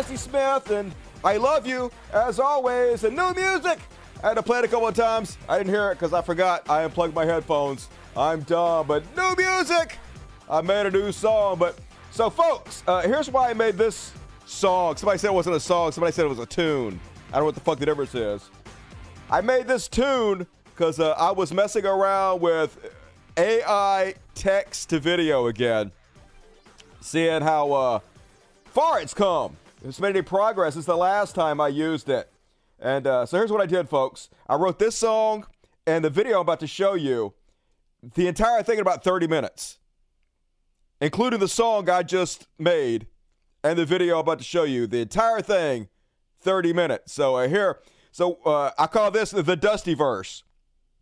Dusty Smith, and I love you as always. And new music. I had to play it a couple of times. I didn't hear it because I forgot I unplugged my headphones. I'm dumb, but new music. I made a new song. But so, folks, uh, here's why I made this song. Somebody said it wasn't a song. Somebody said it was a tune. I don't know what the fuck the difference is. I made this tune because uh, I was messing around with AI text to video again, seeing how uh, far it's come. It's made any progress since the last time I used it. And uh, so here's what I did, folks. I wrote this song and the video I'm about to show you, the entire thing in about 30 minutes, including the song I just made and the video I'm about to show you. The entire thing, 30 minutes. So uh, here, so uh, I call this the Dusty verse.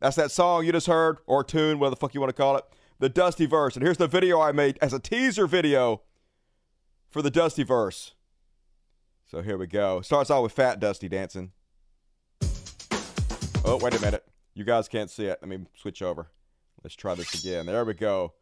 That's that song you just heard, or tune, whatever the fuck you want to call it. The Dusty verse. And here's the video I made as a teaser video for the Dusty verse. So here we go. Starts off with Fat Dusty dancing. Oh, wait a minute. You guys can't see it. Let me switch over. Let's try this again. There we go.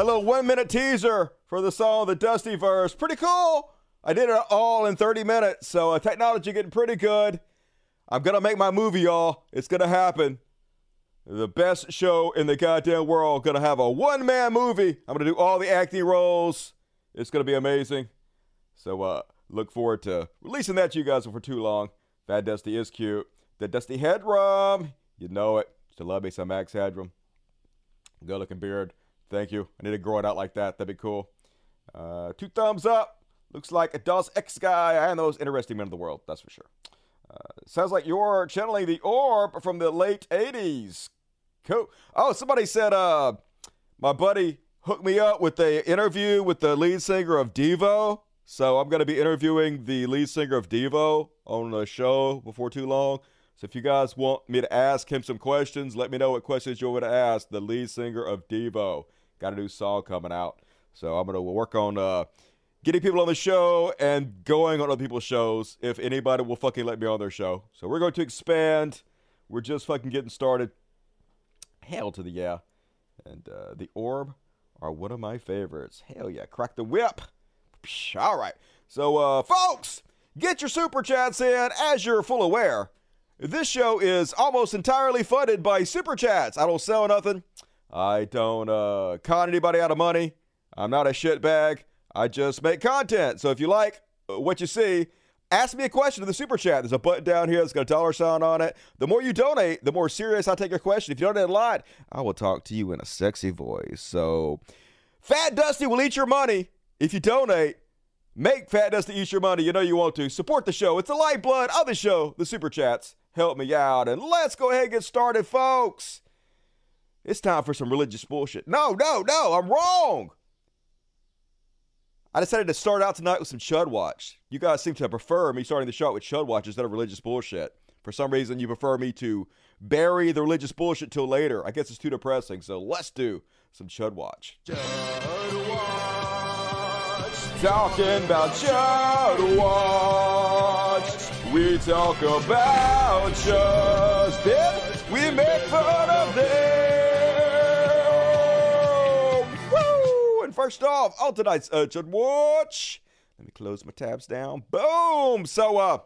My little one minute teaser for the song, the Dusty verse. Pretty cool. I did it all in 30 minutes. So uh, technology getting pretty good. I'm going to make my movie, y'all. It's going to happen. The best show in the goddamn world. Going to have a one man movie. I'm going to do all the acting roles. It's going to be amazing. So uh, look forward to releasing that to you guys for too long. Fat Dusty is cute. The Dusty Headroom. You know it. Still love me some Max Headroom. Good looking beard. Thank you. I need to grow it out like that. That'd be cool. Uh, two thumbs up. Looks like a Dos Equis guy. I am the most interesting man in the world. That's for sure. Uh, sounds like you're channeling the orb from the late 80s. Cool. Oh, somebody said uh, my buddy hooked me up with a interview with the lead singer of Devo. So I'm going to be interviewing the lead singer of Devo on the show before too long. So if you guys want me to ask him some questions, let me know what questions you want to ask the lead singer of Devo. Got a new song coming out. So I'm going to work on uh, getting people on the show and going on other people's shows if anybody will fucking let me on their show. So we're going to expand. We're just fucking getting started. Hell to the yeah. And uh, the Orb are one of my favorites. Hell yeah. Crack the whip. All right. So, uh, folks, get your super chats in as you're full aware. This show is almost entirely funded by super chats. I don't sell nothing. I don't uh, con anybody out of money. I'm not a shitbag. I just make content. So if you like what you see, ask me a question in the super chat. There's a button down here that's got a dollar sign on it. The more you donate, the more serious I take your question. If you donate a lot, I will talk to you in a sexy voice. So Fat Dusty will eat your money if you donate. Make Fat Dusty eat your money. You know you want to. Support the show. It's the lifeblood of the show, the super chats help me out. And let's go ahead and get started, folks. It's time for some religious bullshit. No, no, no, I'm wrong. I decided to start out tonight with some Chud Watch. You guys seem to prefer me starting the show with Chud Watch instead of religious bullshit. For some reason, you prefer me to bury the religious bullshit till later. I guess it's too depressing, so let's do some Chud Watch. Chud Watch. Talking about Chud Watch. We talk about Justin. We make fun of them. First off, on tonight's Urgent Watch, let me close my tabs down. Boom! So, uh,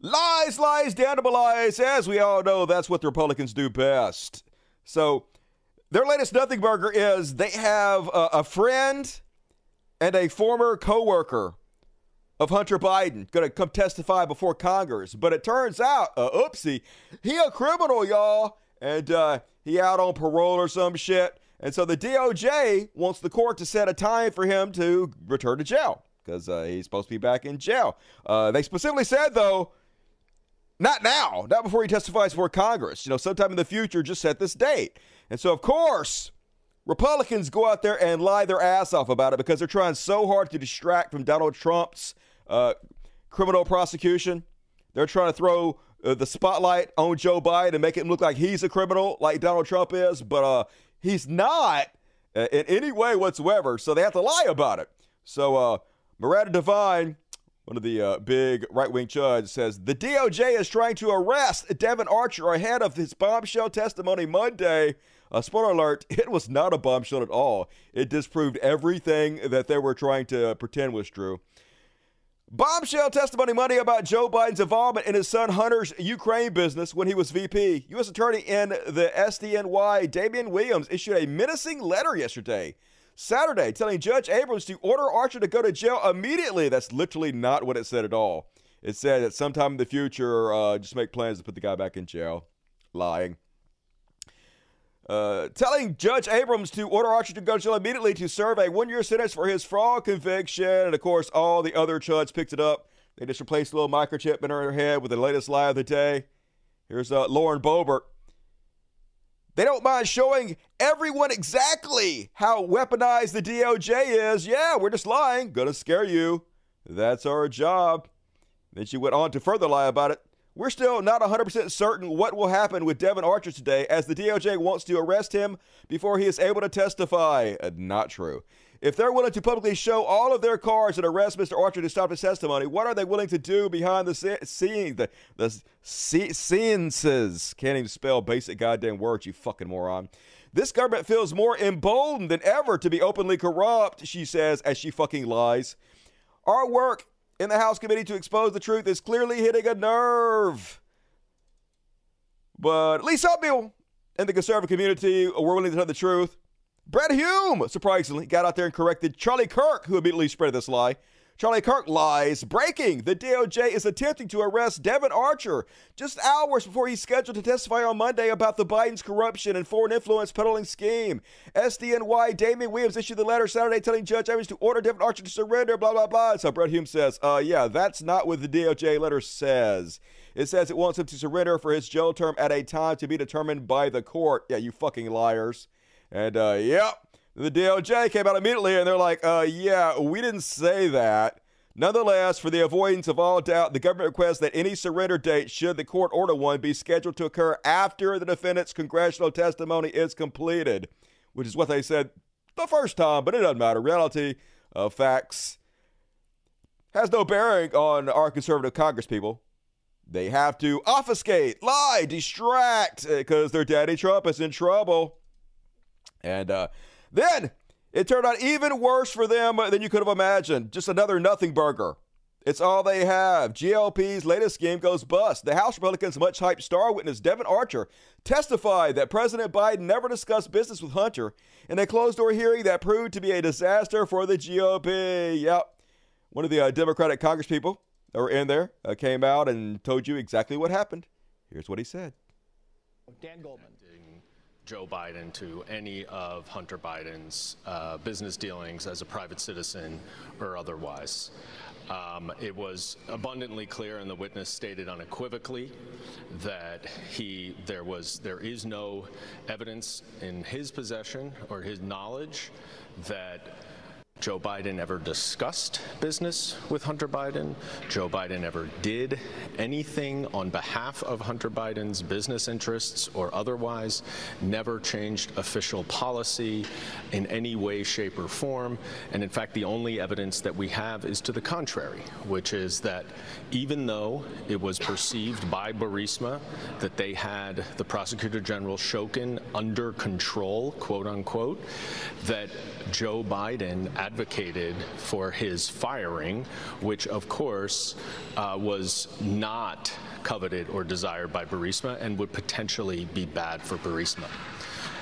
lies, lies, damnable lies. As we all know, that's what the Republicans do best. So, their latest nothing burger is they have a, a friend and a former coworker of Hunter Biden going to come testify before Congress. But it turns out, uh, oopsie, he a criminal, y'all, and uh, he out on parole or some shit. And so the DOJ wants the court to set a time for him to return to jail because uh, he's supposed to be back in jail. Uh, they specifically said, though, not now, not before he testifies before Congress. You know, sometime in the future, just set this date. And so, of course, Republicans go out there and lie their ass off about it because they're trying so hard to distract from Donald Trump's uh, criminal prosecution. They're trying to throw uh, the spotlight on Joe Biden and make it look like he's a criminal, like Donald Trump is, but uh, he's not uh, in any way whatsoever. So they have to lie about it. So uh, Devine, one of the uh, big right wing judges, says the DOJ is trying to arrest Devon Archer ahead of his bombshell testimony Monday. Uh, spoiler alert, it was not a bombshell at all. It disproved everything that they were trying to pretend was true. Bombshell testimony Monday about Joe Biden's involvement in his son Hunter's Ukraine business when he was VP. U.S. Attorney in the SDNY, Damian Williams, issued a menacing letter yesterday, Saturday, telling Judge Abrams to order Archer to go to jail immediately. That's literally not what it said at all. It said that sometime in the future, uh, just make plans to put the guy back in jail. Lying. Uh, telling Judge Abrams to order Archer to go jail immediately to serve a one year sentence for his fraud conviction. And of course, all the other judges picked it up. They just replaced a little microchip in her head with the latest lie of the day. Here's uh, Lauren Boebert. They don't mind showing everyone exactly how weaponized the DOJ is. Yeah, we're just lying. Gonna scare you. That's our job. Then she went on to further lie about it. We're still not 100% certain what will happen with Devon Archer today, as the DOJ wants to arrest him before he is able to testify. Uh, not true. If they're willing to publicly show all of their cards and arrest Mr. Archer to stop his testimony, what are they willing to do behind the scene? The, the scenes can't even spell basic goddamn words, you fucking moron. This government feels more emboldened than ever to be openly corrupt, she says, as she fucking lies. Our work in the House committee to expose the truth is clearly hitting a nerve. But at least some people in the conservative community were willing to tell the truth. Brit Hume, surprisingly, got out there and corrected Charlie Kirk, who immediately spread this lie. Charlie Kirk lies. Breaking. The DOJ is attempting to arrest Devon Archer just hours before he's scheduled to testify on Monday about the Biden's corruption and foreign influence peddling scheme. SDNY Damian Williams issued the letter Saturday telling Judge Evans to order Devon Archer to surrender, blah, blah, blah. So Brit Hume says, uh, yeah, that's not what the DOJ letter says. It says it wants him to surrender for his jail term at a time to be determined by the court. Yeah, you fucking liars. And, uh, yep. The DOJ came out immediately and they're like, uh, yeah, we didn't say that. Nonetheless, for the avoidance of all doubt, the government requests that any surrender date, should the court order one, be scheduled to occur after the defendant's congressional testimony is completed, which is what they said the first time, but it doesn't matter. Reality of facts has no bearing on our conservative Congress people. They have to obfuscate, lie, distract, because their daddy Trump is in trouble. And uh, then it turned out even worse for them than you could have imagined. Just another nothing burger. It's all they have. GOP's latest scheme goes bust. The House Republicans' much hyped star witness Devon Archer testified that President Biden never discussed business with Hunter in a closed door hearing that proved to be a disaster for the GOP. Yep. One of the uh, Democratic Congresspeople that were in there uh, came out and told you exactly what happened. Here's what he said Dan Goldman. Joe Biden to any of Hunter Biden's uh, business dealings as a private citizen or otherwise. Um, it was abundantly clear, and the witness stated unequivocally that he there was there is no evidence in his possession or his knowledge that Joe Biden ever discussed business with Hunter Biden. Joe Biden ever did anything on behalf of Hunter Biden's business interests or otherwise, never changed official policy in any way, shape, or form. And in fact, the only evidence that we have is to the contrary, which is that even though it was perceived by Burisma that they had the Prosecutor General Shokin under control, quote unquote, that Joe Biden advocated for his firing, which of course uh, was not coveted or desired by Burisma and would potentially be bad for Burisma.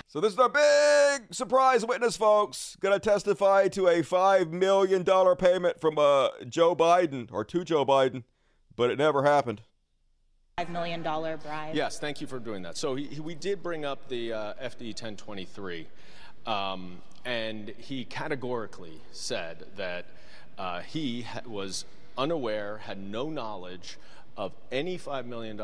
So this is our big surprise witness, folks. Going to testify to a five million dollar payment from uh, Joe Biden or to Joe Biden, but it never happened. Five million dollar bribe. Yes, thank you for doing that. So he, he, we did bring up the uh, FD 1023, um, and he categorically said that uh, he was unaware, had no knowledge of any $5 million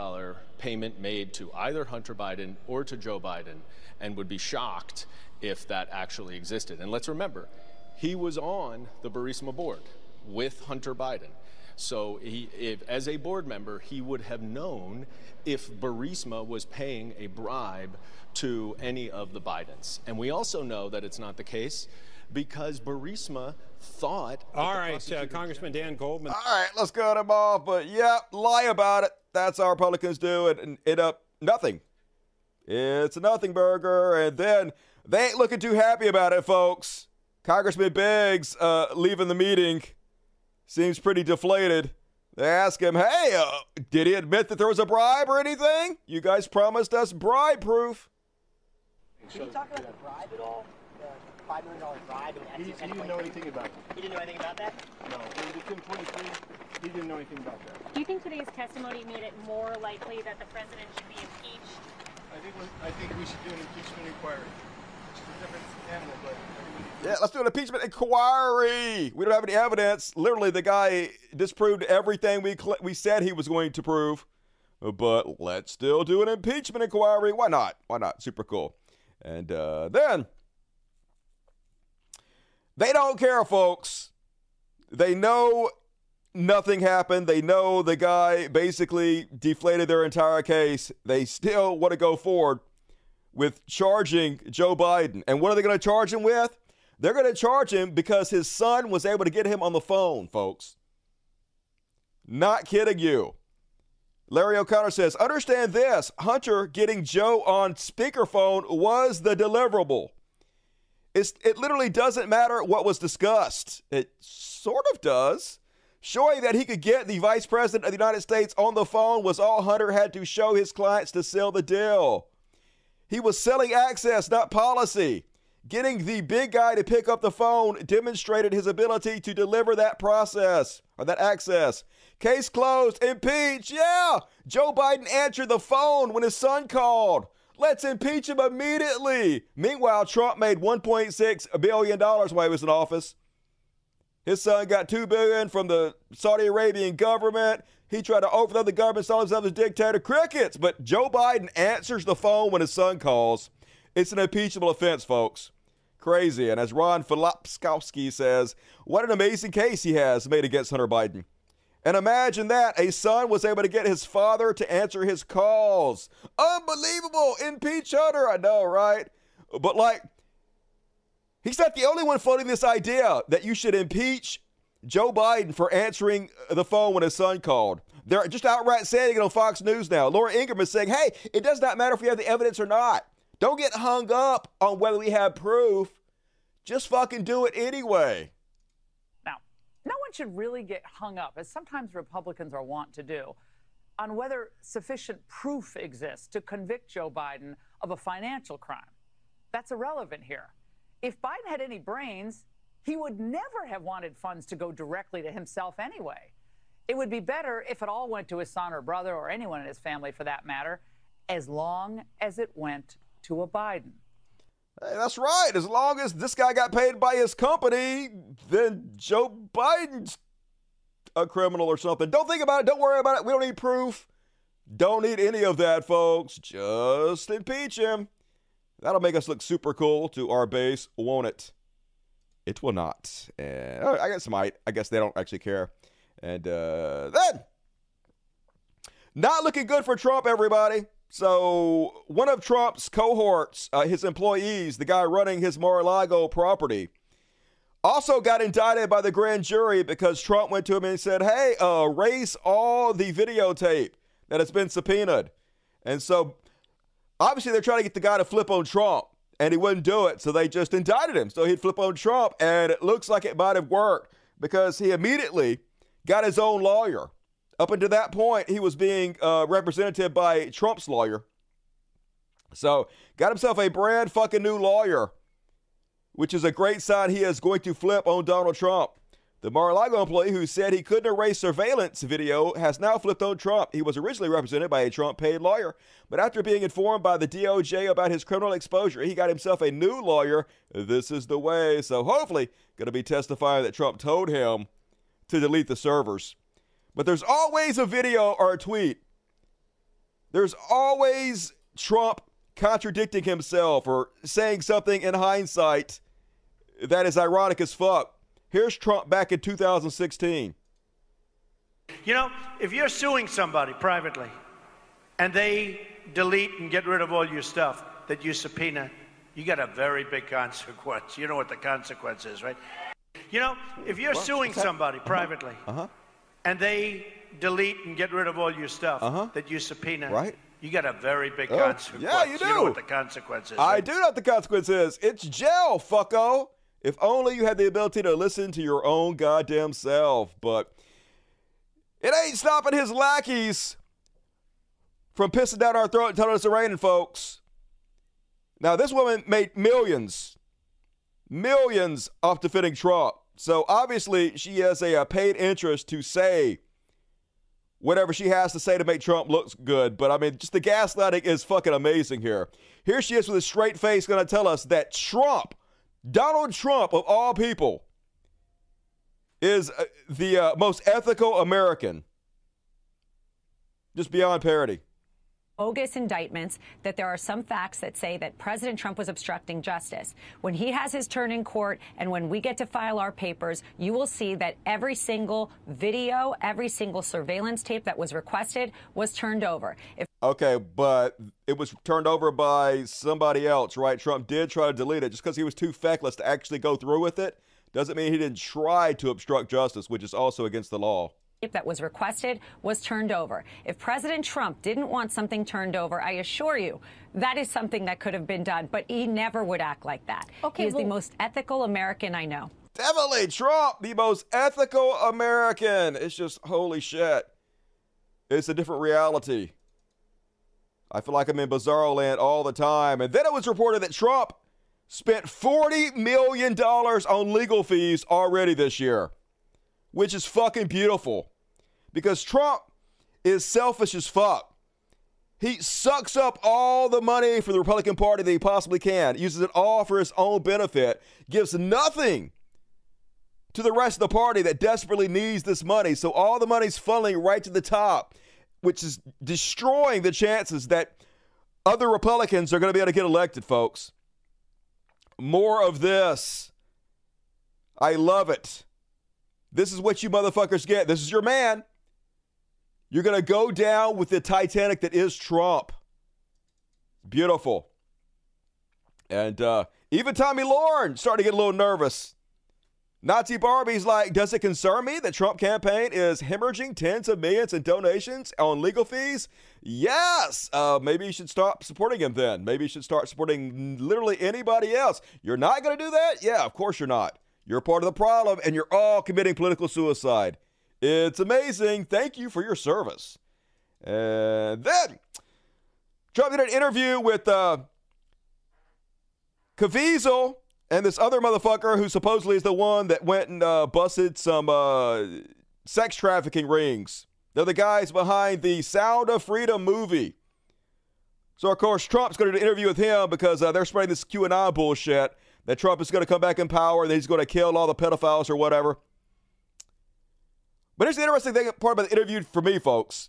payment made to either Hunter Biden or to Joe Biden and would be shocked if that actually existed. And let's remember, he was on the Burisma board with Hunter Biden. So, he, if, as a board member, he would have known if Burisma was paying a bribe to any of the Bidens. And we also know that it's not the case because Burisma thought. All right, uh, Congressman Dan Goldman. All right, let's cut him off. But yeah, lie about it. That's how Republicans do it, and it up nothing. It's a nothing burger, and then they ain't looking too happy about it, folks. Congressman Biggs uh, leaving the meeting seems pretty deflated. They ask him, "Hey, uh, did he admit that there was a bribe or anything? You guys promised us bribe proof." Did you talk about the bribe at all? The five million dollar bribe He, he didn't know anything about it. He didn't know anything about that. No, in the Kim 23, he didn't know anything about that. Do you think today's testimony made it more likely that the president should be impeached? I think we- I think we should do an impeachment inquiry. Different animal, but I think we need to Yeah, let's do an impeachment inquiry. We don't have any evidence. Literally, the guy disproved everything we cl- we said he was going to prove. But let's still do an impeachment inquiry. Why not? Why not? Super cool. And uh, then they don't care, folks. They know nothing happened. They know the guy basically deflated their entire case. They still want to go forward with charging Joe Biden. And what are they going to charge him with? They're going to charge him because his son was able to get him on the phone, folks. Not kidding you. Larry O'Connor says, understand this Hunter getting Joe on speakerphone was the deliverable. It's, it literally doesn't matter what was discussed. It sort of does. Showing that he could get the vice president of the United States on the phone was all Hunter had to show his clients to sell the deal. He was selling access, not policy. Getting the big guy to pick up the phone demonstrated his ability to deliver that process or that access. Case closed. Impeach. Yeah. Joe Biden answered the phone when his son called. Let's impeach him immediately. Meanwhile, Trump made 1.6 billion dollars while he was in office. His son got two billion from the Saudi Arabian government. He tried to overthrow the government, saw himself as dictator. Crickets. But Joe Biden answers the phone when his son calls. It's an impeachable offense, folks. Crazy. And as Ron Filipkowski says, what an amazing case he has made against Hunter Biden. And imagine that a son was able to get his father to answer his calls. Unbelievable. Impeach Hunter. I know, right? But like, he's not the only one floating this idea that you should impeach Joe Biden for answering the phone when his son called. They're just outright saying it on Fox News now. Laura Ingraham is saying, hey, it does not matter if we have the evidence or not. Don't get hung up on whether we have proof. Just fucking do it anyway. No one should really get hung up, as sometimes Republicans are wont to do, on whether sufficient proof exists to convict Joe Biden of a financial crime. That's irrelevant here. If Biden had any brains, he would never have wanted funds to go directly to himself anyway. It would be better if it all went to his son or brother or anyone in his family for that matter, as long as it went to a Biden. Hey, that's right. As long as this guy got paid by his company, then Joe Biden's a criminal or something. Don't think about it. Don't worry about it. We don't need proof. Don't need any of that, folks. Just impeach him. That'll make us look super cool to our base, won't it? It will not. And I guess it might. I guess they don't actually care. And uh, then, not looking good for Trump, everybody. So, one of Trump's cohorts, uh, his employees, the guy running his Mar a Lago property, also got indicted by the grand jury because Trump went to him and said, Hey, uh, erase all the videotape that has been subpoenaed. And so, obviously, they're trying to get the guy to flip on Trump, and he wouldn't do it. So, they just indicted him. So, he'd flip on Trump, and it looks like it might have worked because he immediately got his own lawyer. Up until that point, he was being uh, represented by Trump's lawyer. So, got himself a brand fucking new lawyer, which is a great sign he is going to flip on Donald Trump. The Mar-a-Lago employee who said he couldn't erase surveillance video has now flipped on Trump. He was originally represented by a Trump-paid lawyer, but after being informed by the DOJ about his criminal exposure, he got himself a new lawyer. This is the way. So hopefully, going to be testifying that Trump told him to delete the servers. But there's always a video or a tweet. There's always Trump contradicting himself or saying something in hindsight that is ironic as fuck. Here's Trump back in 2016. You know, if you're suing somebody privately and they delete and get rid of all your stuff that you subpoena, you got a very big consequence. You know what the consequence is, right? You know, if you're suing somebody privately Uh-huh. And they delete and get rid of all your stuff Uh-huh. that you subpoena, Right. you got a very big Oh, consequence. yeah, you know do. what the consequence is. I right? do know what the consequence is. It's jail, fucko. If only you had the ability to listen to your own goddamn self. But it ain't stopping his lackeys from pissing down our throat and telling us it's raining, folks. Now, this woman made millions, millions off defending Trump. So obviously, she has a, uh paid interest to say whatever she has to say to make Trump look good. But I mean, just the gaslighting is fucking amazing here. Here she is with a straight face going to tell us that Trump, Donald Trump of all people, is uh, the uh, most ethical American. Just beyond parody. Bogus indictments that there are some facts that say that President Trump was obstructing justice. When he has his turn in court and when we get to file our papers, you will see that every single video, every single surveillance tape that was requested was turned over. If Okay, but it was turned over by somebody else, right? Trump did try to delete it just because he was too feckless to actually go through with it. Doesn't mean he didn't try to obstruct justice, which is also against the law. That was requested was turned over. If President Trump didn't want something turned over, I assure you that is something that could have been done, but he never would act like that. Okay, he is the most ethical American I know. Definitely Trump, the most ethical American. It's just holy shit. It's a different reality. I feel like I'm in bizarro land all the time. And then it was reported that Trump spent $40 million on legal fees already this year, which is fucking beautiful because Trump is selfish as fuck. He sucks up all the money for the Republican Party that he possibly can, uses it all for his own benefit, gives nothing to the rest of the party that desperately needs this money. So all the money's funneling right to the top, which is destroying the chances that other Republicans are going to be able to get elected, folks. More of this. I love it. This is what you motherfuckers get. This is your man. You're going to go down with the Titanic that is Trump. Beautiful. And uh, even Tomi Lahren starting to get a little nervous. Nazi Barbie's like, does it concern me that Trump campaign is hemorrhaging tens of millions in donations on legal fees? Yes. Uh, maybe you should stop supporting him then. Maybe you should start supporting literally anybody else. You're not going to do that? Yeah, of course you're not. You're part of the problem, and you're all committing political suicide. It's amazing. Thank you for your service. And then Trump did an interview with uh, Caviezel and this other motherfucker who supposedly is the one that went and uh, busted some uh, sex trafficking rings. They're the guys behind the Sound of Freedom movie. So, of course, Trump's going to do an interview with him because uh, they're spreading this QAnon bullshit that Trump is going to come back in power and he's going to kill all the pedophiles or whatever. But here's the interesting thing part about the interview for me, folks,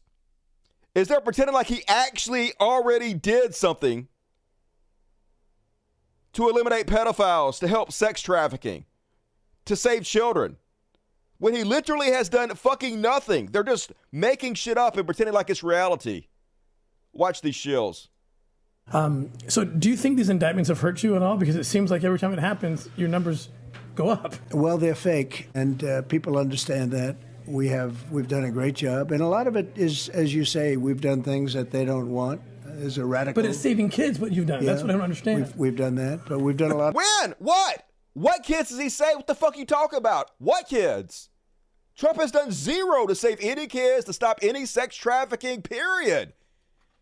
is they're pretending like he actually already did something to eliminate pedophiles, to help sex trafficking, to save children. When he literally has done fucking nothing. They're just making shit up and pretending like it's reality. Watch these shills. Um, so, do you think these indictments have hurt you at all? Because it seems like every time it happens, your numbers go up. Well, they're fake, and uh, people understand that. We have we've done a great job, and a lot of it is, as you say, we've done things that they don't want. Is a radical. But it's saving kids. What you've done. That's what I don't understand. We've, we've done that, but we've done a lot. When? What? What kids does he say? What the fuck you talking about? What kids? Trump has done zero to save any kids, to stop any sex trafficking, period.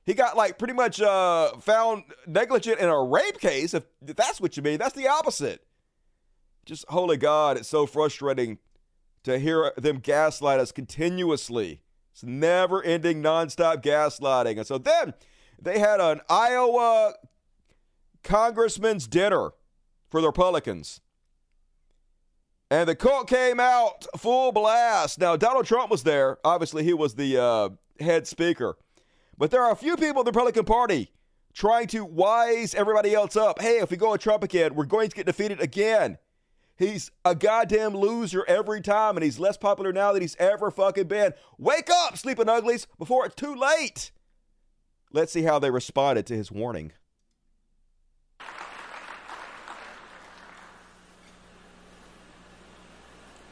He got like pretty much uh, found negligent in a rape case. If that's what you mean, that's the opposite. Just holy God, it's so frustrating to hear them gaslight us continuously. It's never ending, nonstop gaslighting. And so then they had an Iowa congressman's dinner for the Republicans. And the cult came out full blast. Now, Donald Trump was there. Obviously, he was the uh, head speaker. But there are a few people in the Republican Party trying to wise everybody else up. Hey, if we go with Trump again, we're going to get defeated again. He's a goddamn loser every time, and he's less popular now than he's ever fucking been. Wake up, sleeping uglies, before it's too late. Let's see how they responded to his warning.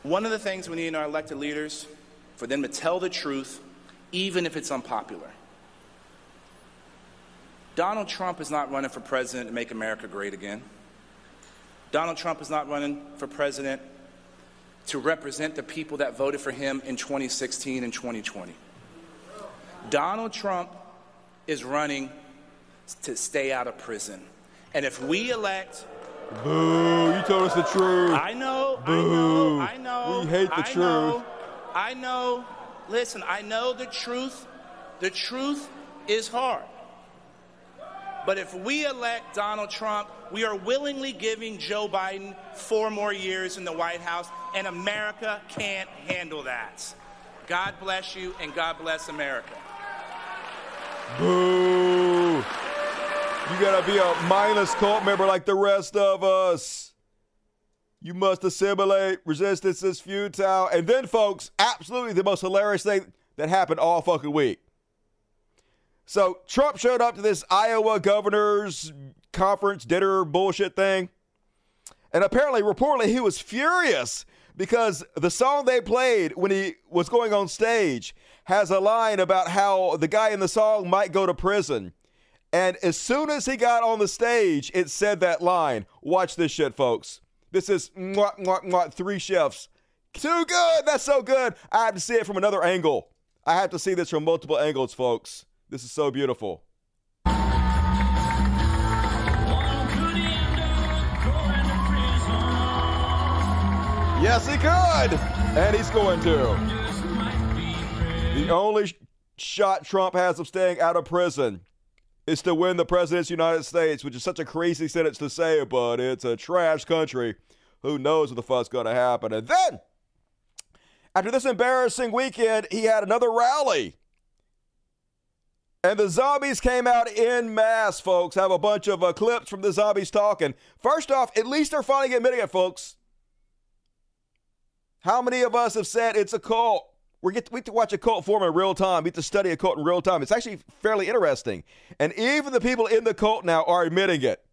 One of the things we need in our elected leaders for them to tell the truth, even if it's unpopular. Donald Trump is not running for president to make America great again. Donald Trump is not running for president to represent the people that voted for him in 2016 and 2020. Donald Trump is running to stay out of prison. And if we elect Boo, you told us the truth. I know, Boo. I know, I know. We hate the I truth. Know, I know. Listen, I know the truth. The truth is hard. But if we elect Donald Trump, we are willingly giving Joe Biden four more years in the White House, and America can't handle that. God bless you, and God bless America. Boo. You gotta be a mindless cult member like the rest of us. You must assimilate. Resistance is futile. And then, folks, absolutely the most hilarious thing that happened all fucking week. So Trump showed up to this Iowa governor's conference dinner bullshit thing. And apparently, reportedly, he was furious because the song they played when he was going on stage has a line about how the guy in the song might go to prison. And as soon as he got on the stage, it said that line. Watch this shit, folks. This is mwah, mwah, mwah, three chefs. Too good. That's so good. I have to see it from another angle. I have to see this from multiple angles, folks. This is so beautiful. Yes, he could. And he's going to. The only shot Trump has of staying out of prison is to win the president's United States, which is such a crazy sentence to say, but it's a trash country. Who knows what the fuck's going to happen? And then, after this embarrassing weekend, he had another rally. And the zombies came out in mass, folks. Have a bunch of uh, clips from the zombies talking. First off, at least they're finally admitting it, folks. How many of us have said it's a cult? We get, to, we get to watch a cult form in real time. We get to study a cult in real time. It's actually fairly interesting. And even the people in the cult now are admitting it.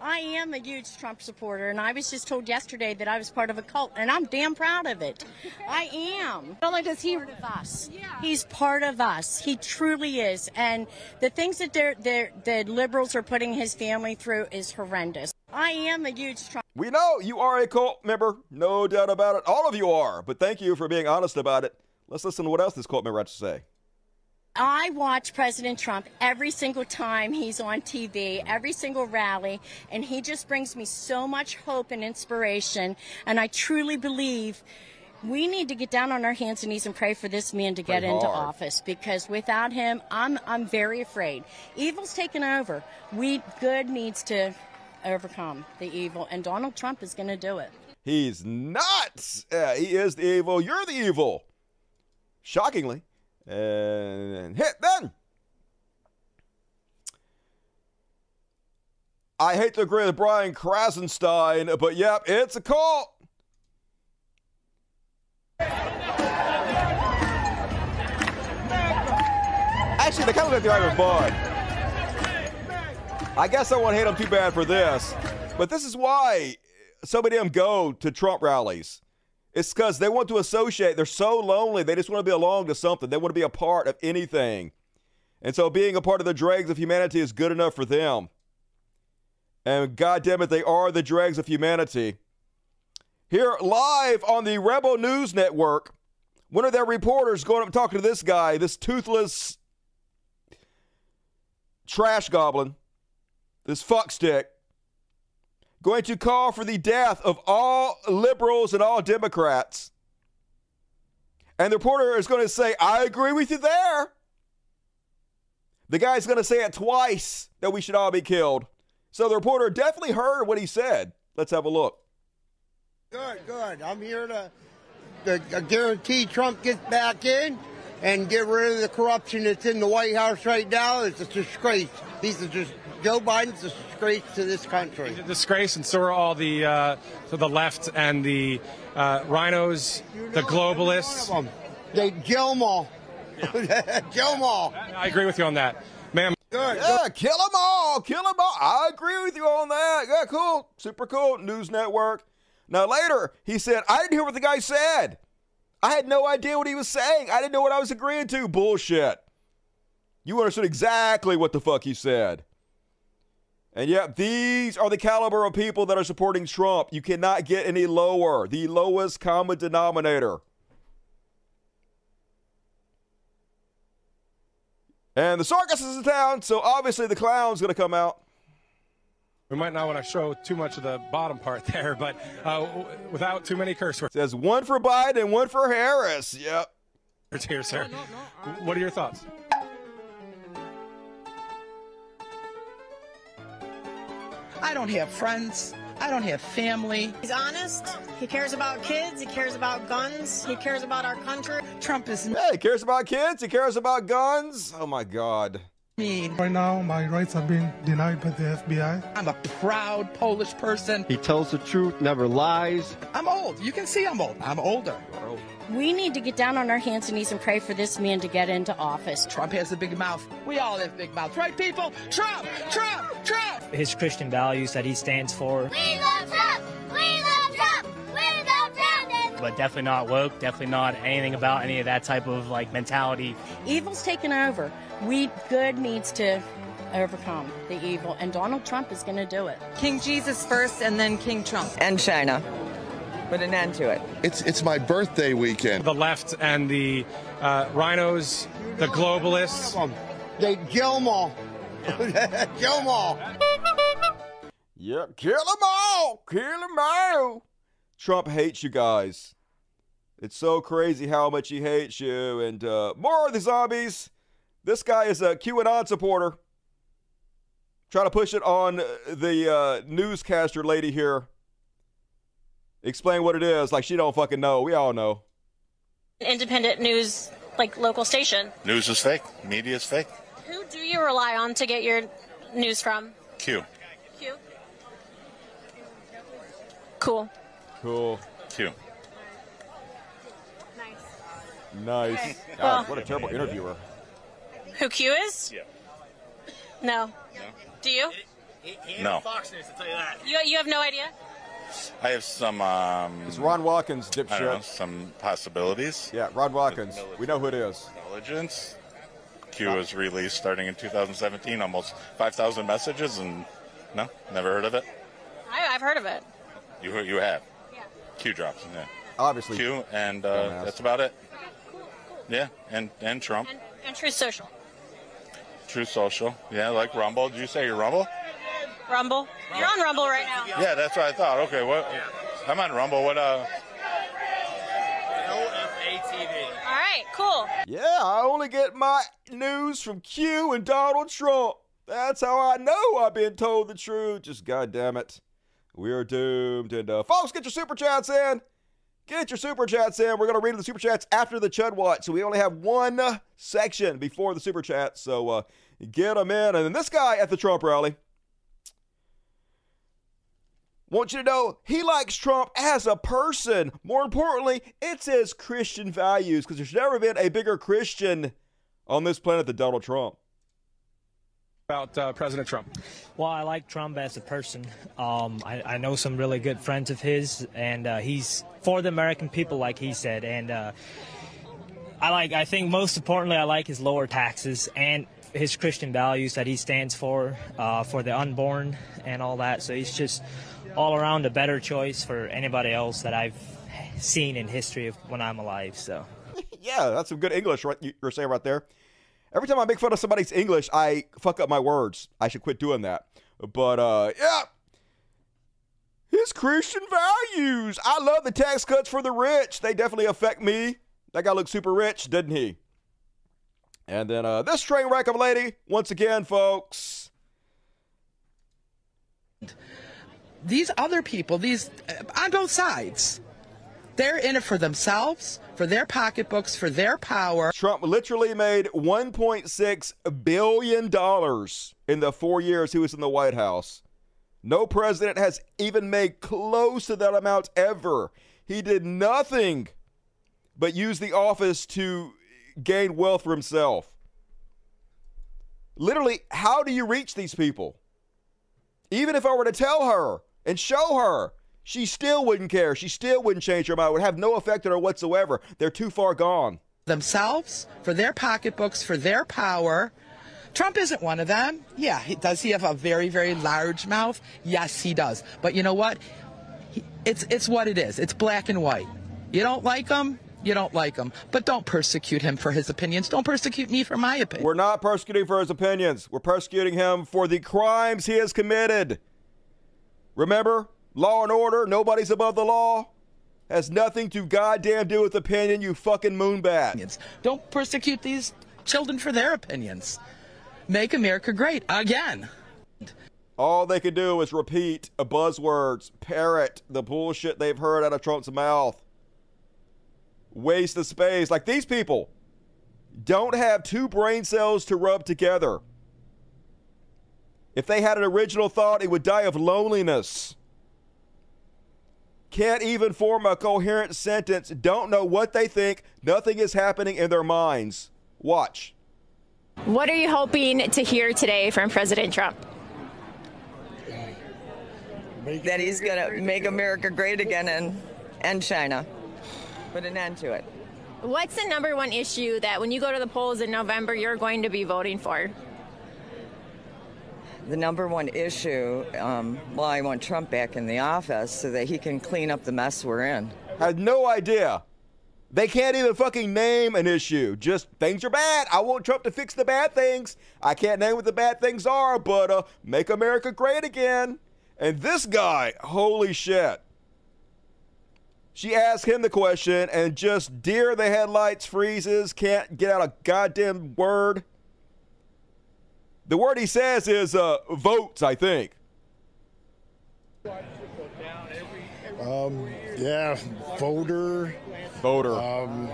I am a huge Trump supporter, and I was just told yesterday that I was part of a cult, and I'm damn proud of it. I am. Not only does he part of us, he's part of us. He truly is. And the things that they're, they're, the liberals are putting his family through is horrendous. I am a huge Trump. We know you are a cult member, no doubt about it. All of you are. But thank you for being honest about it. Let's listen to what else this cult member has to say. I watch President Trump every single time he's on TV, every single rally, and he just brings me so much hope and inspiration. And I truly believe we need to get down on our hands and knees and pray for this man to Pray get into office because without him, I'm I'm very afraid. Evil's taken over. We good needs to overcome the evil, and Donald Trump is going to do it. He's nuts. Yeah, he is the evil. You're the evil. Shockingly. And hit then. I hate to agree with Brian Krassenstein, but yep, it's a cult. Actually, they kind of look like they're having fun. I guess I won't hate them too bad for this, but this is why so many of them go to Trump rallies. It's because they want to associate. They're so lonely. They just want to be along to something. They want to be a part of anything. And so being a part of the dregs of humanity is good enough for them. And God damn it, they are the dregs of humanity. Here, live on the Rebel News Network, one of their reporters going up talking to this guy, this toothless trash goblin, this fuckstick, going to call for the death of all liberals and all Democrats. And the reporter is going to say, I agree with you there. The guy's going to say it twice that we should all be killed. So the reporter definitely heard what he said. Let's have a look. Good, good. I'm here to, to guarantee Trump gets back in and get rid of the corruption that's in the White House right now. It's a disgrace. These are just Joe Biden's a disgrace to this country. He's a disgrace, and so are all the uh, so the left and the uh, RINOs, the globalists. They kill them all. kill them all. I agree with you on that, ma'am. Good. Yeah, kill them all. Kill them all. I agree with you on that. Yeah, cool. Super cool. News Network. Now, later, he said, I didn't hear what the guy said. I had no idea what he was saying. I didn't know what I was agreeing to. Bullshit. You understood exactly what the fuck he said. And yet, these are the caliber of people that are supporting Trump. You cannot get any lower. The lowest common denominator. And the circus is in town, so obviously the clown's going to come out. We might not want to show too much of the bottom part there, but uh, without too many curse words. Says one for Biden and one for Harris. Yep. Here, sir. What are your thoughts? I don't have friends. I don't have family. He's honest. He cares about kids. He cares about guns. He cares about our country. Trump is. Yeah, he cares about kids. He cares about guns. Oh my God. Mean. Right now, my rights are being denied by the FBI. I'm a proud Polish person. He tells the truth, never lies. I'm old. You can see I'm old. I'm older. We need to get down on our hands and knees and pray for this man to get into office. Trump has a big mouth. We all have big mouths, right, people? Trump! Trump! Trump! His Christian values that he stands for. We love Trump! We love Trump! We love Trump! But definitely not woke, definitely not anything about any of that type of like mentality. Evil's taken over. We good needs to overcome the evil, and Donald Trump is going to do it. King Jesus first, and then King Trump. And China. Put an end to it. It's it's my birthday weekend. The left and the uh, RINOs, the globalists. They kill them all. kill them all. Yep, kill them all. Kill them all. Trump hates you guys. It's so crazy how much he hates you. And uh, more of the zombies. This guy is a QAnon supporter. Trying to push it on the uh, newscaster lady here. Explain what it is, like she don't fucking know. We all know. Independent news, like local station. News is fake. Media is fake. Who do you rely on to get your news from? Q. Q. Cool. Cool. Q. Nice. Okay. God, Well- what a terrible interviewer. Who Q is? Yeah. No. Do you? No. Fox News, to tell you that. You, you have no idea? I have some. Um, It's Ron Watkins, I don't know, dipshit. some possibilities. Yeah, Ron Watkins. We know who it is. Intelligence. Q was released starting in 2017, almost 5,000 messages, and no, never heard of it. I, I've heard of it. You you have. Yeah. Q drops. Yeah. Obviously. Q, and uh, Dumbass. that's about it. Yeah, and and Trump. And, and Truth Social. True Social. Yeah, like Rumble. Did you say your Rumble? Rumble. You're on Rumble right now. Yeah, that's what I thought. Okay, what? I'm on Rumble. What? Uh, All right, cool. Yeah, I only get my news from Q and Donald Trump. That's how I know I've been told the truth. Just goddamn it, we are doomed. And uh, folks, get your super chats in. Get your super chats in. We're gonna read the super chats after the Chud Watch, so we only have one section before the super chat. So uh, get them in. And then this guy at the Trump rally. Want you to know he likes Trump as a person. More importantly, it's his Christian values because there's never been a bigger Christian on this planet than Donald Trump. About uh, President Trump. Well, I like Trump as a person. Um, I, I know some really good friends of his, and uh, he's for the American people, like he said. And uh, I like. I think most importantly, I like his lower taxes and his Christian values that he stands for, uh, for the unborn and all that. So he's just all around a better choice for anybody else that I've seen in history of when I'm alive. So. yeah, that's some good English right you're saying right there. Every time I make fun of somebody's English, I fuck up my words. I should quit doing that. But uh, yeah, his Christian values. I love the tax cuts for the rich. They definitely affect me. That guy looked super rich, didn't he? And then uh, this train wreck of a lady, once again, folks. These other people, these uh, on both sides, they're in it for themselves, for their pocketbooks, for their power. Trump literally made $1.6 billion in the four years he was in the White House. No president has even made close to that amount ever. He did nothing but use the office to gain wealth for himself. Literally, how do you reach these people? Even if I were to tell her and show her, she still wouldn't care. She still wouldn't change her mind. It would have no effect on her whatsoever. They're too far gone. Themselves, for their pocketbooks, for their power. Trump isn't one of them. Yeah, he, does he have a very, very large mouth? Yes, he does. But you know what? He, it's it's what it is. It's black and white. You don't like him, you don't like him. But don't persecute him for his opinions. Don't persecute me for my opinion. We're not persecuting for his opinions. We're persecuting him for the crimes he has committed. Remember, law and order, nobody's above the law. Has nothing to goddamn do with opinion, you fucking moonbat. Don't persecute these children for their opinions. Make America great again. All they can do is repeat buzzwords, parrot the bullshit they've heard out of Trump's mouth. Waste of space. Like these people don't have two brain cells to rub together. If they had an original thought, it would die of loneliness. Can't even form a coherent sentence, don't know what they think, nothing is happening in their minds. Watch. What are you hoping to hear today from President Trump? That he's going to make America great again and end China. Put an end to it. What's the number one issue that when you go to the polls in November you're going to be voting for? The number one issue, um, well, I want Trump back in the office so that he can clean up the mess we're in. I had no idea. They can't even fucking name an issue. Just things are bad. I want Trump to fix the bad things. I can't name what the bad things are, but uh, make America great again. And this guy, holy shit. She asked him the question and just deer the headlights freezes, can't get out a goddamn word. The word he says is uh, votes, I think. Um, yeah, voter. Voter. Um,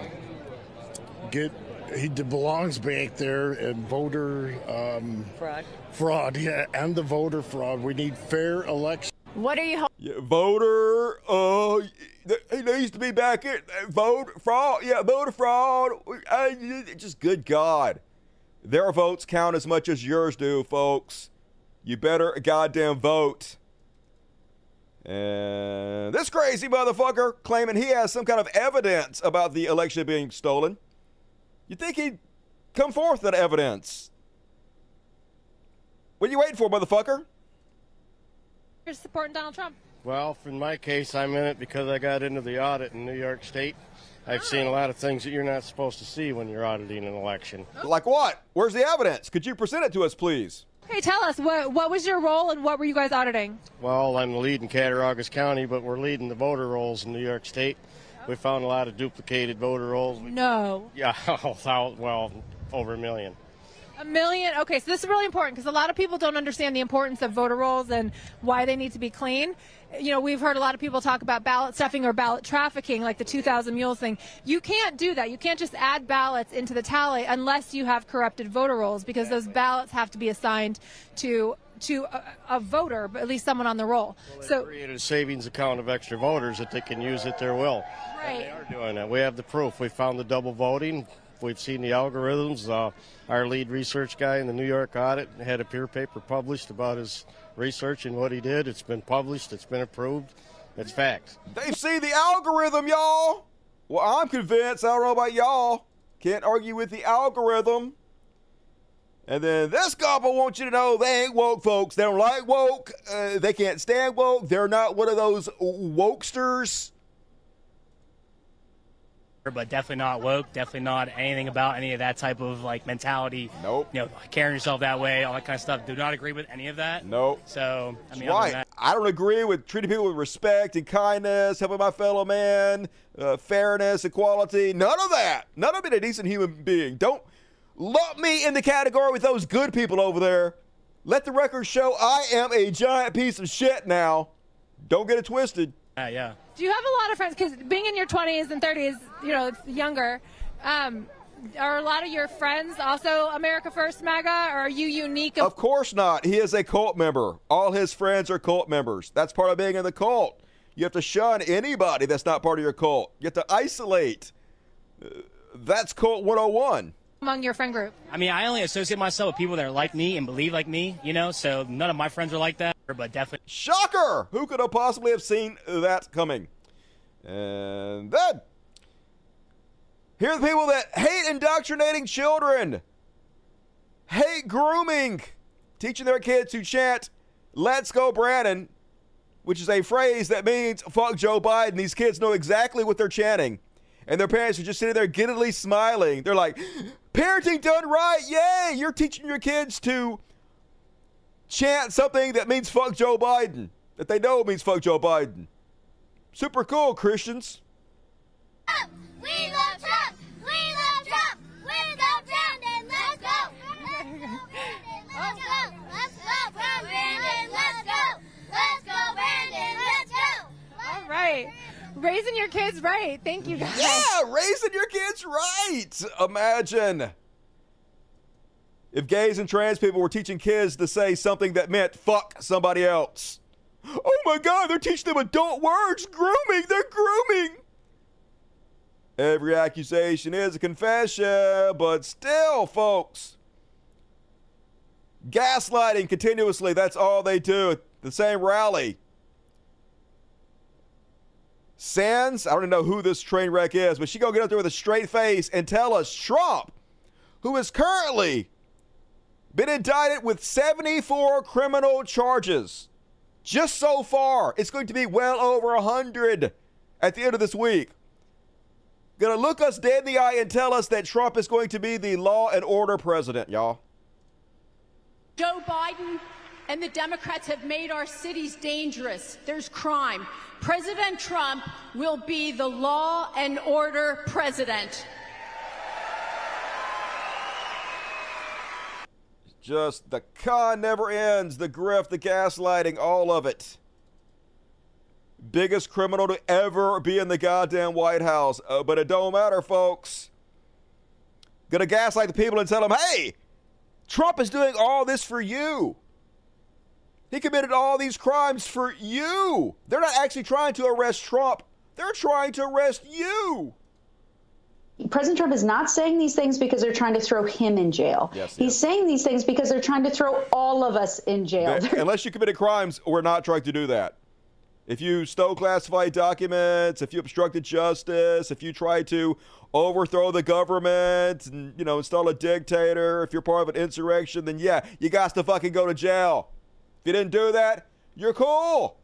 get he belongs back there and voter um, fraud. Fraud, yeah, and the voter fraud. We need fair election. What are you hoping? Yeah, voter. Uh, he needs to be back in. Vote fraud. Yeah, voter fraud. Uh, just good God. Their votes count as much as yours do, folks. You better goddamn vote. And this crazy motherfucker claiming he has some kind of evidence about the election being stolen. You think he'd come forth with that evidence? What are you waiting for, motherfucker? You're supporting Donald Trump. Well, in my case, I'm in it because I got into the audit in New York State. I've seen a lot of things that you're not supposed to see when you're auditing an election. Like what? Where's the evidence? Could you present it to us, please? Hey, tell us what what was your role and what were you guys auditing? Well, I'm the lead in Cattaraugus County, but we're leading the voter rolls in New York State. We found a lot of duplicated voter rolls. No. Yeah, well, over a million. A million. Okay, so this is really important because a lot of people don't understand the importance of voter rolls and why they need to be clean. You know, we've heard a lot of people talk about ballot stuffing or ballot trafficking, like the 2,000 mules thing. You can't do that. You can't just add ballots into the tally unless you have corrupted voter rolls because those ballots have to be assigned to to a, a voter, but at least someone on the roll. Well, so created a savings account of extra voters that they can use at their will. Right. They are doing that. We have the proof. We found the double voting. We've seen the algorithms. Uh, our lead research guy in the New York audit had a peer paper published about his research and what he did. It's been published. It's been approved. It's facts. They've seen the algorithm, y'all. Well, I'm convinced. I don't know about y'all. Can't argue with the algorithm. And then this couple wants you to know they ain't woke, folks. They don't like woke. Uh, they can't stand woke. They're not one of those wokesters. But definitely not woke. Definitely not anything about any of that type of like mentality. Nope. You know, carrying yourself that way, all that kind of stuff. Do not agree with any of that. Nope. So I mean, right. that- I don't agree with treating people with respect and kindness, helping my fellow man, uh, fairness, equality. None of that. None of being a decent human being. Don't lump me in the category with those good people over there. Let the record show I am a giant piece of shit now. Don't get it twisted. Yeah, yeah. Do you have a lot of friends? Because being in your 20s and 30s, you know, it's younger. Um, are a lot of your friends also America First MAGA, or are you unique? Of course not. He is a cult member. All his friends are cult members. That's part of being in the cult. You have to shun anybody that's not part of your cult. You have to isolate. Uh, that's cult 101. Among your friend group? I mean, I only associate myself with people that are like me and believe like me. You know, so none of my friends are like that. But definitely. Shocker! Who could have possibly have seen that coming? And then, here are the people that hate indoctrinating children, hate grooming, teaching their kids to chant, Let's go, Brandon, which is a phrase that means fuck Joe Biden. These kids know exactly what they're chanting. And their parents are just sitting there giddily smiling. They're like, parenting done right. Yay! You're teaching your kids to chant something that means fuck Joe Biden, that they know means fuck Joe Biden. Super cool, Christians. We love Trump! We love Trump! We love Brandon! Let's go! Let's go! Let's go, Brandon! Let's go! Let's go, Brandon! Let's go! All right. Raising your kids right. Thank you guys. Yeah, raising your kids right. Imagine if gays and trans people were teaching kids to say something that meant fuck somebody else. Oh my God, they're teaching them adult words. Grooming, they're grooming. Every accusation is a confession, but still, folks, gaslighting continuously, that's all they do the same rally. Sands, I don't even know who this train wreck is, but she gonna get up there with a straight face and tell us Trump, who is currently been indicted with 74 criminal charges. Just so far, it's going to be well over 100 at the end of this week. Gonna look us dead in the eye and tell us that Trump is going to be the law and order president, y'all. Joe Biden and the Democrats have made our cities dangerous. There's crime. President Trump will be the law and order president. Just the con never ends, the grift, the gaslighting, all of it. Biggest criminal to ever be in the goddamn White House. Uh, but it don't matter, folks. Gonna gaslight the people and tell them, hey, Trump is doing all this for you. He committed all these crimes for you. They're not actually trying to arrest Trump, they're trying to arrest you. President Trump is not saying these things because they're trying to throw him in jail. Yes, He's saying these things because they're trying to throw all of us in jail. They- unless you committed crimes, we're not trying to do that. If you stole classified documents, if you obstructed justice, if you tried to overthrow the government and you know install a dictator, if you're part of an insurrection, then yeah, you got to fucking go to jail. If you didn't do that, you're cool.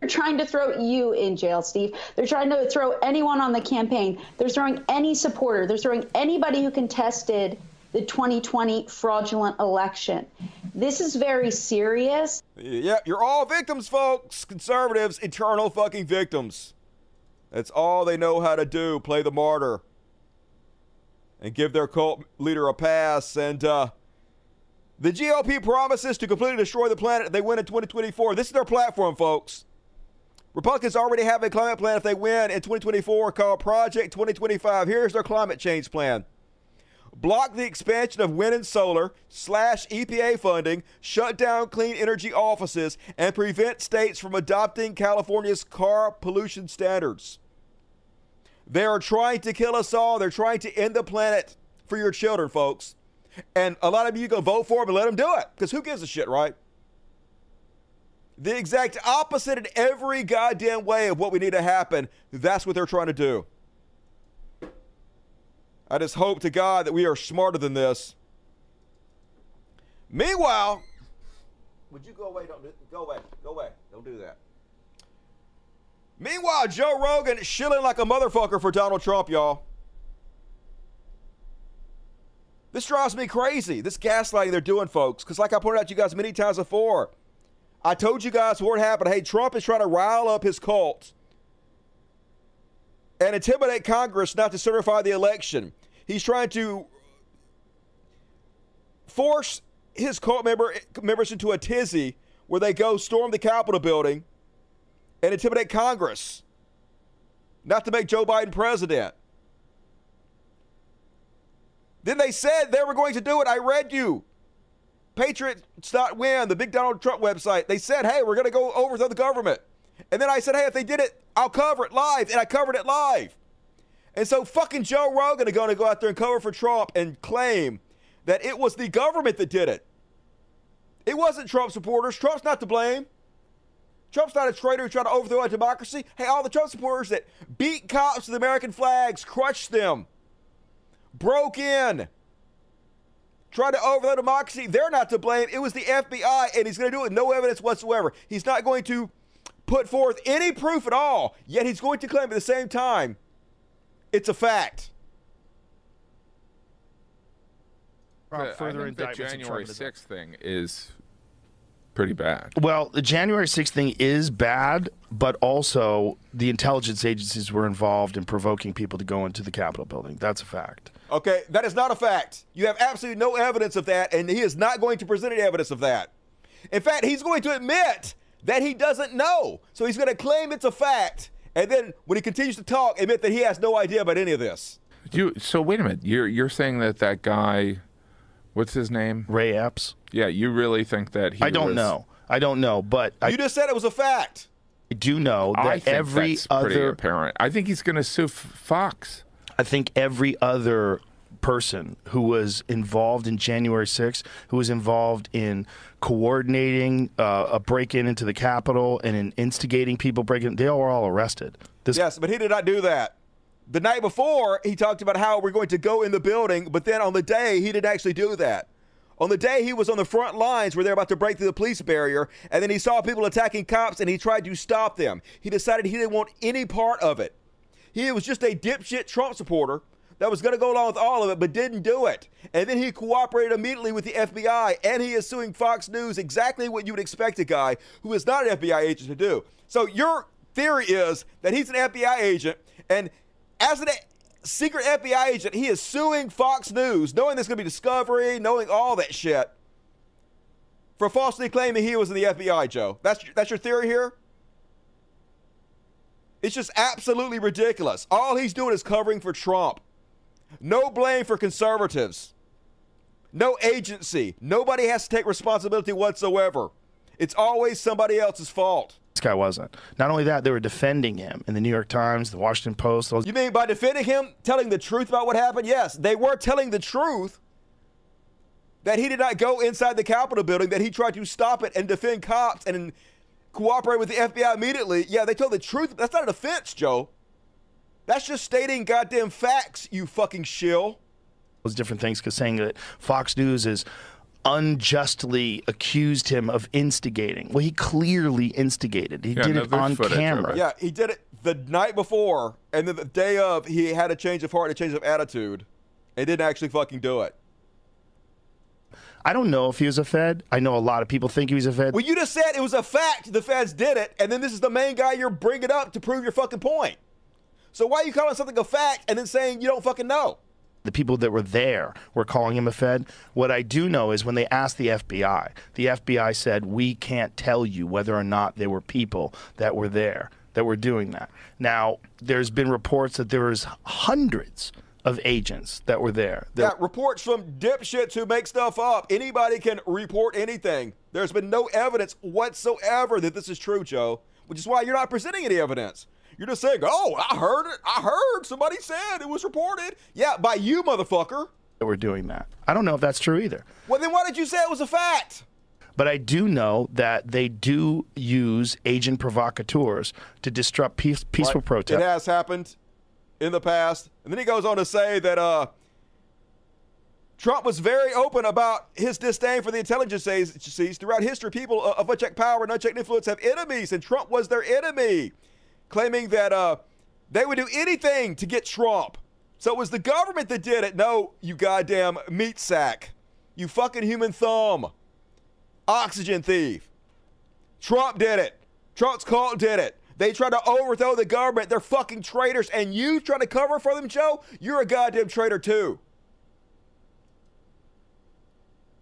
They're trying to throw you in jail, Steve. They're trying to throw anyone on the campaign. They're throwing any supporter. They're throwing anybody who contested the 2020 fraudulent election. This is very serious. Yeah, you're all victims, folks. Conservatives, eternal fucking victims. That's all they know how to do play the martyr and give their cult leader a pass. And uh, the GOP promises to completely destroy the planet if they win in 2024. This is their platform, folks. Republicans already have a climate plan if they win in 2024 called Project 2025. Here's their climate change plan block the expansion of wind and solar, slash EPA funding, shut down clean energy offices, and prevent states from adopting California's car pollution standards. They are trying to kill us all. They're trying to end the planet for your children, folks. And a lot of you go vote for him and let him do it because who gives a shit, right? The exact opposite in every goddamn way of what we need to happen. That's what they're trying to do. I just hope to God that we are smarter than this. Meanwhile, would you go away? Don't do, go away. Go away. Don't do that. Meanwhile, Joe Rogan shilling like a motherfucker for Donald Trump, y'all. This drives me crazy. This gaslighting they're doing, folks. Because, like I pointed out to you guys many times before, I told you guys what happened. Hey, Trump is trying to rile up his cult and intimidate Congress not to certify the election. He's trying to force his cult member, members into a tizzy where they go storm the Capitol building and intimidate Congress not to make Joe Biden president. Then they said they were going to do it. I read you. Patriots.win, the big Donald Trump website. They said, hey, we're going to go overthrow the government. And then I said, hey, if they did it, I'll cover it live. And I covered it live. And so fucking Joe Rogan is going to go out there and cover for Trump and claim that it was the government that did it. It wasn't Trump supporters. Trump's not to blame. Trump's not a traitor who tried to overthrow a democracy. Hey, all the Trump supporters that beat cops with American flags, crushed them, broke in, tried to overthrow democracy, they're not to blame. It was the FBI, and he's going to do it with no evidence whatsoever. He's not going to put forth any proof at all, yet he's going to claim at the same time it's a fact. But I think the January 6th thing is pretty bad. Well, the January 6th thing is bad, but also the intelligence agencies were involved in provoking people to go into the Capitol building. That's a fact. Okay, that is not a fact. You have absolutely no evidence of that, and he is not going to present any evidence of that. In fact, he's going to admit that he doesn't know. So he's going to claim it's a fact, and then when he continues to talk, admit that he has no idea about any of this. You so wait a minute. You're you're saying that that guy, what's his name? Ray Epps. Yeah, you really think that he? I don't was- know. I don't know, but I, You just said it was a fact. I do know that I think every that's pretty apparent. I think he's going to sue F- Fox. I think every other person who was involved in January 6th, who was involved in coordinating uh, a break-in into the Capitol and in instigating people breaking, they were all arrested. This yes, but he did not do that. The night before, he talked about how we're going to go in the building, but then on the day, he didn't actually do that. On the day he was on the front lines where they're about to break through the police barrier, and then he saw people attacking cops and he tried to stop them. He decided he didn't want any part of it. He was just a dipshit Trump supporter that was going to go along with all of it, but didn't do it. And then he cooperated immediately with the FBI, and he is suing Fox News exactly what you would expect a guy who is not an FBI agent to do. So your theory is that he's an FBI agent, and as an secret FBI agent, he is suing Fox News, knowing there's going to be discovery, knowing all that shit, for falsely claiming he was in the FBI, Joe. That's that's your theory here. It's just absolutely ridiculous. All he's doing is covering for Trump. No blame for conservatives. No agency. Nobody has to take responsibility whatsoever. It's always somebody else's fault. this guy wasn't. Not only that, they were defending him in the New York Times, the Washington Post. Those, You mean by defending him, telling the truth about what happened? Yes, they were telling the truth that he did not go inside the Capitol building, that he tried to stop it and defend cops and cooperate with the FBI immediately. Yeah, they told the truth. That's not a defense, Joe. That's just stating goddamn facts, you fucking shill. those different things, because saying that Fox News is unjustly accused him of instigating. Well, he clearly instigated. He Yeah, did no, it on footage camera. Yeah, he did it the night before, and then the day of, he had a change of heart, a change of attitude, and didn't actually fucking do it. I don't know if he was a Fed. I know a lot of people think he was a Fed. Well, you just said it was a fact the feds did it, and then this is the main guy you're bringing up to prove your fucking point. So why are you calling something a fact and then saying you don't fucking know? the people that were there were calling him a Fed. What I do know is when they asked the FBI, the FBI said, We can't tell you whether or not there were people that were there that were doing that. Now, there's been reports that there was hundreds of agents that were there. Yeah, reports from dipshits who make stuff up. Anybody can report anything. There's been no evidence whatsoever that this is true, Joe, which is why you're not presenting any evidence. You're just saying, oh, I heard it. I heard somebody said it was reported. Yeah, by you, motherfucker. that were doing that. I don't know if that's true either. Well, then why did you say it was a fact? But I do know that they do use agent provocateurs to disrupt peace, peaceful Right. protest. It has happened in the past. And then he goes on to say that uh, Trump was very open about his disdain for the intelligence agencies. Throughout history, people of unchecked power and unchecked influence have enemies, and Trump was their enemy. claiming that uh, they would do anything to get Trump. So it was the government that did it. No, you goddamn meat sack. You fucking human thumb. Oxygen thief. Trump did it. Trump's cult did it. They tried to overthrow the government. They're fucking traitors. And you trying to cover for them, Joe? You're a goddamn traitor too.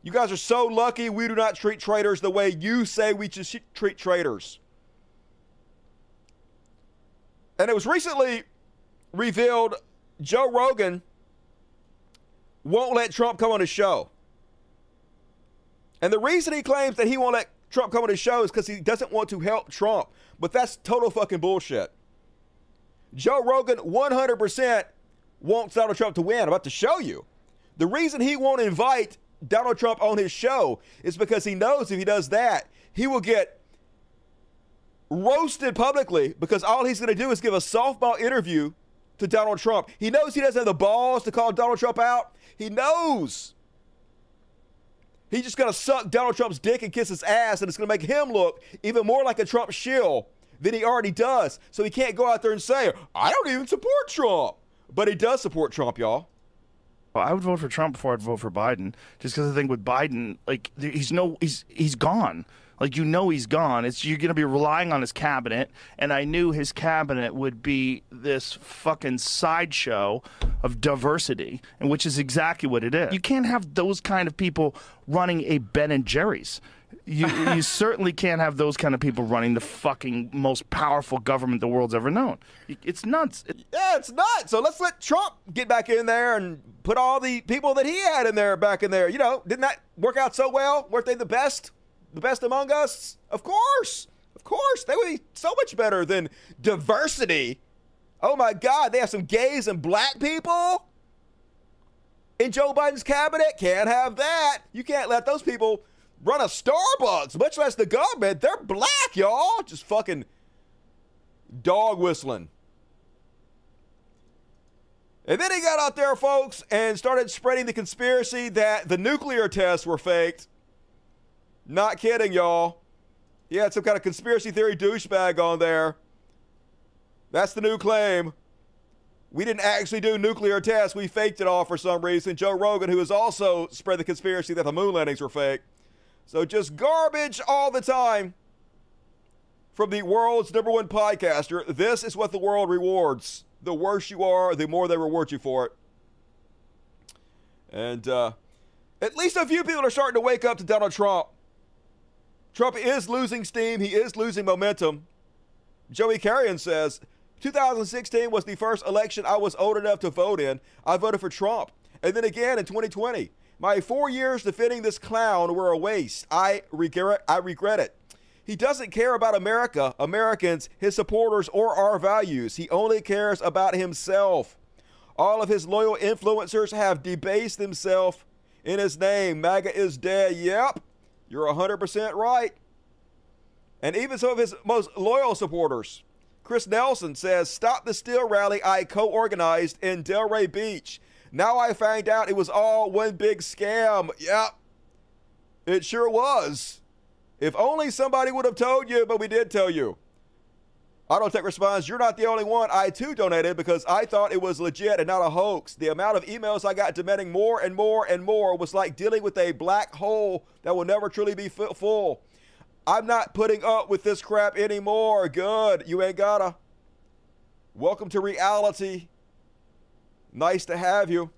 You guys are so lucky we do not treat traitors the way you say we should treat traitors. And it was recently revealed Joe Rogan won't let Trump come on his show. And the reason he claims that he won't let Trump coming to his show is because he doesn't want to help Trump. But that's total fucking bullshit. Joe Rogan 100% wants Donald Trump to win. I'm about to show you. The reason he won't invite Donald Trump on his show is because he knows if he does that, he will get roasted publicly because all he's going to do is give a softball interview to Donald Trump. He knows he doesn't have the balls to call Donald Trump out. He knows. He's just going to suck Donald Trump's dick and kiss his ass, and it's going to make him look even more like a Trump shill than he already does. So he can't go out there and say, I don't even support Trump. But he does support Trump, y'all. Well, I would vote for Trump before I'd vote for Biden, just because I think with Biden, like he's no, he's he's gone. Like you know he's gone. It's you're going to be relying on his cabinet, and I knew his cabinet would be this fucking sideshow of diversity, and which is exactly what it is. You can't have those kind of people running a Ben and Jerry's. You, you certainly can't have those kind of people running the fucking most powerful government the world's ever known. It's nuts. It, yeah, it's nuts. So let's let Trump get back in there and put all the people that he had in there back in there. You know, didn't that work out so well? Weren't they the best? The best among us? Of course. Of course. They would be so much better than diversity. Oh my God, they have some gays and black people in Joe Biden's cabinet. Can't have that. You can't let those people run a Starbucks, much less the government. They're black, y'all. Just fucking dog whistling. And then he got out there, folks, and started spreading the conspiracy that the nuclear tests were faked. Not kidding, y'all. He had some kind of conspiracy theory douchebag on there. That's the new claim. We didn't actually do nuclear tests. We faked it all for some reason. Joe Rogan, who has also spread the conspiracy that the moon landings were fake. So just garbage all the time from the world's number one podcaster. This is what the world rewards. The worse you are, the more they reward you for it. And uh, at least a few people are starting to wake up to Donald Trump. Trump is losing steam. He is losing momentum. Joey Carrion says 2016 was the first election I was old enough to vote in. I voted for Trump. And then again in 2020. My four years defending this clown were a waste. I regret, I regret it. He doesn't care about America, Americans, his supporters, or our values. He only cares about himself. All of his loyal influencers have debased themselves in his name. MAGA is dead. Yep, you're 100% right. And even some of his most loyal supporters. Chris Nelson says, Stop the Steal rally I co organized in Delray Beach. Now I find out it was all one big scam. Yep. It sure was. If only somebody would have told you, but we did tell you. Autotech responds, You're not the only one. I too donated because I thought it was legit and not a hoax. The amount of emails I got demanding more and more and more was like dealing with a black hole that will never truly be full. I'm not putting up with this crap anymore. Good. You ain't gotta. Welcome to reality. Nice to have you.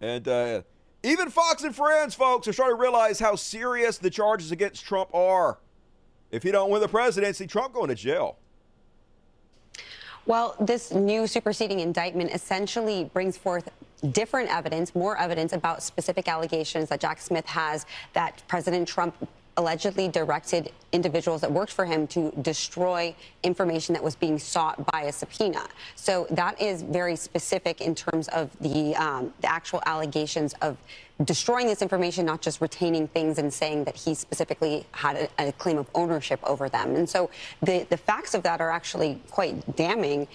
And uh, even Fox and Friends, folks, are starting to realize how serious the charges against Trump are. If he don't win the presidency, Trump going to jail. Well, this new superseding indictment essentially brings forth different evidence, more evidence about specific allegations that Jack Smith has that President Trump allegedly directed individuals that worked for him to destroy information that was being sought by a subpoena. So that is very specific in terms of the, um, the actual allegations of destroying this information, not just retaining things and saying that he specifically had a, a claim of ownership over them. And so the, the facts of that are actually quite damning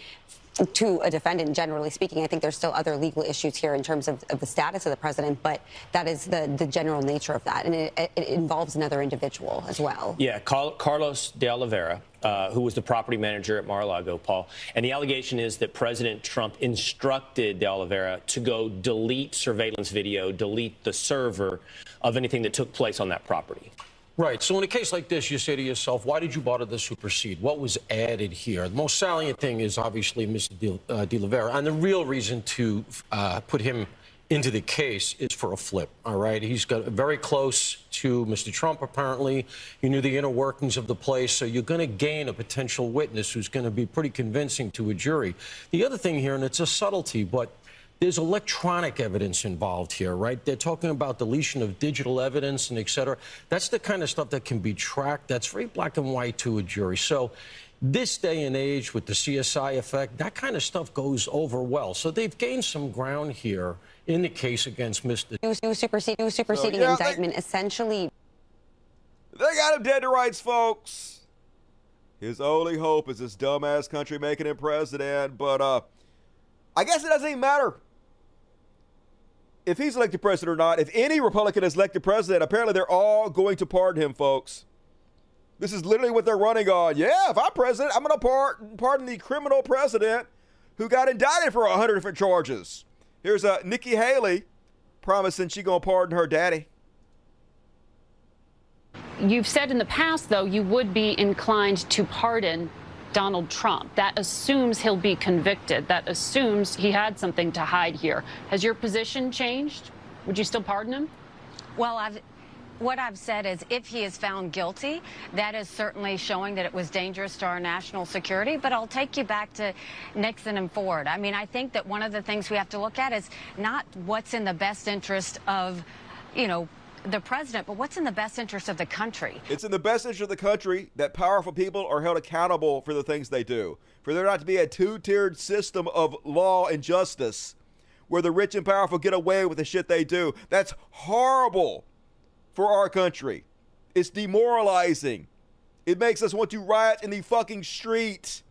to a defendant, generally speaking. I think there's still other legal issues here in terms of, of the status of the president, but that is the, the general nature of that. And it, it involves another individual as well. Yeah, Carl, Carlos de Oliveira, uh, who was the property manager at Mar-a-Lago, Paul. And the allegation is that President Trump instructed de Oliveira to go delete surveillance video, delete the server of anything that took place on that property. Right. So in a case like this, you say to yourself, why did you bother to supersede? What was added here? The most salient thing is obviously Mr. De, uh, De Oliveira. And the real reason to uh, put him into the case is for a flip, all right? He's got very close to Mr. Trump, apparently. You knew the inner workings of the place, so you're going to gain a potential witness who's going to be pretty convincing to a jury. The other thing here, and it's a subtlety, but there's electronic evidence involved here, right? They're talking about deletion of digital evidence and et cetera. That's the kind of stuff that can be tracked. That's very black and white to a jury. So this day and age with the CSI effect, that kind of stuff goes over well. So they've gained some ground here in the case against Mr. New, superseding, new superseding so, yeah, indictment, they, essentially. They got him dead to rights, folks. His only hope is this dumbass country making him president. But uh, I guess it doesn't even matter if he's elected president or not, if any Republican is elected president, apparently they're all going to pardon him, folks. This is literally what they're running on. Yeah, if I'm president, I'm going to pardon, pardon the criminal president who got indicted for 100 different charges. Here's uh, Nikki Haley promising she's going to pardon her daddy. You've said in the past, though, you would be inclined to pardon Donald Trump. That assumes he'll be convicted. That assumes he had something to hide here. Has your position changed? Would you still pardon him? Well, I've what I've said is if he is found guilty, that is certainly showing that it was dangerous to our national security. But I'll take you back to Nixon and Ford. I mean, I think that one of the things we have to look at is not what's in the best interest of, you know, the president, but what's in the best interest of the country? It's in the best interest of the country that powerful people are held accountable for the things they do. For there not to be a two tiered system of law and justice where the rich and powerful get away with the shit they do. That's horrible for our country. It's demoralizing. It makes us want to riot in the fucking street.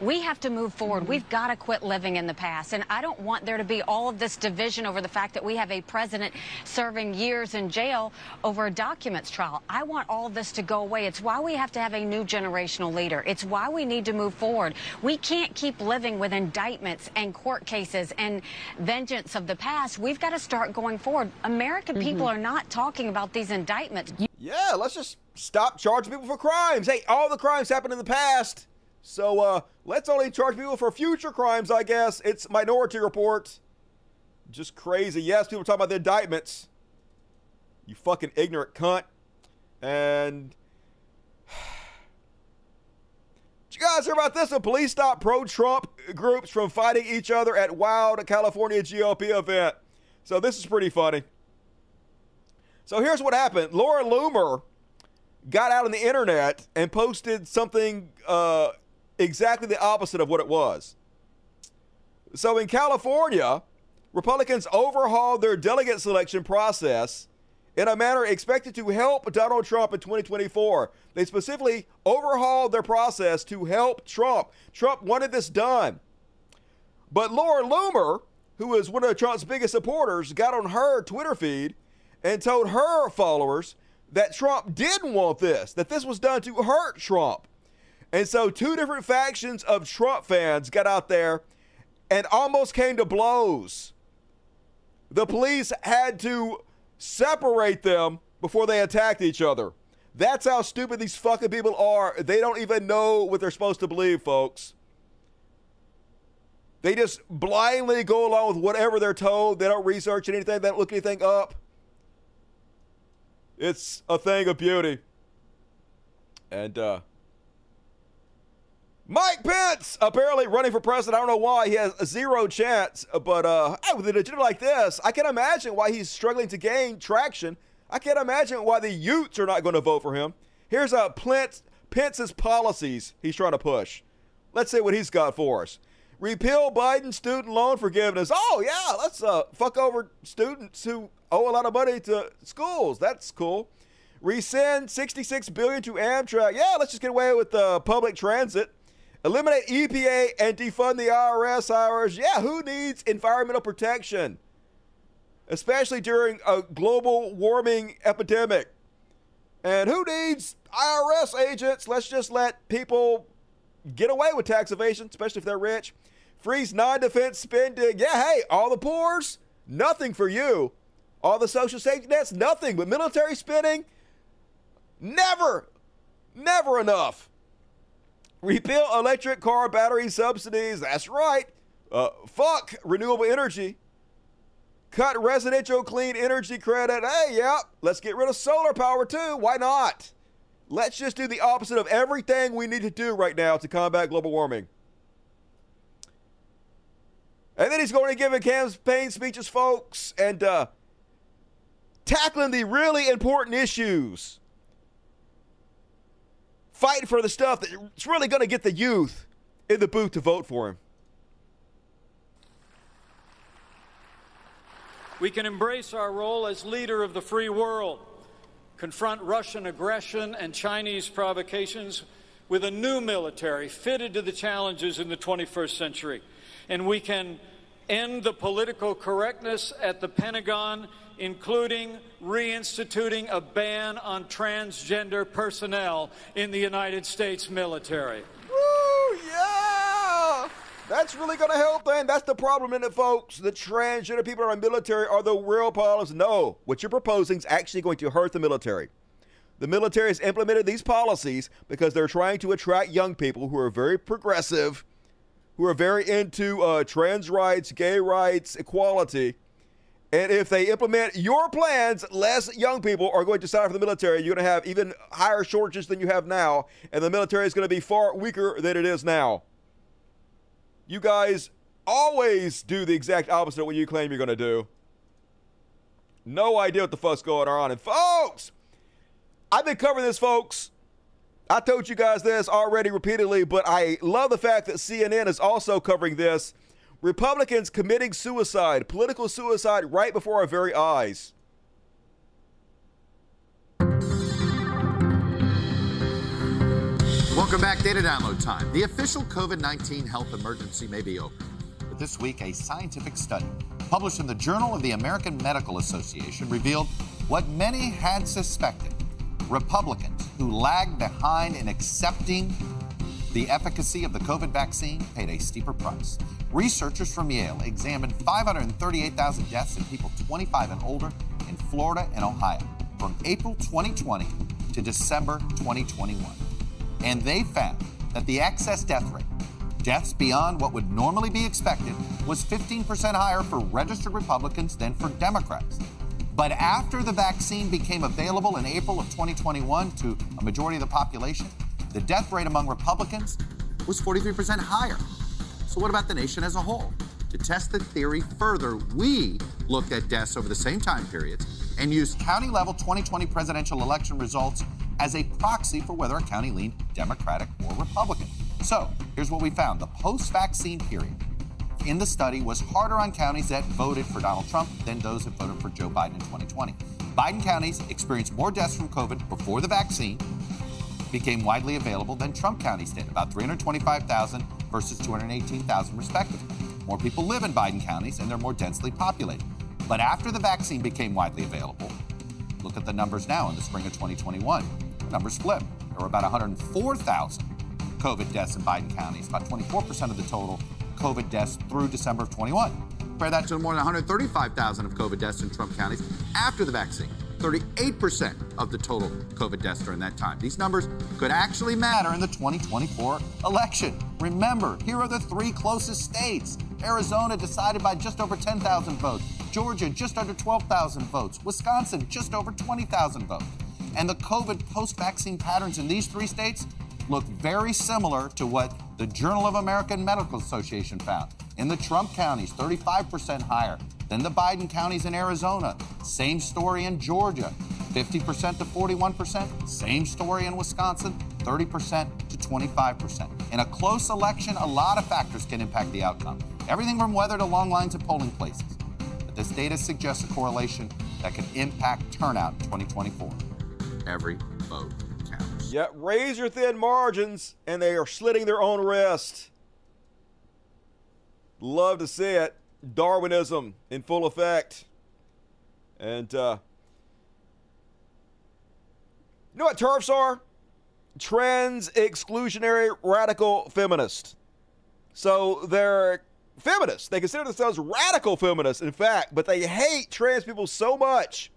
We have to move forward. We've got to quit living in the past. And I don't want there to be all of this division over the fact that we have a president serving years in jail over a documents trial. I want all of this to go away. It's why we have to have a new generational leader. It's why we need to move forward. We can't keep living with indictments and court cases and vengeance of the past. We've got to start going forward. American mm -hmm. people are not talking about these indictments. Yeah, let's just stop charging people for crimes. Hey, all the crimes happened in the past. So uh, let's only charge people for future crimes, I guess. It's Minority Report. Just crazy. Yes, people are talking about the indictments. You fucking ignorant cunt. And Did you guys hear about this? The police stopped pro-Trump groups from fighting each other at Wild California GOP event. So this is pretty funny. So here's what happened. Laura Loomer got out on the internet and posted something uh, exactly the opposite of what it was. So in California, Republicans overhauled their delegate selection process in a manner expected to help Donald Trump in 2024. They specifically overhauled their process to help Trump. Trump wanted this done. But Laura Loomer, who is one of Trump's biggest supporters, got on her Twitter feed and told her followers that Trump didn't want this, that this was done to hurt Trump. And so, two different factions of Trump fans got out there and almost came to blows. The police had to separate them before they attacked each other. That's how stupid these fucking people are. They don't even know what they're supposed to believe, folks. They just blindly go along with whatever they're told. They don't research anything, they don't look anything up. It's a thing of beauty. And uh, Mike Pence apparently running for president. I don't know why he has a zero chance, but uh, with an agenda like this, I can imagine why he's struggling to gain traction. I can't imagine why the Utes are not going to vote for him. Here's a uh, Pence, Pence's policies he's trying to push. Let's see what he's got for us. Repeal Biden student loan forgiveness. Oh yeah, let's uh, fuck over students who owe a lot of money to schools. That's cool. Resend 66 billion to Amtrak. Yeah, let's just get away with uh, public transit Eliminate EPA and defund the IRS hours. Yeah, who needs environmental protection? Especially during a global warming epidemic. And who needs IRS agents? Let's just let people get away with tax evasion, especially if they're rich. Freeze non defense spending. Yeah, hey, all the poors, nothing for you. All the social safety nets, nothing. But military spending, never, never enough. Repeal electric car battery subsidies. That's right. Uh, fuck renewable energy. Cut residential clean energy credit. Hey, yeah, let's get rid of solar power too. Why not? Let's just do the opposite of everything we need to do right now to combat global warming. And then he's going to give a campaign speeches, folks, and uh, tackling the really important issues. Fighting for the stuff that's really going to get the youth in the booth to vote for him. We can embrace our role as leader of the free world, confront Russian aggression and Chinese provocations with a new military fitted to the challenges in the 21st century. And we can end the political correctness at the Pentagon, including reinstituting a ban on transgender personnel in the United States military. Woo, yeah! That's really going to help, then. That's the problem in it, folks. The transgender people in our military are the real problems. No, what you're proposing is actually going to hurt the military. The military has implemented these policies because they're trying to attract young people who are very progressive, who are very into uh, trans rights, gay rights, equality. And if they implement your plans, less young people are going to sign up for the military. You're going to have even higher shortages than you have now, and the military is going to be far weaker than it is now. You guys always do the exact opposite of what you claim you're going to do. No idea what the fuck's going on. And folks, I've been covering this, folks. I told you guys this already repeatedly, but I love the fact that CNN is also covering this. Republicans committing suicide, political suicide, right before our very eyes. Welcome back, data download time. The official COVID 19 health emergency may be over. But this week, a scientific study published in the Journal of the American Medical Association revealed what many had suspected Republicans who lagged behind in accepting the efficacy of the COVID vaccine paid a steeper price. Researchers from Yale examined 538,000 deaths in people 25 and older in Florida and Ohio from April 2020 to December 2021. And they found that the excess death rate, deaths beyond what would normally be expected, was 15% higher for registered Republicans than for Democrats. But after the vaccine became available in April of 2021 to a majority of the population, the death rate among Republicans was 43% higher. So, what about the nation as a whole? To test the theory further, we looked at deaths over the same time periods and used county level 2020 presidential election results as a proxy for whether a county leaned Democratic or Republican. So, here's what we found the post vaccine period in the study was harder on counties that voted for Donald Trump than those that voted for Joe Biden in 2020. Biden counties experienced more deaths from COVID before the vaccine became widely available than Trump counties did, about 325,000 versus 218,000 respectively. More people live in Biden counties and they're more densely populated. But after the vaccine became widely available, look at the numbers now in the spring of 2021. The numbers flip. There were about 104,000 COVID deaths in Biden counties, about 24% of the total COVID deaths through December of 21. Compare that to more than 135,000 of COVID deaths in Trump counties after the vaccine. 38% of the total COVID deaths during that time. These numbers could actually matter in the 2024 election. Remember, here are the three closest states. Arizona decided by just over 10,000 votes. Georgia, just under 12,000 votes. Wisconsin, just over 20,000 votes. And the COVID post vaccine patterns in these three states look very similar to what the Journal of American Medical Association found. In the Trump counties, 35% higher than the Biden counties in Arizona. Same story in Georgia, 50% to 41%. Same story in Wisconsin, 30% to 25%. In a close election, a lot of factors can impact the outcome. Everything from weather to long lines at polling places. But this data suggests a correlation that could impact turnout in 2024. Every vote counts. Yep, razor thin margins, and they are slitting their own wrist. Love to see it. Darwinism in full effect. And, uh, you know what TERFs are? Trans exclusionary radical feminists. So they're feminists. They consider themselves radical feminists, in fact, but they hate trans people so much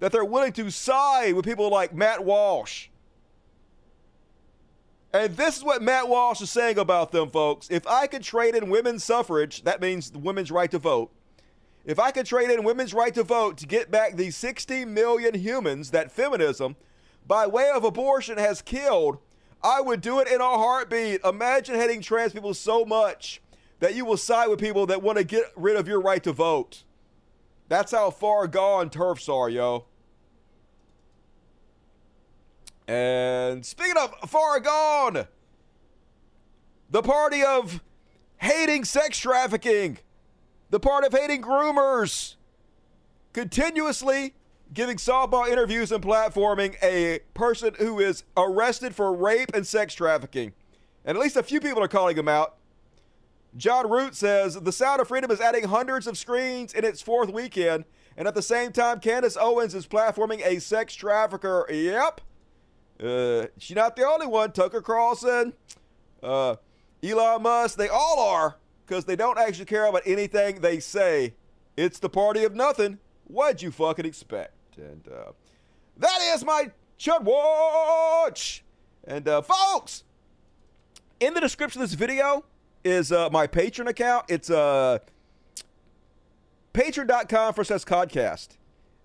that they're willing to side with people like Matt Walsh. And this is what Matt Walsh is saying about them, folks. If I could trade in women's suffrage, that means women's right to vote. If I could trade in women's right to vote to get back the 60 million humans that feminism, by way of abortion, has killed, I would do it in a heartbeat. Imagine hating trans people so much that you will side with people that want to get rid of your right to vote. That's how far gone TERFs are, yo. And speaking of far gone, the party of hating sex trafficking, the party of hating groomers, continuously giving softball interviews and platforming a person who is arrested for rape and sex trafficking. And at least a few people are calling him out. John Root says the Sound of Freedom is adding hundreds of screens in its fourth weekend, and at the same time, Candace Owens is platforming a sex trafficker. Yep. Uh, she's not the only one. Tucker Carlson, uh, Elon Musk, they all are because they don't actually care about anything they say. It's the party of nothing. What'd you fucking expect? And uh, that is my Chud Watch. And uh, folks, in the description of this video is uh, my Patreon account. It's uh, patreon.com for says podcast.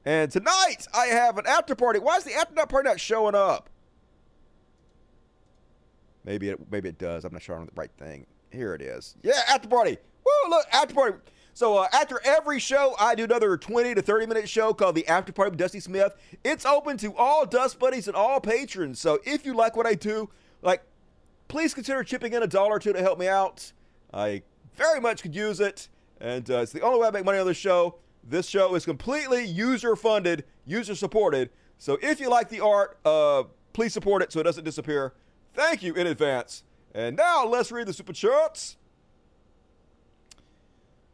And tonight I have an after party. Why is the after party not showing up? Maybe it maybe it does. I'm not sure I'm on the right thing. Here it is. Yeah, after party. Woo! Look, after party. So uh, after every show, I do another 20 to 30 minute show called the After Party with Dusty Smith. It's open to all Dust Buddies and all patrons. So if you like what I do, like, please consider chipping in a dollar or two to help me out. I very much could use it, and uh, it's the only way I make money on this show. This show is completely user funded, user supported. So if you like the art, uh, please support it so it doesn't disappear. Thank you in advance. And now let's read the super chats.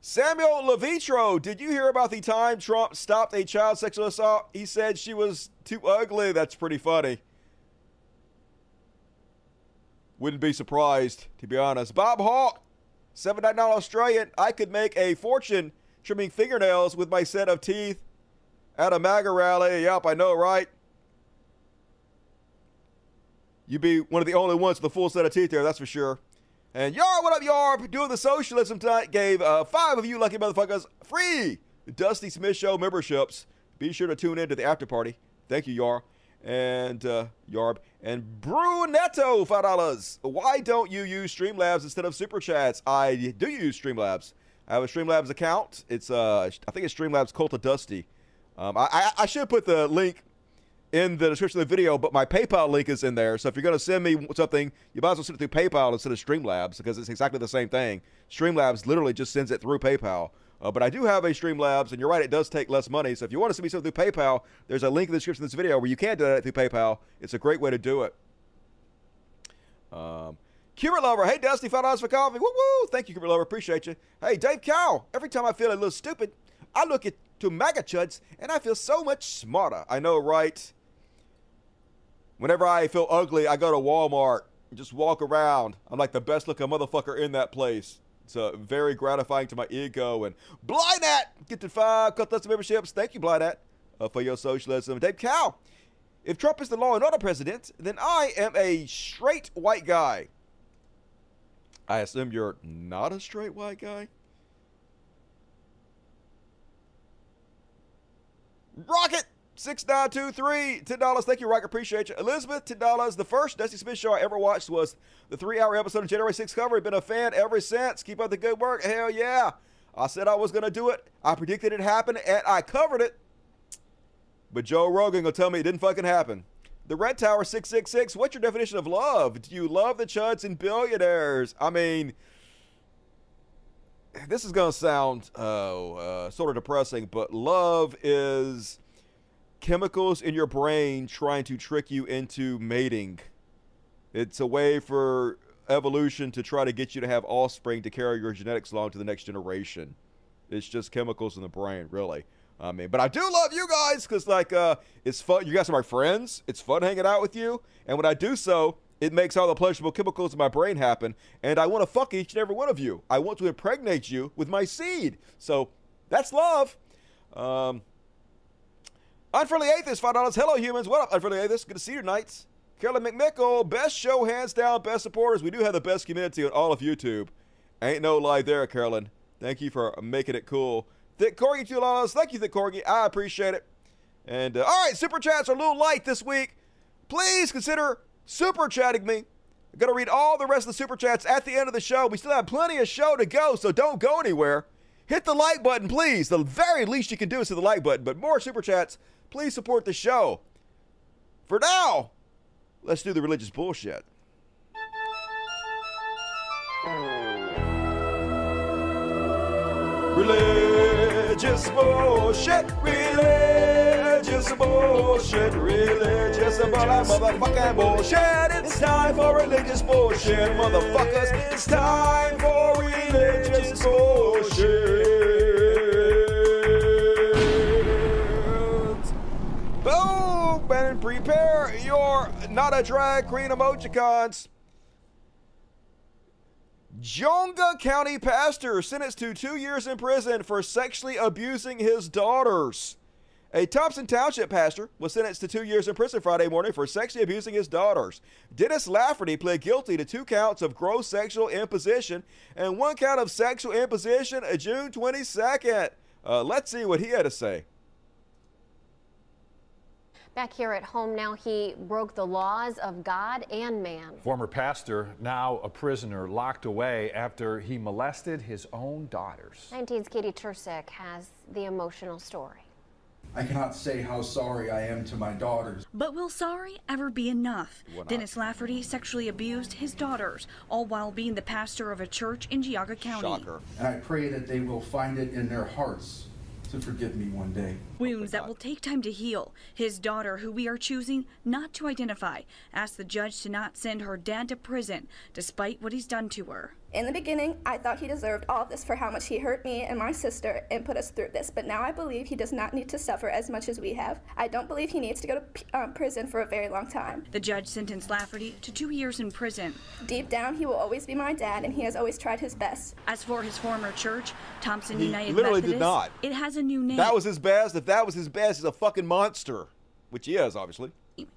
Samuel Levitro, did you hear about the time Trump stopped a child sexual assault? He said she was too ugly. That's pretty funny. Wouldn't be surprised, to be honest. Bob Hawk, $7 Australian. I could make a fortune trimming fingernails with my set of teeth at a MAGA rally. Yup, I know, right? You'd be one of the only ones with a full set of teeth there, that's for sure. And Yar, what up, Yar? Doing the socialism tonight gave uh, five of you lucky motherfuckers free Dusty Smith Show memberships. Be sure to tune in to the after party. Thank you, Yar. And uh, Yarb. And Brunetto, $5. Why don't you use Streamlabs instead of Super Chats? I do use Streamlabs. I have a Streamlabs account. It's uh, I think it's Streamlabs Cult of Dusty. Um, I, I, I should put the link in the description of the video, but my PayPal link is in there. So if you're going to send me something, you might as well send it through PayPal instead of Streamlabs because it's exactly the same thing. Streamlabs literally just sends it through PayPal. Uh, but I do have a Streamlabs, and you're right, it does take less money. So if you want to send me something through PayPal, there's a link in the description of this video where you can do that through PayPal. It's a great way to do it. Um, Cubert Lover, hey Dusty, five dollars for coffee. Woo woo! Thank you, Cubert Lover, appreciate you. Hey Dave Cow, every time I feel a little stupid, I look at to MAGA chuds and I feel so much smarter. I know, right? Whenever I feel ugly, I go to Walmart and just walk around. I'm like the best looking motherfucker in that place. It's uh, very gratifying to my ego. And Blindat, get to five cut us memberships. Thank you, Blindat, uh, for your socialism. Dave Cow, if Trump is the law and order president, then I am a straight white guy. I assume you're not a straight white guy? Rocket! Six nine two three ten dollars. Thank you, Rock. Appreciate you, Elizabeth. Ten dollars. The first Dusty Smith show I ever watched was the three-hour episode of January 6 cover. Been a fan ever since. Keep up the good work. Hell yeah! I said I was gonna do it. I predicted it happened, and I covered it. But Joe Rogan gonna tell me it didn't fucking happen. The Red Tower 666. What's your definition of love? Do you love the chuds and billionaires? I mean, this is gonna sound uh, uh, sort of depressing, but love is chemicals in your brain trying to trick you into mating. It's a way for evolution to try to get you to have offspring to carry your genetics along to the next generation. It's just chemicals in the brain, really. I mean, but I do love you guys because, like, uh, it's fun. You guys are my friends. It's fun hanging out with you. And when I do so, it makes all the pleasurable chemicals in my brain happen. And I want to fuck each and every one of you. I want to impregnate you with my seed. So that's love. Um, Unfriendly Atheist, $5. Hello, humans. What up, Unfriendly Atheist? Good to see you tonight. Carolyn McMickle, best show, hands down, best supporters. We do have the best community on all of YouTube. Ain't no lie there, Carolyn. Thank you for making it cool. Thick Corgi, two dollars. Thank you, Thick Corgi. I appreciate it. And uh, all right, super chats are a little light this week. Please consider super chatting me. I'm gonna read all the rest of the super chats at the end of the show. We still have plenty of show to go, so don't go anywhere. Hit the like button, please. The very least you can do is hit the like button. But more super chats. Please support the show. For now, let's do the religious bullshit. Religious bullshit, religious bullshit, religious motherfucking bullshit. It's time for religious bullshit, motherfuckers. It's time for religious bullshit. Boom! And prepare your not a drag queen emojicons. Geauga County pastor sentenced to two years in prison for sexually abusing his daughters. A Thompson Township pastor was sentenced to two years in prison Friday morning for sexually abusing his daughters. Dennis Lafferty pled guilty to two counts of gross sexual imposition and one count of sexual imposition uh, June 22nd. Uh, let's see what he had to say. Back here at home now, he broke the laws of God and man. Former pastor, now a prisoner, locked away after he molested his own daughters. 19's Katie Tursek has the emotional story. I cannot say how sorry I am to my daughters. But will sorry ever be enough? Dennis Lafferty sexually abused his daughters, all while being the pastor of a church in Geauga County. Shocker. And I pray that they will find it in their hearts to forgive me one day. Wounds that will take time to heal. His daughter, who we are choosing not to identify, asked the judge to not send her dad to prison, despite what he's done to her. In the beginning, I thought he deserved all this for how much he hurt me and my sister and put us through this, but now I believe he does not need to suffer as much as we have. I don't believe he needs to go to p- um, prison for a very long time. The judge sentenced Lafferty to two years in prison. Deep down, he will always be my dad, and he has always tried his best. As for his former church, Thompson He United literally Methodist, did not. it has a new name. That was his best. If that was his best, he's a fucking monster, which he is, obviously.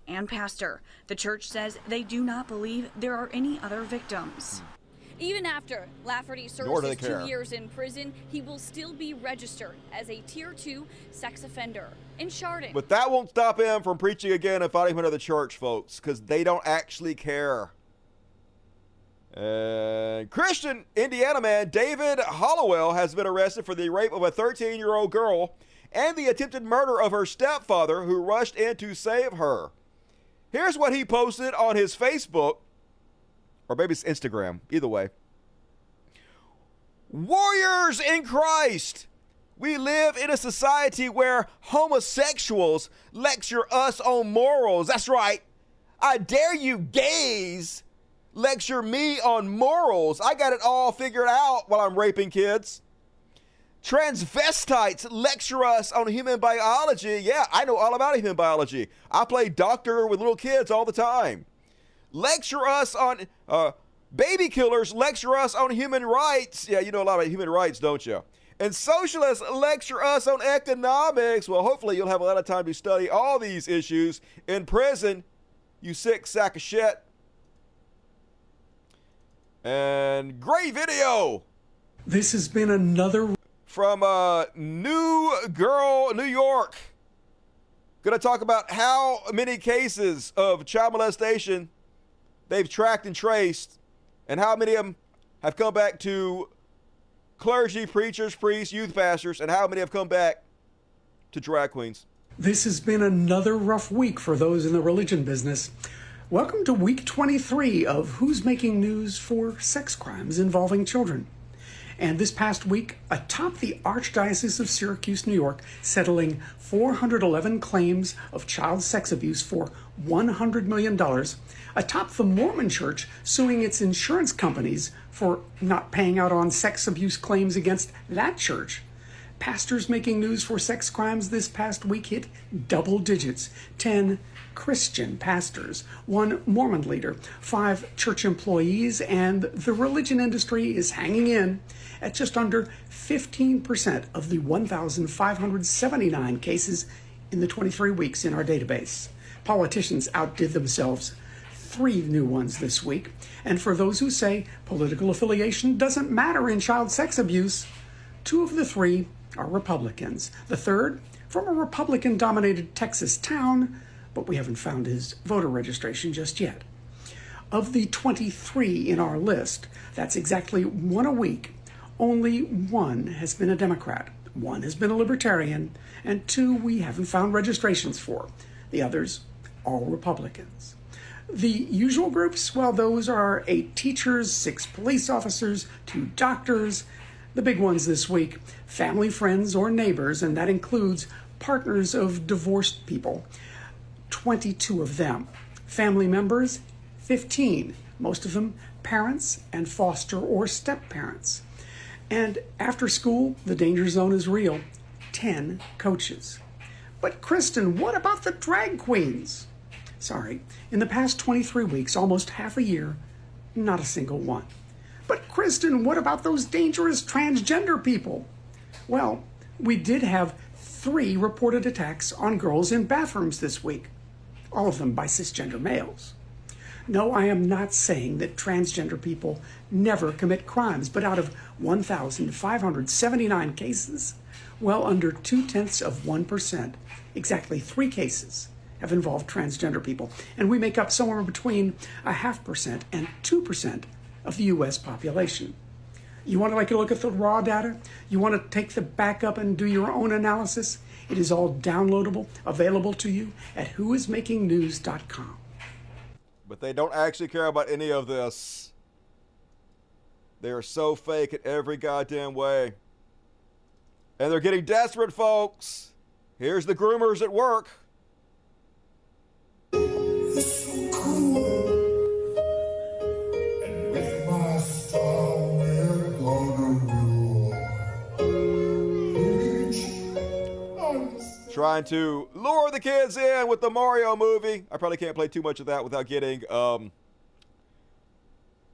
and pastor. The church says they do not believe there are any other victims. Even after Lafferty serves his two years in prison, he will still be registered as a Tier 2 sex offender. In Chardon, But that won't stop him from preaching again and fighting the church, folks, because they don't actually care. And Christian Indiana man David Hollowell has been arrested for the rape of a 13 year old girl and the attempted murder of her stepfather who rushed in to save her. Here's what he posted on his Facebook, or maybe it's Instagram, either way. Warriors in Christ! We live in a society where homosexuals lecture us on morals. That's right. I dare you, gays, lecture me on morals. I got it all figured out while I'm raping kids. Transvestites lecture us on human biology. Yeah, I know all about human biology. I play doctor with little kids all the time. Lecture us on uh, baby killers. Lecture us on human rights. Yeah, you know a lot about human rights, don't you? And socialists lecture us on economics. Well, hopefully you'll have a lot of time to study all these issues in prison. You sick sack of shit. And great video This has been another. from uh, New Girl, New York. Going to talk about how many cases of child molestation they've tracked and traced, and how many of them have come back to clergy, preachers, priests, youth pastors, and how many have come back to drag queens. This has been another rough week for those in the religion business. Welcome to week 23 of Who's Making News for Sex Crimes Involving Children. And this past week, atop the Archdiocese of Syracuse, New York, settling 411 claims of child sex abuse for $100 million, atop the Mormon Church suing its insurance companies for not paying out on sex abuse claims against that church. Pastors making news for sex crimes this past week hit double digits 10 Christian pastors, one Mormon leader, five church employees, and the religion industry is hanging in at just under 15% of the 1,579 cases in the 23 weeks in our database. Politicians outdid themselves. Three new ones this week. And for those who say political affiliation doesn't matter in child sex abuse, two of the three are Republicans. The third, from a Republican dominated Texas town, but we haven't found his voter registration just yet. Of the 23 in our list, that's exactly one a week, only one has been a Democrat, one has been a Libertarian, and two we haven't found registrations for. The others, all Republicans. The usual groups, well, those are eight teachers, six police officers, two doctors. The big ones this week family, friends, or neighbors, and that includes partners of divorced people. 22 of them. Family members, 15, most of them parents and foster or step parents. And after school, the danger zone is real 10 coaches. But, Kristen, what about the drag queens? Sorry, in the past 23 weeks, almost half a year, not a single one. But, Kristen, what about those dangerous transgender people? Well, we did have three reported attacks on girls in bathrooms this week all of them by cisgender males. No, I am not saying that transgender people never commit crimes, but out of 1,579 cases, well under two tenths of 1%, exactly three cases, have involved transgender people. And we make up somewhere between a half percent and 2% of the US population. You want to like a look at the raw data? You want to take the backup and do your own analysis? It is all downloadable, available to you at whoismakingnews.com. But they don't actually care about any of this. They are so fake in every goddamn way. And they're getting desperate, folks. Here's the groomers at work. Trying to lure the kids in with the Mario movie. I probably can't play too much of that without getting um,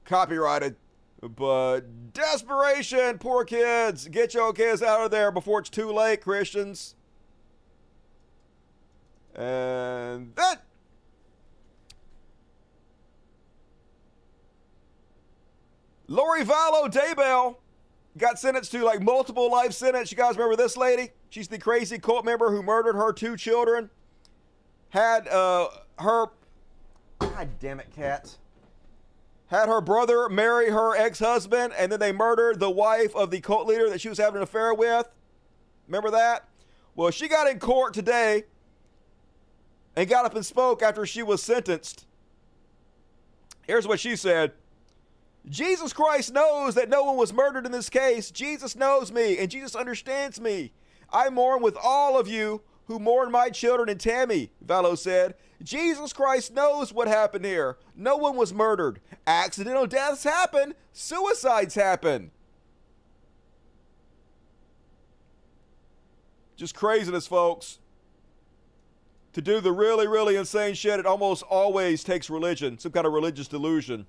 copyrighted. But desperation, poor kids. Get your kids out of there before it's too late, Christians. And that. Lori Vallow Daybell got sentenced to like multiple life sentence. You guys remember this lady? She's the crazy cult member who murdered her two children. Had uh, her. God damn it, cats. Had her brother marry her ex husband, and then they murdered the wife of the cult leader that she was having an affair with. Remember that? Well, she got in court today and got up and spoke after she was sentenced. Here's what she said Jesus Christ knows that no one was murdered in this case. Jesus knows me, and Jesus understands me. I mourn with all of you who mourn my children and Tammy, Vallow said. Jesus Christ knows what happened here. No one was murdered. Accidental deaths happen, suicides happen. Just craziness, folks. To do the really, really insane shit, it almost always takes religion, some kind of religious delusion.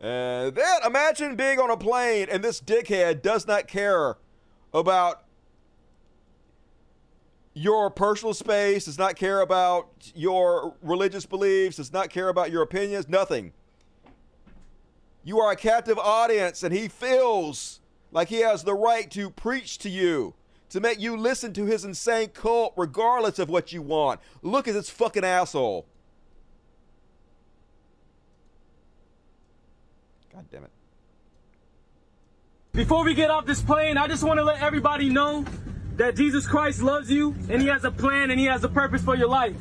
And then imagine being on a plane and this dickhead does not care about your personal space, does not care about your religious beliefs, does not care about your opinions, nothing. You are a captive audience, and he feels like he has the right to preach to you, to make you listen to his insane cult regardless of what you want. Look at this fucking asshole. God damn it. Before we get off this plane, I just want to let everybody know that Jesus Christ loves you and he has a plan and he has a purpose for your life.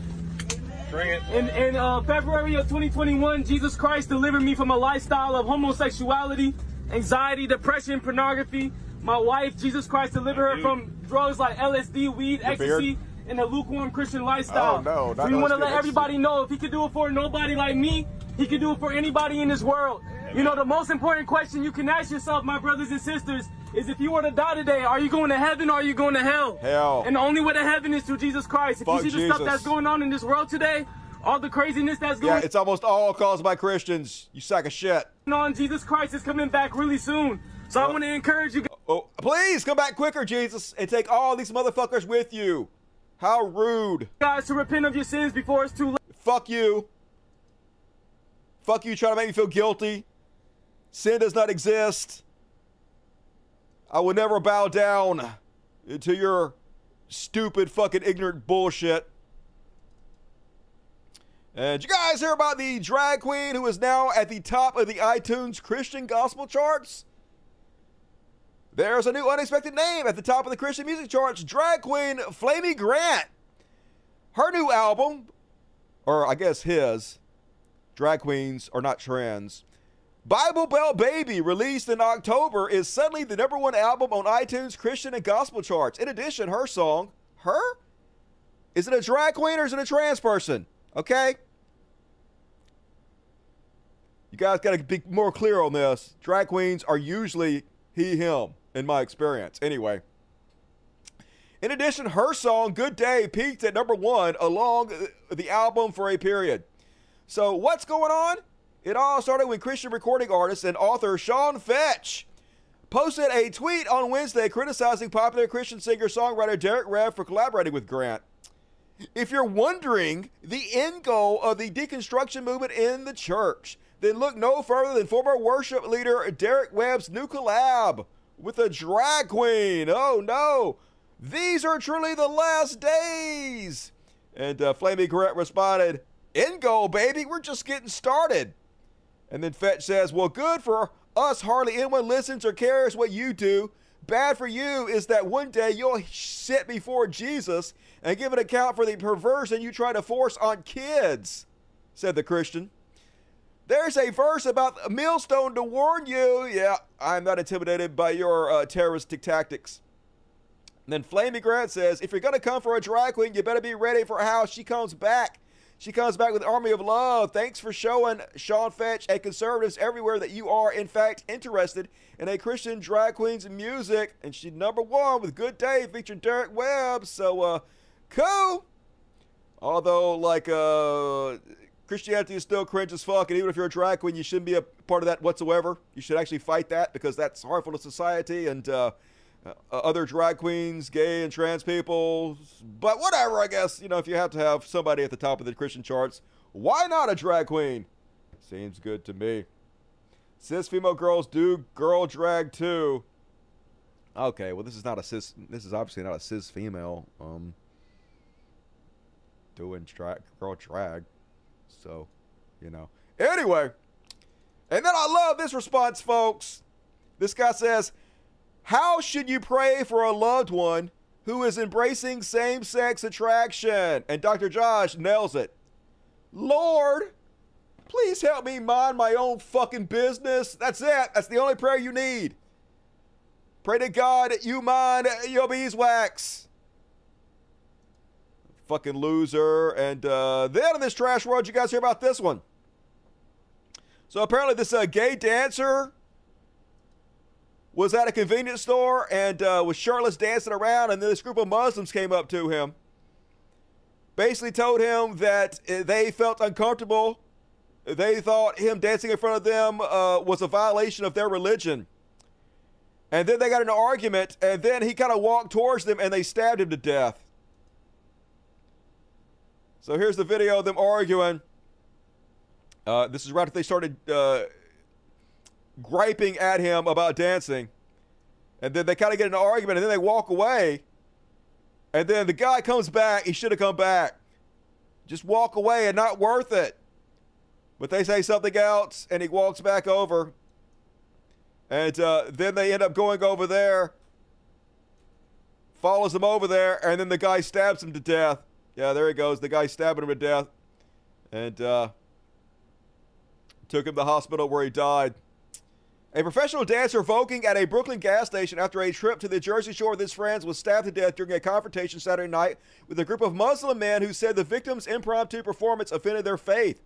Bring it. In, in uh, February of 2021, Jesus Christ delivered me from a lifestyle of homosexuality anxiety, depression, pornography. My wife, Jesus Christ, delivered her from drugs like LSD, weed, Your ecstasy, beard? and a lukewarm Christian lifestyle. Oh, no, we want to let everybody know if he could do it for nobody like me, he can do it for anybody in this world. You know, the most important question you can ask yourself, my brothers and sisters, is if you were to die today, are you going to heaven or are you going to hell? Hell. And the only way to heaven is through Jesus Christ. If Fuck you see the stuff that's going on in this world today, all the craziness that's going Yeah, it's almost all caused by Christians. You sack of shit. on, Jesus Christ is coming back really soon. So I oh. want to encourage you Oh, please come back quicker, Jesus, and take all these motherfuckers with you. How rude. guys to repent of your sins before it's too late. Fuck you. Fuck you trying to make me feel guilty. Sin does not exist. I will never bow down to your stupid, fucking ignorant bullshit. And you guys hear about the drag queen who is now at the top of the iTunes Christian gospel charts? There's a new unexpected name at the top of the Christian music charts drag queen Flamy Grant. Her new album, or I guess his, drag queens are not trans. Bible Belt Baby, released in October, is suddenly the number one album on iTunes Christian and gospel charts. In addition, her song, Her? Is it a drag queen or is it a trans person? Okay? You guys got to be more clear on this. Drag queens are usually he, him, in my experience. Anyway. In addition, her song Good Day peaked at number one along the album for a period. So, what's going on? It all started when Christian recording artist and author Sean Feucht posted a tweet on Wednesday criticizing popular Christian singer songwriter Derek Webb for collaborating with Grant. If you're wondering the end goal of the deconstruction movement in the church, then look no further than former worship leader Derek Webb's new collab with a drag queen. Oh no, these are truly the last days. And uh, Flamy Grant responded, End goal, baby, we're just getting started. And then Feucht says, Well, good for us, hardly anyone listens or cares what you do. Bad for you is that one day you'll sit before Jesus and give an account for the perversion you try to force on kids, said the Christian. There's a verse about a millstone to warn you. Yeah, I'm not intimidated by your uh, terroristic tactics. And then Flamy Grant says, if you're going to come for a drag queen, you better be ready for how she comes back. She comes back with Army of Love. Thanks for showing Sean Feucht and conservatives everywhere that you are, in fact, interested in a Christian drag queen's music. And she number one with Good Day featuring Derek Webb. So, uh, cool. Although, like, uh, Christianity is still cringe as fuck, and even if you're a drag queen, you shouldn't be a part of that whatsoever. You should actually fight that because that's harmful to society and uh, uh, other drag queens, gay and trans people. But whatever, I guess, you know, if you have to have somebody at the top of the Christian charts, why not a drag queen? Seems good to me. Cis female girls do girl drag too. Okay, well, this is not a cis. This is obviously not a cis female. Um, doing drag girl drag. So, you know. Anyway, and then I love this response, folks. This guy says, How should you pray for a loved one who is embracing same sex attraction? And Dr. Josh nails it. Lord, please help me mind my own fucking business. That's it. That's the only prayer you need. Pray to God that you mind your beeswax fucking loser. And uh, then in this trash world, you guys hear about this one. So apparently, this uh, gay dancer was at a convenience store and uh, was shirtless dancing around, and then this group of Muslims came up to him. Basically, told him that uh, they felt uncomfortable. They thought him dancing in front of them uh, was a violation of their religion. And then they got in an argument, and then he kind of walked towards them and they stabbed him to death. So here's the video of them arguing. Uh, this is right after they started uh, griping at him about dancing. And then they kind of get an argument and then they walk away. And then the guy comes back. He should have come back. Just walk away and not worth it. But they say something else and he walks back over. And uh, then they end up going over there, follows them over there, and then the guy stabs him to death. Yeah, there he goes. The guy stabbing him to death. And uh, took him to the hospital where he died. A professional dancer voguing at a Brooklyn gas station after a trip to the Jersey Shore with his friends was stabbed to death during a confrontation Saturday night with a group of Muslim men who said the victim's impromptu performance offended their faith.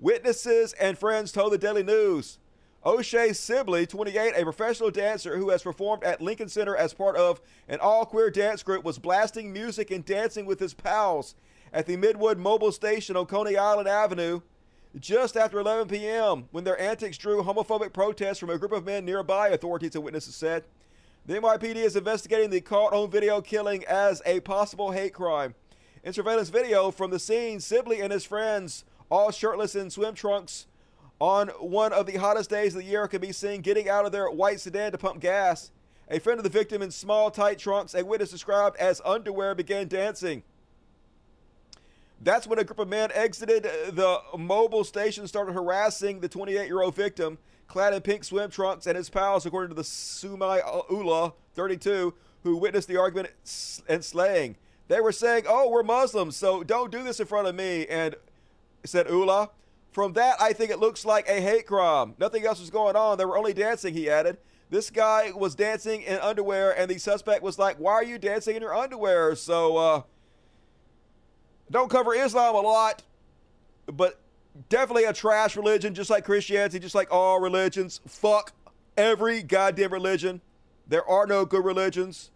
Witnesses and friends told the Daily News. O'Shea Sibley, 28, a professional dancer who has performed at Lincoln Center as part of an all queer dance group, was blasting music and dancing with his pals at the Midwood Mobil Station on Coney Island Avenue just after 11 p.m. when their antics drew homophobic protests from a group of men nearby, authorities and witnesses said. The NYPD is investigating the caught on video killing as a possible hate crime. In surveillance video from the scene, Sibley and his friends, all shirtless in swim trunks, on one of the hottest days of the year, can be seen getting out of their white sedan to pump gas. A friend of the victim in small, tight trunks, a witness described as underwear, began dancing. That's when a group of men exited the Mobil station, started harassing the 28 year old victim, clad in pink swim trunks, and his pals, according to the Sumai Ula, 32, who witnessed the argument and slaying. They were saying, Oh, we're Muslims, so don't do this in front of me. And said Ula. From that, I think it looks like a hate crime. Nothing else was going on. They were only dancing, he added. This guy was dancing in underwear, and the suspect was like, Why are you dancing in your underwear? So, uh, don't cover Islam a lot, but definitely a trash religion, just like Christianity, just like all religions. Fuck every goddamn religion. There are no good religions.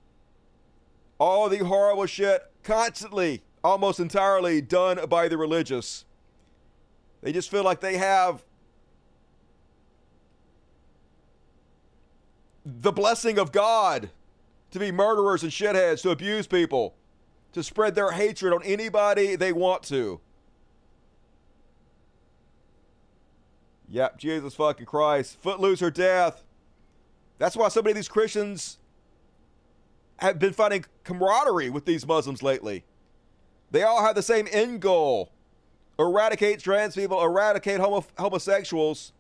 All the horrible shit constantly, almost entirely done by the religious. They just feel like they have the blessing of God to be murderers and shitheads, to abuse people to spread their hatred on anybody they want to. Yep, Jesus fucking Christ. Footloose or death. That's why so many of these Christians have been finding camaraderie with these Muslims lately. They all have the same end goal eradicate trans people, eradicate homo- homosexuals.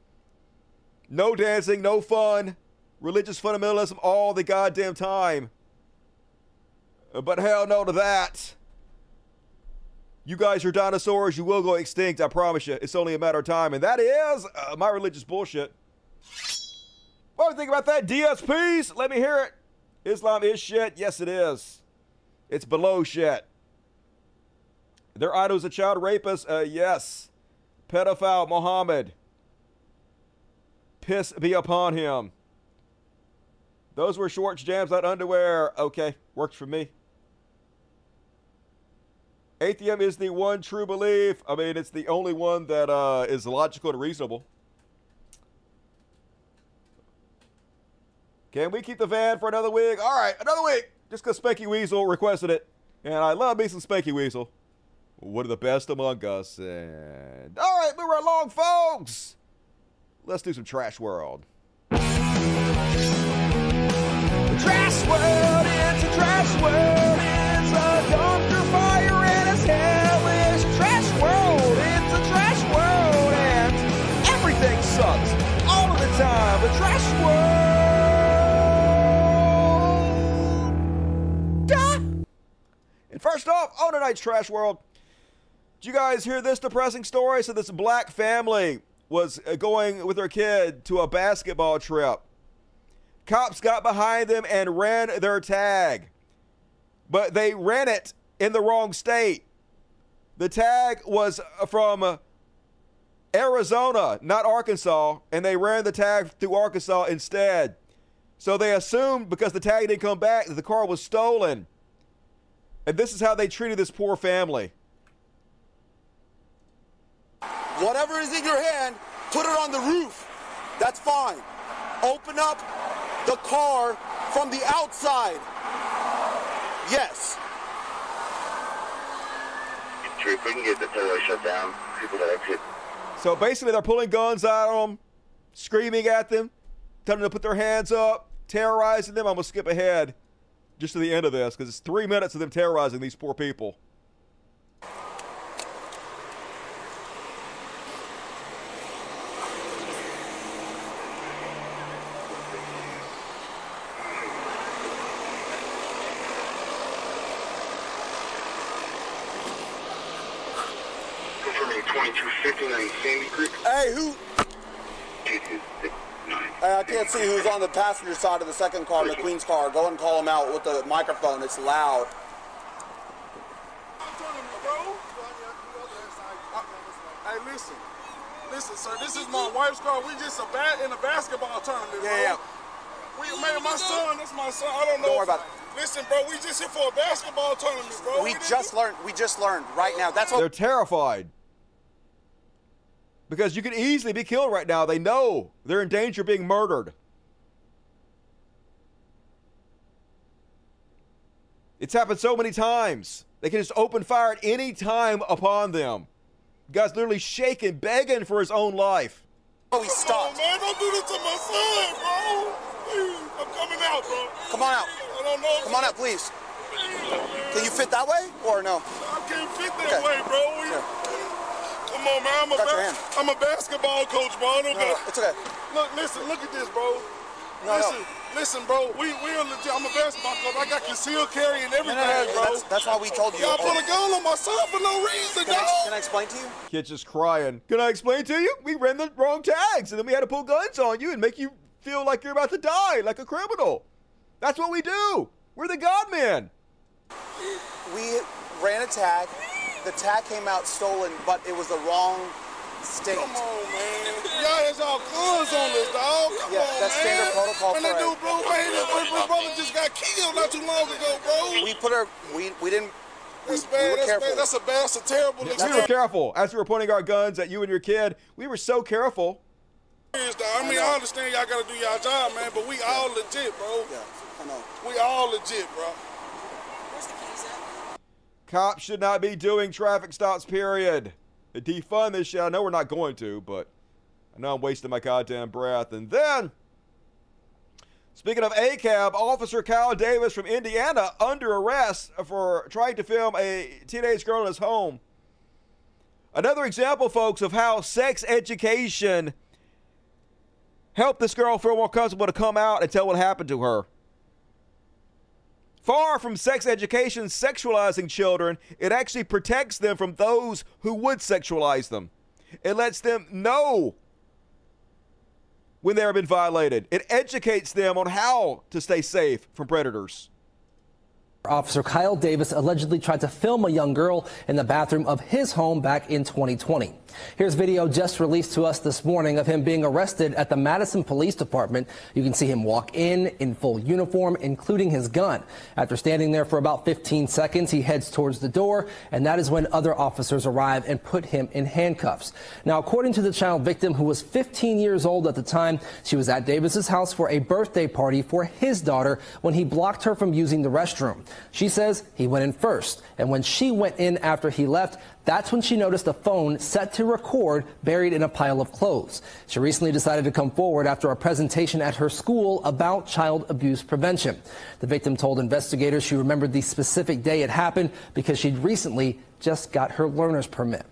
No dancing, no fun, religious fundamentalism all the goddamn time. But hell no to that. You guys are dinosaurs. You will go extinct. I promise you. It's only a matter of time. And that is uh, my religious bullshit. What do you think about that? DSPs? Let me hear it. Islam is shit. Yes, it is. It's below shit. Their idol's a child rapist. Uh, yes. Pedophile Muhammad. Piss be upon him. Those were shorts, jams, not underwear. Okay, works for me. Atheism is the one true belief. I mean, it's the only one that uh, is logical and reasonable. Can we keep the van for another week? All right, another week. Just because Spanky Weasel requested it. And I love me some Spanky Weasel. One of the best among us. And all right, move right along, folks. Let's do some Trash World. Trash World, it's a Trash World, of the. A trash world. And first off, on tonight's Trash World, did you guys hear this depressing story? So this black family was uh, going with their kid to a basketball trip. Cops got behind them and ran their tag. But they ran it in the wrong state. The tag was from Arizona, not Arkansas, and they ran the tag through Arkansas instead. So they assumed because the tag didn't come back that the car was stolen. And this is how they treated this poor family. Whatever is in your hand, put it on the roof. That's fine. Open up the car from the outside. Yes. If we can get the tower shut down, people that exit. So basically, they're pulling guns out at them, screaming at them, telling them to put their hands up, terrorizing them. I'm going to skip ahead just to the end of this because it's three minutes of them terrorizing these poor people. Hey, who? Hey, I can't see who's on the passenger side of the second car, McQueen's car. Go and call him out with the microphone. It's loud. Hey, listen. Listen, sir, this is my wife's car. We just a bat in a basketball tournament, Yeah, bro. yeah. We made my son, that's my son. I don't know. Don't worry about it. Listen, bro, we just here for a basketball tournament, bro. We didn't just learned. We just learned right now. That's what They're terrified. Because you could easily be killed right now. They know they're in danger of being murdered. It's happened so many times. They can just open fire at any time upon them. Guy's literally shaking, begging for his own life. Oh, he stopped. Oh, man, don't do this to my son, bro. Please, I'm coming out, bro. Come on out. I don't know. Come on out, please. Can you fit that way or no? I can't fit that Okay. way, bro. We- Come on, man. I'm a, ba- I'm a basketball coach, bro. I don't No, no, it's okay. Look, listen, look at this, bro. No, no. listen, listen, bro. We we are legit. I'm a basketball coach. I got concealed carry and No, everything, no, no. bro. That's, that's why we told you. Y'all put a gun on my son for no reason, Can I, can I explain to you? Kid's just crying. Can I explain to you? We ran the wrong tags, and then we had to pull guns on you and make you feel like you're about to die, like a criminal. That's what we do. We're the God men. We ran a tag. The tag came out stolen, but it was the wrong state. Come on, man. Y'all has y'all guns on this, dog. Come Yeah, on, that's man. standard protocol And for that a- dude, bro, Wayne, his, his brother just got killed not too long ago, bro. We put our. We we didn't. We, That's we bad. were that's careful. bad. That's a bad. That's a terrible We were experience, careful as we were pointing our guns at you and your kid. We were so careful. I mean, I understand y'all gotta do y'all job, man, but we all legit, bro. Yeah, I know. We all legit, bro. Cops should not be doing traffic stops, period. Defund this shit, I know we're not going to, but I know I'm wasting my goddamn breath. And then, speaking of ACAB, Officer Kyle Davis from Indiana under arrest for trying to film a teenage girl in his home. Another example, folks, of how sex education helped this girl feel more comfortable to come out and tell what happened to her. Far from sex education sexualizing children, it actually protects them from those who would sexualize them. It lets them know when they have been violated. It educates them on how to stay safe from predators. Officer Kyle Davis allegedly tried to film a young girl in the bathroom of his home back in 2020. Here's video just released to us this morning of him being arrested at the Madison Police Department. You can see him walk in in full uniform, including his gun. After standing there for about 15 seconds, he heads towards the door, and that is when other officers arrive and put him in handcuffs. Now, according to the child victim, who was 15 years old at the time, she was at Davis's house for a birthday party for his daughter when he blocked her from using the restroom. She says he went in first, and when she went in after he left, that's when she noticed a phone set to record buried in a pile of clothes. She recently decided to come forward after a presentation at her school about child abuse prevention. The victim told investigators she remembered the specific day it happened because she'd recently just got her learner's permit.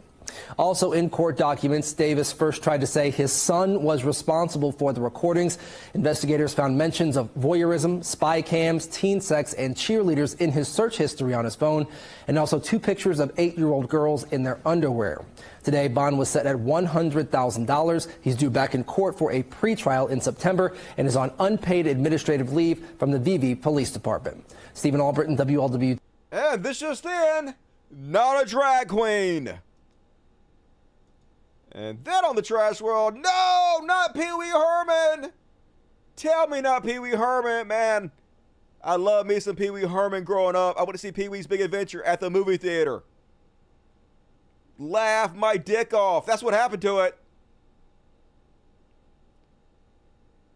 Also in court documents, Davis first tried to say his son was responsible for the recordings. Investigators found mentions of voyeurism, spy cams, teen sex, and cheerleaders in his search history on his phone, and also two pictures of eight-year-old girls in their underwear. Today, bond was set at $100,000. He's due back in court for a pretrial in September and is on unpaid administrative leave from the VV Police Department. Stephen Albritton, WLW. And this just in, not a drag queen. And then on the trash world, no, not Pee Wee Herman. Tell me not Pee Wee Herman, man. I love me some Pee Wee Herman growing up. I want to see Pee Wee's Big Adventure at the movie theater. Laugh my dick off. That's what happened to it.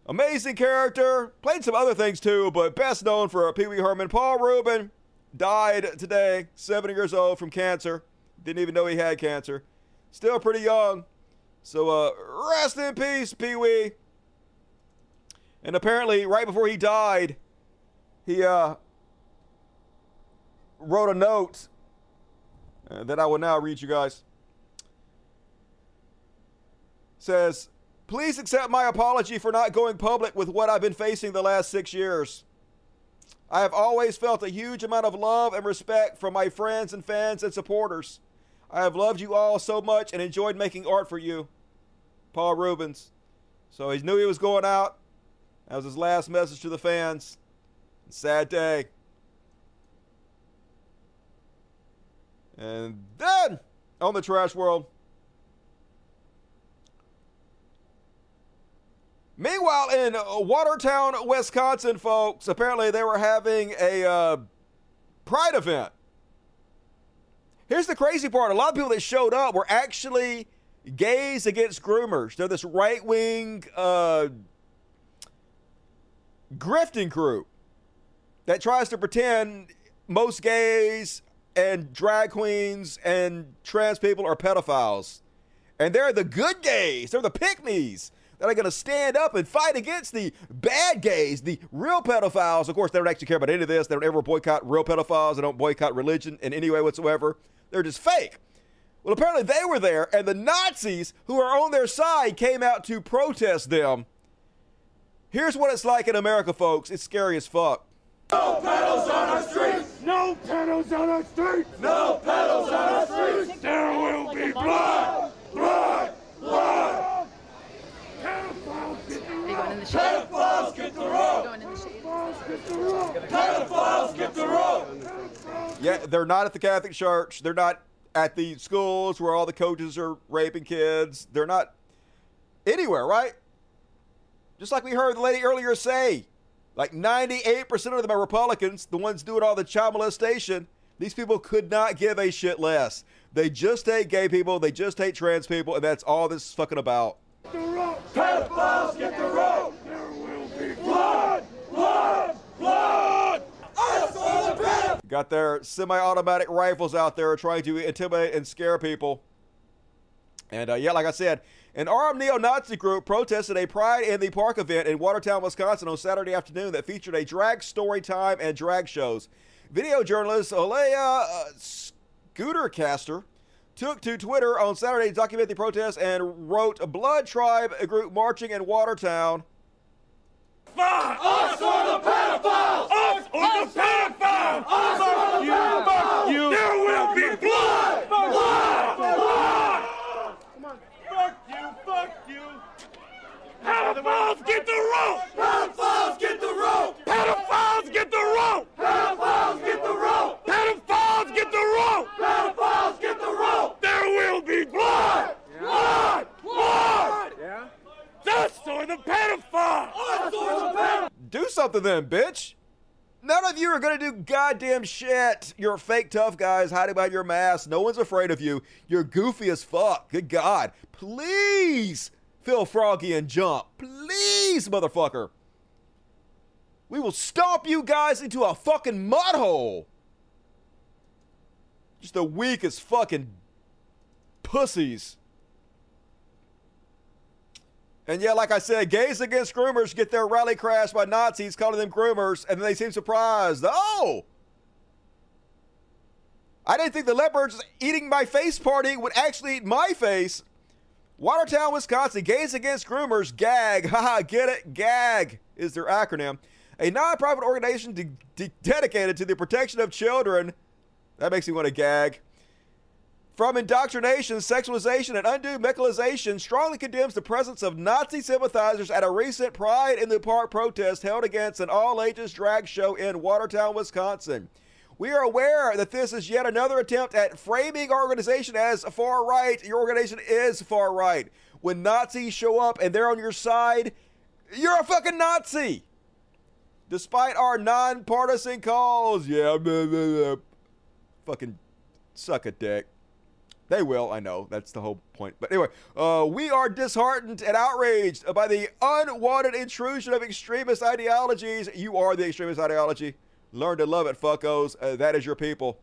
Amazing character. Played some other things too, but best known for Pee Wee Herman. Paul Rubin died today, 70 years old from cancer. Didn't even know he had cancer. Still pretty young. So uh, rest in peace, Pee Wee. And apparently, right before he died, he uh, wrote a note uh, that I will now read you guys. Says, please accept my apology for not going public with what I've been facing the last six years. I have always felt a huge amount of love and respect from my friends and fans and supporters. I have loved you all so much and enjoyed making art for you. Paul Reubens. So he knew he was going out. That was his last message to the fans. Sad day. And then on the trash world. Meanwhile, in Watertown, Wisconsin, folks, apparently they were having a uh, pride event. Here's the crazy part a lot of people that showed up were actually gays against groomers. They're this right wing uh, grifting crew that tries to pretend most gays and drag queens and trans people are pedophiles. And they're the good gays, they're the pick that are going to stand up and fight against the bad gays, the real pedophiles. Of course, they don't actually care about any of this. They don't ever boycott real pedophiles. They don't boycott religion in any way whatsoever. They're just fake. Well, apparently they were there, and the Nazis who are on their side came out to protest them. Here's what it's like in America, folks. It's scary as fuck. No pedals on our streets! No pedals on our streets! No pedals on our streets! There will be blood! Blood! Blood! Pedophiles get the rope! Pedophiles get the rope! Yeah, they're not at the Catholic Church. They're not at the schools where all the coaches are raping kids. They're not anywhere, right? Just like we heard the lady earlier say, like 98% of them are Republicans, the ones doing all the child molestation. These people could not give a shit less. They just hate gay people, they just hate trans people, and that's all this is fucking about. Pedophiles get the rope! There will be! Blood! Blood! I saw the pedophiles! Got their semi automatic rifles out there trying to intimidate and scare people. And uh, yeah, like I said, an armed neo Nazi group protested a Pride in the Park event in Watertown, Wisconsin on Saturday afternoon that featured a drag story time and drag shows. Video journalist Olaya uh, Scootercaster took to Twitter on Saturday to document the protest and wrote Blood Tribe, group marching in Watertown. Fine! Us or the pedophiles! Us or the pedophiles! Us or! Fuck you! There will be blood! Blood! Blood! Fuck you! Fuck you! Pedophiles get the rope! Pedophiles get the rope! Pedophiles get the rope! Pedophiles get the rope! Pedophiles get the rope! Pedophiles get the rope! There will be blood! Blood! Blood! Yeah? Us or the pedophiles! Us or the pedophiles! Do something then, bitch. None of you are going to do goddamn shit. You're fake tough guys hiding behind your mask. No one's afraid of you. You're goofy as fuck. Good God. Please feel froggy and jump. Please, motherfucker. We will stomp you guys into a fucking mud hole. Just the weakest fucking pussies. And yeah, like I said, gays against groomers get their rally crashed by Nazis calling them groomers, and then they seem surprised. Oh! I didn't think the leopards eating my face party would actually eat my face. Watertown, Wisconsin, Gays Against Groomers, GAG. Haha, get it? GAG is their acronym. A non-profit organization de- de- dedicated to the protection of children. That makes me want to gag. From indoctrination, sexualization, and undue mechanization, strongly condemns the presence of Nazi sympathizers at a recent Pride in the Park protest held against an all ages drag show in Watertown, Wisconsin. We are aware that this is yet another attempt at framing our organization as far right. Your organization is far right. When Nazis show up and they're on your side, you're a fucking Nazi. Despite our nonpartisan calls, yeah, blah, blah, blah. fucking suck a dick. They will, I know. That's the whole point. But anyway, uh, we are disheartened and outraged by the unwanted intrusion of extremist ideologies. You are the extremist ideology. Learn to love it, fuckos. Uh, that is your people.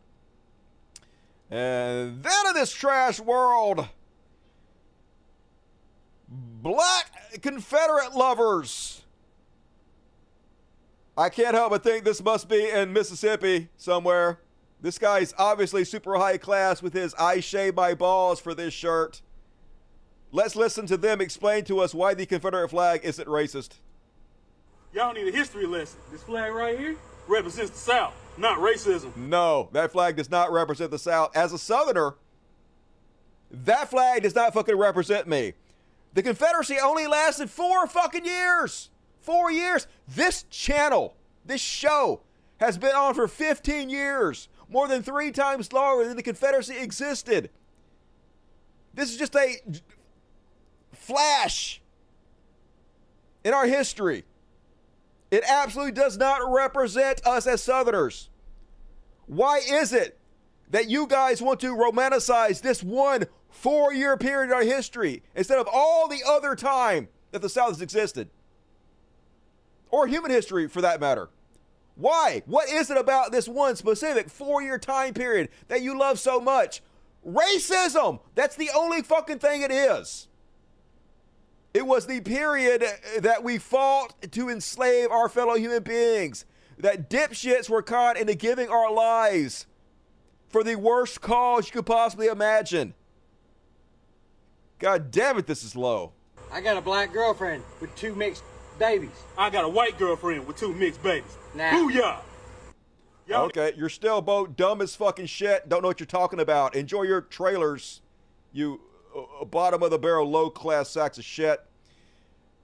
And then in this trash world, black Confederate lovers. I can't help but think this must be in Mississippi somewhere. This guy's obviously super high class with his I shave my balls for this shirt. Let's listen to them explain to us why the Confederate flag isn't racist. Y'all need a history lesson. This flag right here represents the South, not racism. No, that flag does not represent the South. As a Southerner, that flag does not fucking represent me. The Confederacy only lasted four fucking years. Four years. This channel, this show, has been on for 15 years, more than three times longer than the Confederacy existed. This is just a flash in our history. It absolutely does not represent us as Southerners. Why is it that you guys want to romanticize this one four year period in our history instead of all the other time that the South has existed? Or human history for that matter. Why? What is it about this one specific four year time period that you love so much? Racism! That's the only fucking thing it is. It was the period that we fought to enslave our fellow human beings, that dipshits were caught into giving our lives for the worst cause you could possibly imagine. God damn it, this is low. I got a black girlfriend with two mixed babies. I got a white girlfriend with two mixed babies. Nah. Booyah! Okay, you're still both dumb as fucking shit. Don't know what you're talking about. Enjoy your trailers, you uh, bottom of the barrel, low class sacks of shit.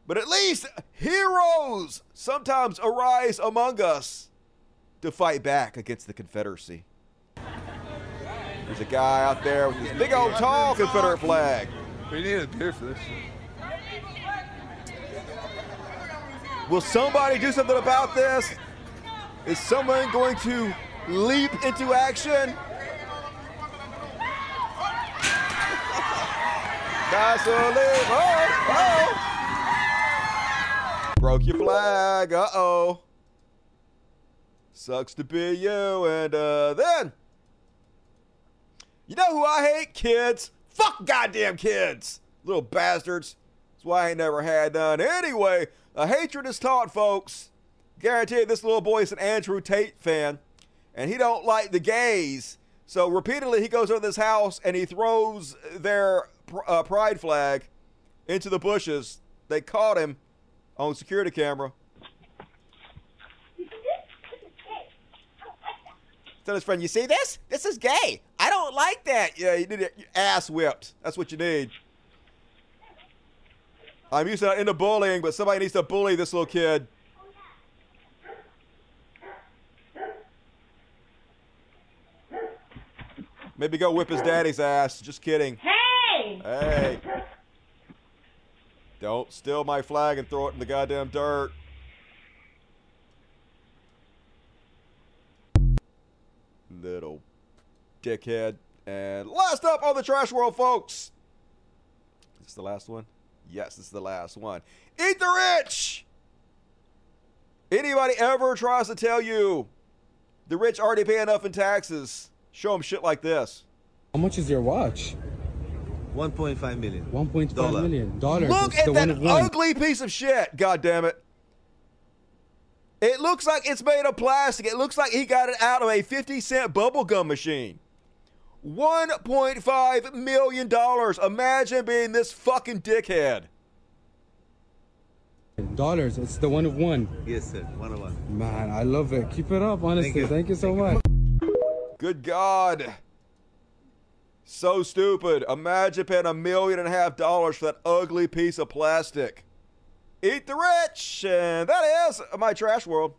But at least heroes sometimes arise among us to fight back against the Confederacy. There's a guy out there with this big old tall Confederate flag. We need a beer for this. Will somebody do something about this? Is someone going to leap into action? Gasoline. Oh, oh. Broke your flag. Uh oh. Sucks to be you. And uh, then, you know who I hate? Kids. Fuck goddamn kids. Little bastards. That's why I ain't never had none. Anyway, a hatred is taught, folks. Guarantee you, this little boy is an Andrew Tate fan, and he don't like the gays. So repeatedly, he goes over this house and he throws their uh, pride flag into the bushes. They caught him on security camera. Tell his friend, you see this? This is gay. I don't like that. Yeah, you need your ass whipped. That's what you need. I'm used to into bullying, but somebody needs to bully this little kid. Maybe go whip his daddy's ass. Just kidding. Hey! Hey. Don't steal my flag and throw it in the goddamn dirt. Little dickhead. And last up on the trash world, folks. Is this the last one? Yes, this is the last one. Eat the rich! Anybody ever tries to tell you the rich already pay enough in taxes, show them shit like this. How much is your watch? 1.5 million. 1.5 Dollar. million dollars. Look It's at that one of one. ugly piece of shit. God damn it. It looks like it's made of plastic. It looks like he got it out of a 50 cent bubblegum machine. $1.5 million. Imagine being this fucking dickhead. Dollars. It's the one of one. Yes, sir. One of one. Man, I love it. Keep it up, honestly. Thank you. you, so much. Good God. So stupid. Imagine paying a million and a half dollars for that ugly piece of plastic. Eat the rich. And that is my trash world.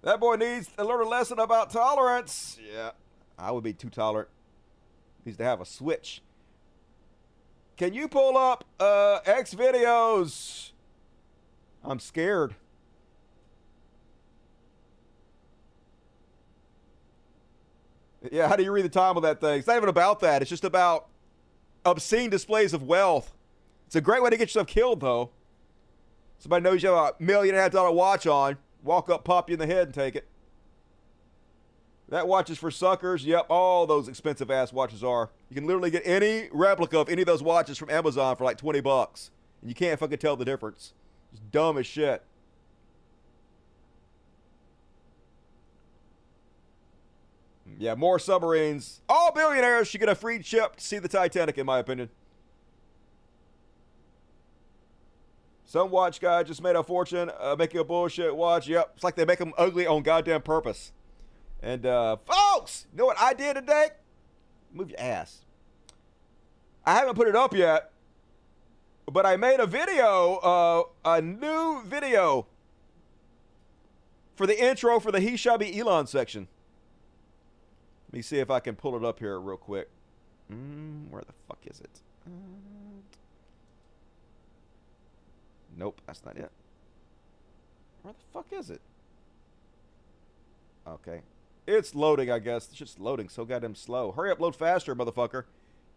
That boy needs to learn a lesson about tolerance. Yeah, I would be too tolerant. Needs to have a switch. Can you pull up uh, X videos? I'm scared. Yeah, how do you read the time of that thing? It's not even about that. It's just about obscene displays of wealth. It's a great way to get yourself killed, though. Somebody knows you have a million and a half dollar watch on. Walk up, pop you in the head, and take it. That watch is for suckers. Yep, all those expensive ass watches are. You can literally get any replica of any of those watches from Amazon for like 20 bucks. And you can't fucking tell the difference. It's dumb as shit. Yeah, more submarines. All billionaires should get a free trip to see the Titanic, in my opinion. Some watch guy just made a fortune uh, making a bullshit watch. Yep, it's like they make them ugly on goddamn purpose. And uh, folks, you know what I did today? Move your ass. I haven't put it up yet, but I made a video, uh, a new video for the intro for the He Shall Be Elon section. Let me see if I can pull it up here real quick. Mm, where the fuck is it? Nope, that's not it. Where the fuck is it? Okay. It's loading, I guess. It's just loading so goddamn slow. Hurry up, load faster, motherfucker.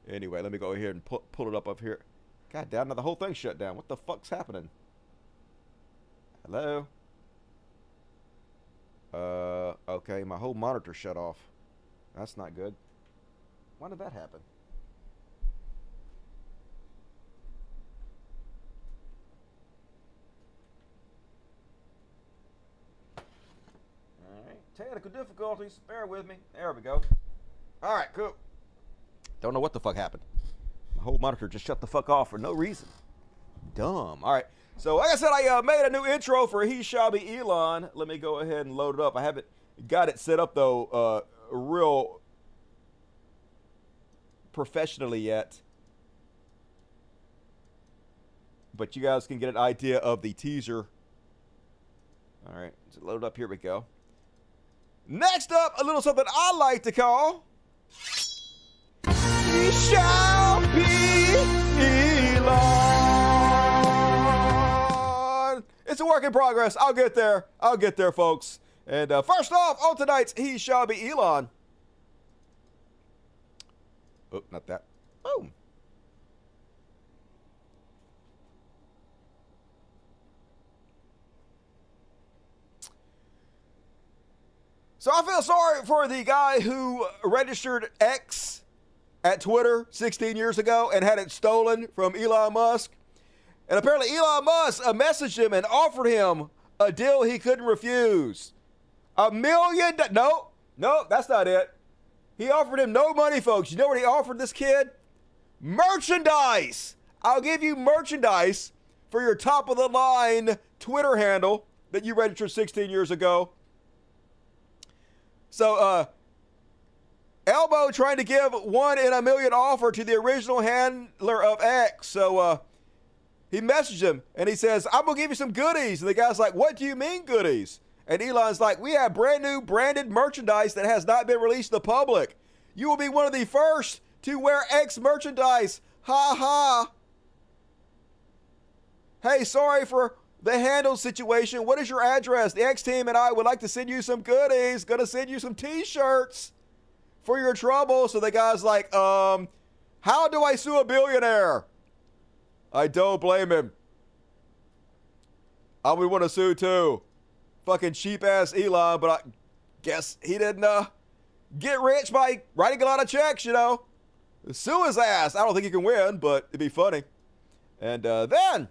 Anyway, let me go ahead and pu- pull it up up here. God damn, now the whole thing shut down. What the fuck's happening? Hello? Uh, okay, my whole monitor shut off. That's not good. Why did that happen? Alright, technical difficulties. Bear with me. There we go. Alright, cool. Don't know what the fuck happened. My whole monitor just shut the fuck off for no reason. Dumb. Alright. So, like I said, I uh, made a new intro for He Shall Be Elon. Let me go ahead and load it up. I haven't got it set up, though, uh, real professionally yet. But you guys can get an idea of the teaser. All right, so load up. Here we go. Next up, a little something I like to call. Shall be Elon. It's a work in progress. I'll get there. I'll get there, folks. And uh, first off, on tonight's He Shall Be Elon. Oh, not that. Boom. So I feel sorry for the guy who registered X at Twitter 16 years ago and had it stolen from Elon Musk. And apparently Elon Musk messaged him and offered him a deal he couldn't refuse. A million. No, no, that's not it. He offered him no money, folks. You know what he offered this kid? Merchandise. I'll give you merchandise for your top of the line Twitter handle that you registered 16 years ago. So, uh, Elbow trying to give one in a million offer to the original handler of X. So, uh, he messaged him and he says, I'm going to give you some goodies. And the guy's like, What do you mean goodies? And Elon's like, We have brand new branded merchandise that has not been released to the public. You will be one of the first to wear X merchandise. Ha ha. Hey, sorry for the handle situation. What is your address? The X team and I would like to send you some goodies. Gonna send you some t shirts for your trouble. So the guy's like, um, how do I sue a billionaire? I don't blame him. I would want to sue too. Fucking cheap ass Elon, but I guess he didn't uh, get rich by writing a lot of checks, you know. Sue his ass. I don't think he can win, but it'd be funny. And uh, then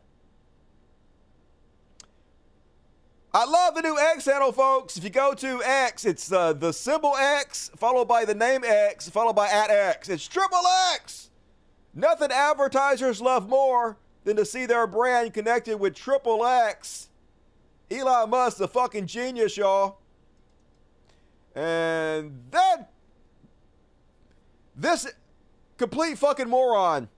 I love the new X handle, folks. If you go to X, it's uh, the symbol X followed by the name X followed by at X. It's triple X. Nothing advertisers love more than to see their brand connected with triple X. Elon Musk, the fucking genius, y'all. And then this complete fucking moron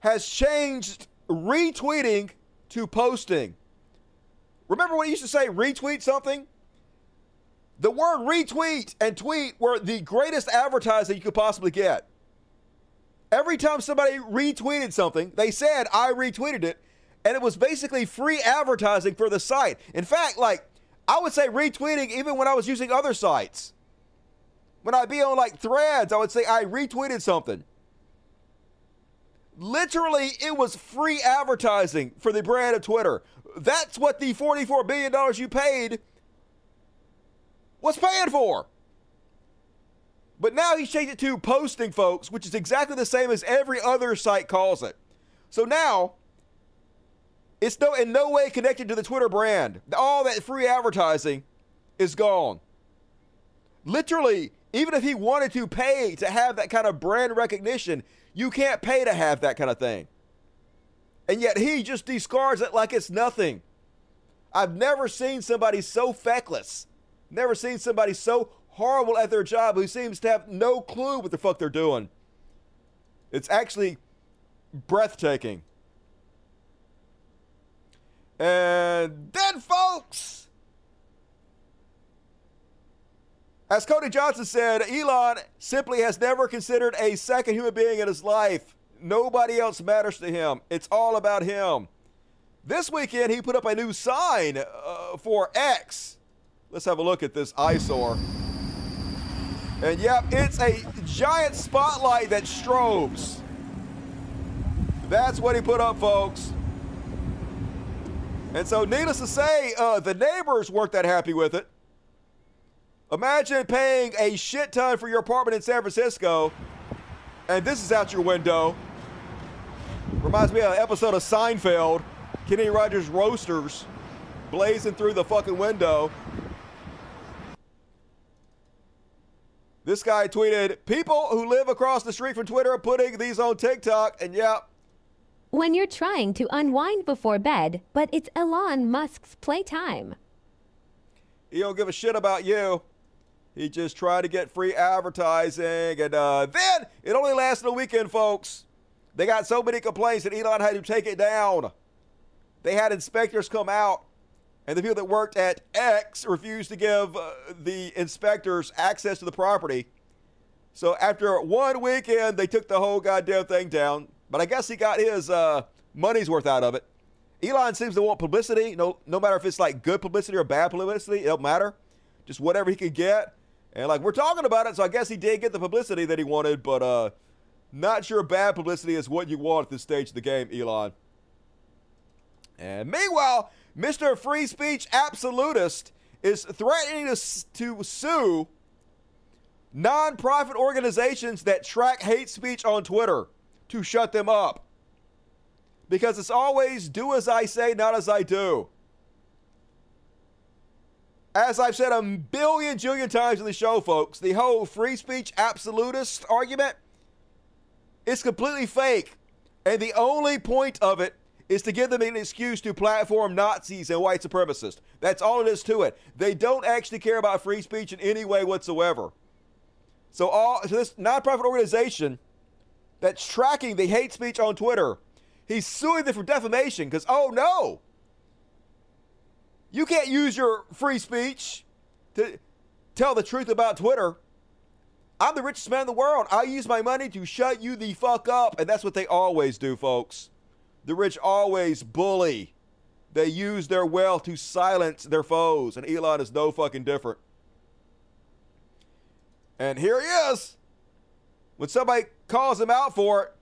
has changed retweeting to posting. Remember when he used to say retweet something? The word retweet and tweet were the greatest advertising you could possibly get. Every time somebody retweeted something, they said, I retweeted it, and it was basically free advertising for the site. In fact, like, I would say retweeting even when I was using other sites. When I'd be on like threads, I would say I retweeted something. Literally, it was free advertising for the brand of Twitter. That's what the $44 billion you paid was paying for. But now he's changed it to posting, folks, which is exactly the same as every other site calls it. So now, it's no in no way connected to the Twitter brand. All that free advertising is gone. Literally, even if he wanted to pay to have that kind of brand recognition, you can't pay to have that kind of thing. And yet he just discards it like it's nothing. I've never seen somebody so feckless. Never seen somebody so horrible at their job who seems to have no clue what the fuck they're doing. It's actually breathtaking. And then, folks, as Cody Johnson said, Elon simply has never considered a second human being in his life. Nobody else matters to him. It's all about him. This weekend, he put up a new sign uh, for X. Let's have a look at this eyesore. And yep, it's a giant spotlight that strobes. That's what he put up, folks. And so, needless to say, uh, the neighbors weren't that happy with it. Imagine paying a shit ton for your apartment in San Francisco, and this is out your window. Reminds me of an episode of Seinfeld, Kenny Rogers Roasters, blazing through the fucking window. This guy tweeted, People who live across the street from Twitter are putting these on TikTok, and yep, When you're trying to unwind before bed, but it's Elon Musk's playtime. he don't give a shit about you. He just tried to get free advertising, and uh, then it only lasted a weekend, folks. They got so many complaints that Elon had to take it down. They had inspectors come out, and the people that worked at X refused to give uh, the inspectors access to the property. So after one weekend, they took the whole goddamn thing down. But I guess he got his uh, money's worth out of it. Elon seems to want publicity, no, no matter if it's like good publicity or bad publicity, it don't matter. Just whatever he could get. And like we're talking about it, so I guess he did get the publicity that he wanted, but uh, not sure bad publicity is what you want at this stage of the game, Elon. And meanwhile, Mr. Free Speech Absolutist is threatening to, to sue nonprofit organizations that track hate speech on Twitter to shut them up. Because it's always do as I say, not as I do. As I've said a billion jillion times in the show, folks, the whole free speech absolutist argument is completely fake. And the only point of it is to give them an excuse to platform Nazis and white supremacists. That's all it is to it. They don't actually care about free speech in any way whatsoever. So all so this nonprofit organization that's tracking the hate speech on Twitter, he's suing them for defamation because oh no, you can't use your free speech to tell the truth about Twitter. I'm the richest man in the world. I use my money to shut you the fuck up. And that's what they always do, folks. The rich always bully. They use their wealth to silence their foes. And Elon is no fucking different. And here he is. When somebody calls him out for it,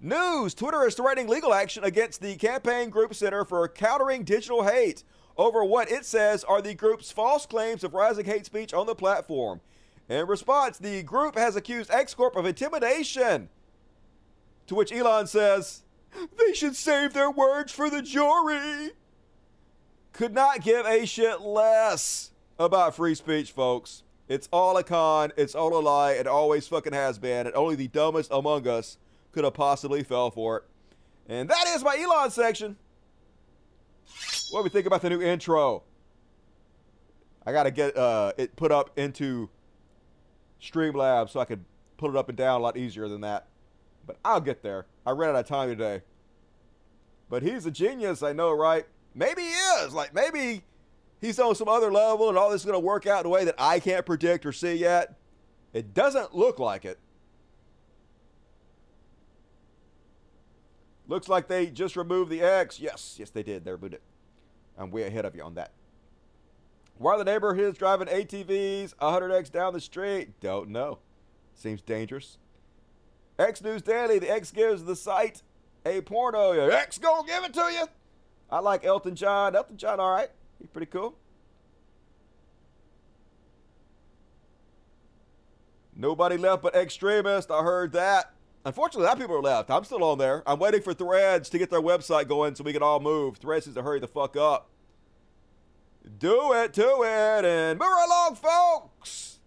news Twitter is threatening legal action against the Campaign Group Center for Countering Digital Hate over what it says are the group's false claims of rising hate speech on the platform. In response, the group has accused X Corp of intimidation. To which Elon says, they should save their words for the jury. Could not give a shit less about free speech, folks. It's all a con. It's all a lie. It always fucking has been. And only the dumbest among us could have possibly fell for it. And that is my Elon section. What do we think about the new intro? I got to get uh, it put up into Streamlabs so I could put it up and down a lot easier than that. But I'll get there. I ran out of time today. But he's a genius, I know, right? Maybe he is. Like, maybe he's on some other level and all this is going to work out in a way that I can't predict or see yet. It doesn't look like it. Looks like they just removed the X. Yes, yes, they did. They removed it. I'm way ahead of you on that. Why are the neighborhoods driving ATVs 100X down the street? Don't know. Seems dangerous. X News Daily, the X gives the site a porno. X gonna give it to you. I like Elton John. Elton John, all right. Pretty cool. Nobody left but extremists. I heard that. Unfortunately, a lot of people are left. I'm still on there. I'm waiting for Threads to get their website going so we can all move. Threads needs to hurry the fuck up. Do it to it and move along, folks.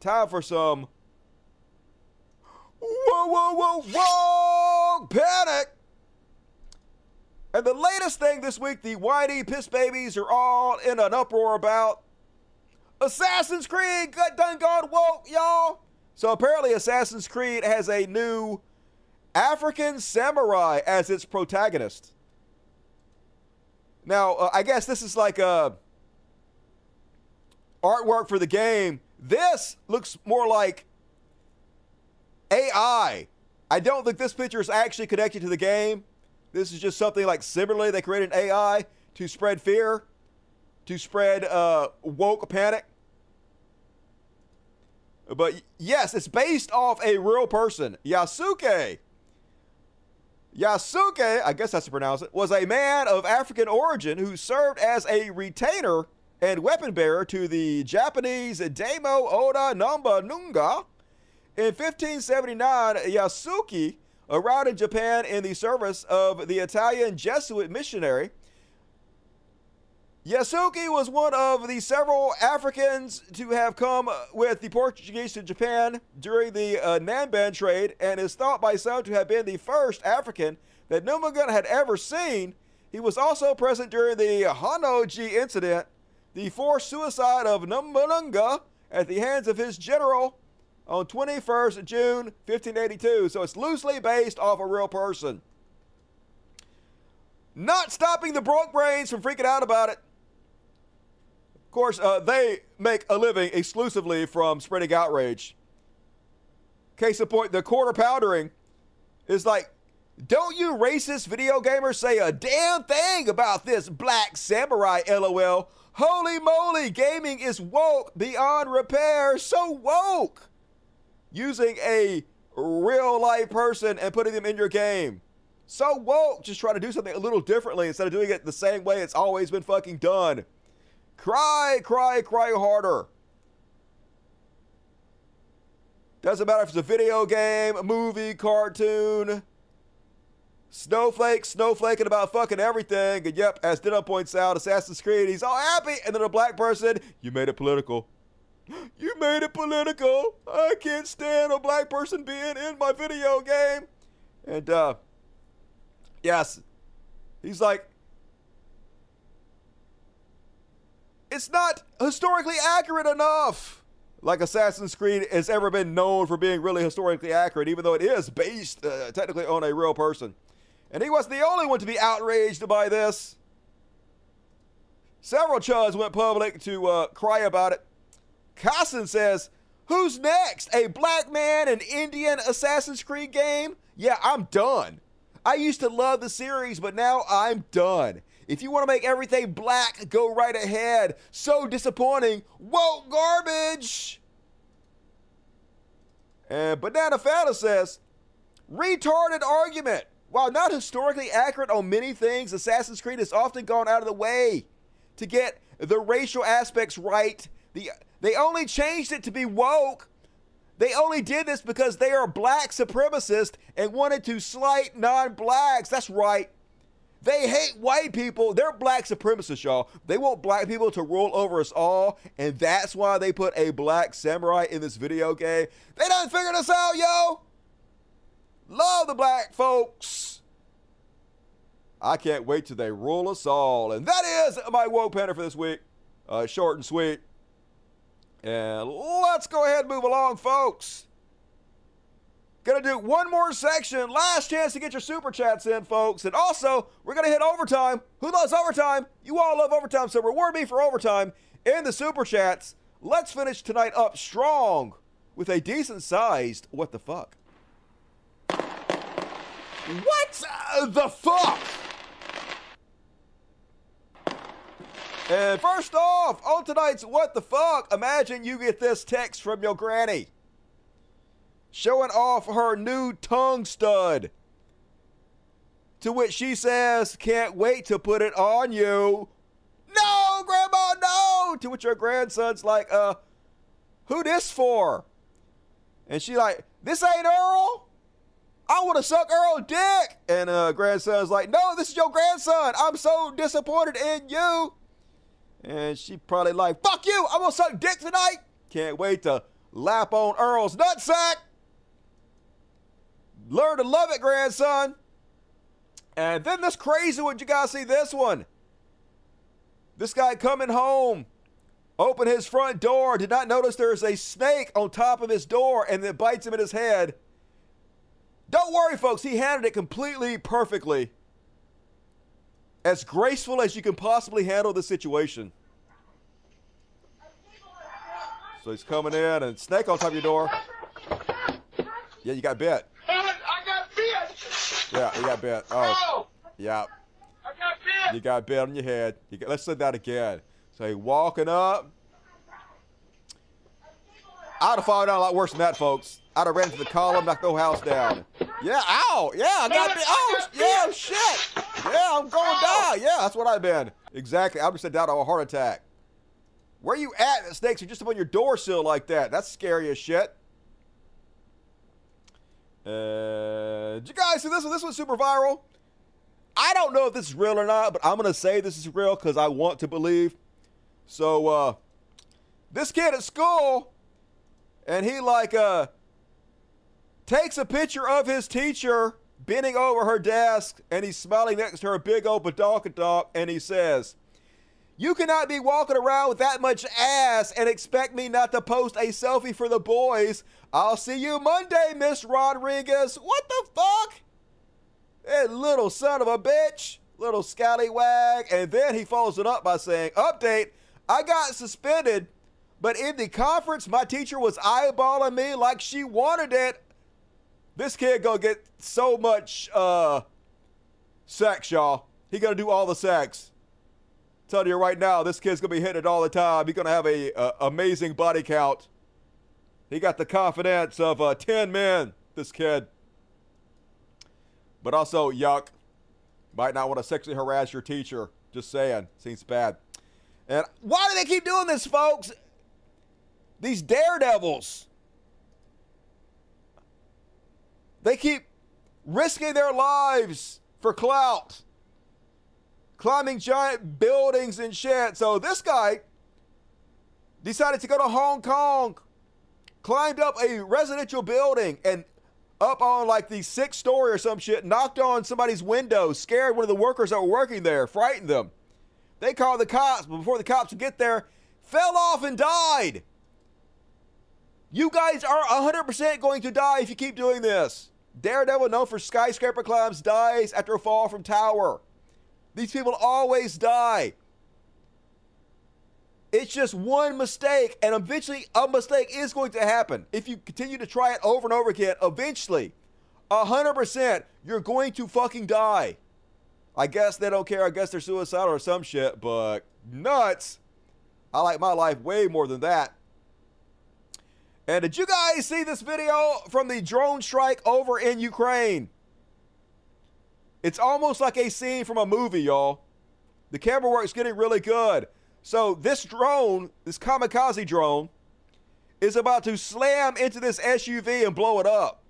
Time for some whoa, whoa, whoa, whoa, panic. And the latest thing this week, the whitey piss babies are all in an uproar about Assassin's Creed got done gone woke, y'all. So apparently, Assassin's Creed has a new African samurai as its protagonist. Now, uh, I guess this is like a artwork for the game. This looks more like AI. I don't think this picture is actually connected to the game. This is just something like similarly they created an AI to spread fear, to spread uh, woke panic. But yes, it's based off a real person, Yasuke. Yasuke, I guess that's to pronounce it, was a man of African origin who served as a retainer and weapon bearer to the Japanese Daimyo Oda Nobunaga. In 1579, Yasuke arrived in Japan in the service of the Italian Jesuit missionary. Yasuke was one of the several Africans to have come with the Portuguese to Japan during the uh, Nanban trade and is thought by some to have been the first African that Nobunaga had ever seen. He was also present during the Honnoji incident, the forced suicide of Nobunaga at the hands of his general on 21st June 1582. So it's loosely based off a real person. Not stopping the broke brains from freaking out about it. Of course, uh, they make a living exclusively from spreading outrage. Case in point, the quarter powdering is like, don't you racist video gamers say a damn thing about this black samurai, lol. Holy moly, gaming is woke beyond repair. So woke. Using a real life person and putting them in your game. So woke, just try to do something a little differently instead of doing it the same way it's always been fucking done. Cry, cry, cry harder. Doesn't matter if it's a video game, a movie, cartoon. Snowflake, snowflaking about fucking everything. And yep, as Dino points out, Assassin's Creed, he's all happy. And then a black person, you made it political. You made it political. I can't stand a black person being in my video game. And, uh, yes, he's like, it's not historically accurate enough. Like Assassin's Creed has ever been known for being really historically accurate, even though it is based uh, technically on a real person. And he wasn't the only one to be outraged by this. Several chuds went public to uh, cry about it. Carson says, Who's next? A black man, an Indian Assassin's Creed game? Yeah, I'm done. I used to love the series, but now I'm done. If you want to make everything black, go right ahead. So disappointing. Whoa, garbage. And Banana Fanta says, retarded argument. While not historically accurate on many things, Assassin's Creed has often gone out of the way to get the racial aspects right. The, they only changed it to be woke. They only did this because they are black supremacists and wanted to slight non blacks. That's right. They hate white people. They're black supremacists, y'all. They want black people to rule over us all, and that's why they put a black samurai in this video game. They done figured this out, yo. Love the black folks. I can't wait till they rule us all. And that is my woke panel for this week. Uh, short and sweet. And let's go ahead and move along, folks. Gonna do one more section. Last chance to get your super chats in, folks. And also, we're gonna hit overtime. Who loves overtime? You all love overtime, so reward me for overtime in the super chats. Let's finish tonight up strong with a decent sized what the fuck. What the fuck? And first off, on tonight's What the Fuck, imagine you get this text from your granny showing off her new tongue stud. To which she says, Can't wait to put it on you. No, Grandma, no! To which her grandson's like, Uh, who this for? And she like, This ain't Earl. I want to suck Earl dick. And uh, grandson's like, No, this is your grandson. I'm so disappointed in you. And she probably like, fuck you, I'm gonna suck dick tonight. Can't wait to lap on Earl's nutsack. Learn to love it, grandson. And then this crazy one, you guys see this one. This guy coming home, opened his front door, did not notice there's a snake on top of his door, and then bites him in his head. Don't worry, folks, he handled it completely perfectly. As graceful as you can possibly handle the situation. So he's coming in and snake on top of your door. Yeah, you got bit. I got bit. Yeah, you got bit. Oh, yeah. Oh. I got bit. You got bit on your head. You got, let's say that again. So he walking up. I'd have fallen down a lot worse than that, folks. I'd have ran into the column, knocked the whole house down. Yeah, ow! Yeah, I got bit. Oh, yeah, shit! Yeah, I'm going to die. Yeah, that's what I've been. Exactly. I have said down to a heart attack. Where you at? The snakes are just up on your door sill like that. That's scary as shit. Uh, did you guys see this one? This one's super viral. I don't know if this is real or not, but I'm gonna say this is real because I want to believe. So, uh, this kid at school, and he like uh takes a picture of his teacher bending over her desk, and he's smiling next to her big old badonkadonk, and he says, "You cannot be walking around with that much ass and expect me not to post a selfie for the boys. I'll see you Monday, Miss Rodriguez." What the fuck? That little son of a bitch, little scallywag. And then he follows it up by saying, Update, I got suspended, but in the conference, my teacher was eyeballing me like she wanted it. This kid gonna get so much uh, sex, y'all. He gonna do all the sex. Telling you right now, this kid's gonna be hitting it all the time. He's gonna have a, a amazing body count. He got the confidence of uh, ten men. This kid but also yuck. Might not want to sexually harass your teacher. Just saying. Seems bad. And why do they keep doing this, folks? These daredevils. They keep risking their lives for clout, climbing giant buildings and shit. So this guy decided to go to Hong Kong, climbed up a residential building, and up on like the sixth story or some shit, knocked on somebody's window, scared one of the workers that were working there, frightened them. They called the cops, but before the cops could get there, fell off and died. You guys are 100% going to die if you keep doing this. Daredevil, known for skyscraper climbs, dies after a fall from tower. These people always die. It's just one mistake, and eventually a mistake is going to happen. If you continue to try it over and over again, eventually, 100%, you're going to fucking die. I guess they don't care. I guess they're suicidal or some shit, but nuts. I like my life way more than that. And did you guys see this video from the drone strike over in Ukraine? It's almost like a scene from a movie, y'all. The camera work's getting really good. So this drone, this kamikaze drone, is about to slam into this SUV and blow it up.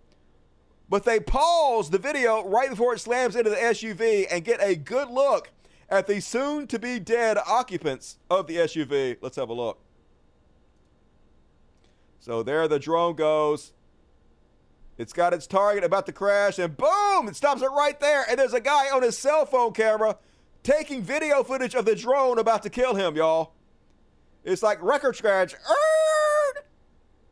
But they pause the video right before it slams into the SUV and get a good look at the soon to be dead occupants of the SUV. Let's have a look. So there the drone goes. It's got its target about to crash, and boom, it stops it right there. And there's a guy on his cell phone camera taking video footage of the drone about to kill him, y'all. It's like record scratch.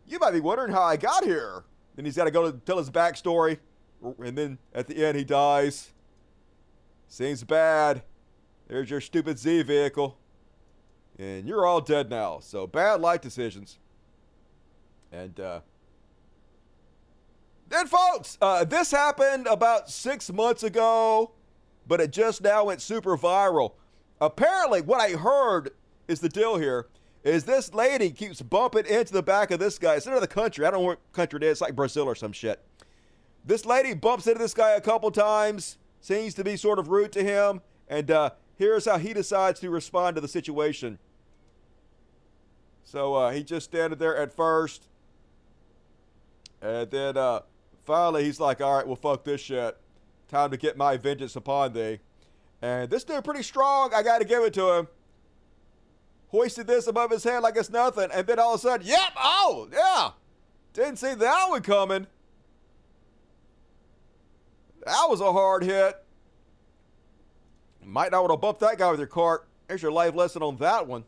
You might be wondering how I got here. Then he's got to go to tell his backstory, and then at the end he dies. Seems bad. There's your stupid Z vehicle. And you're all dead now. So bad life decisions. And uh then folks, uh, this happened about six months ago but it just now went super viral. Apparently, what I heard is the deal here is this lady keeps bumping into the back of this guy. It's another country. I don't know what country it is. It's like Brazil or some shit. This lady bumps into this guy a couple times, seems to be sort of rude to him, and uh, here's how he decides to respond to the situation. So uh, he just standing there at first, and then uh, finally he's like, "All right, well, fuck this shit." Time to get my vengeance upon thee. And this dude pretty strong. I got to give it to him. Hoisted this above his head like it's nothing. And then all of a sudden, yep, oh, yeah. Didn't see that one coming. That was a hard hit. Might not want to bump that guy with your cart. There's your life lesson on that one.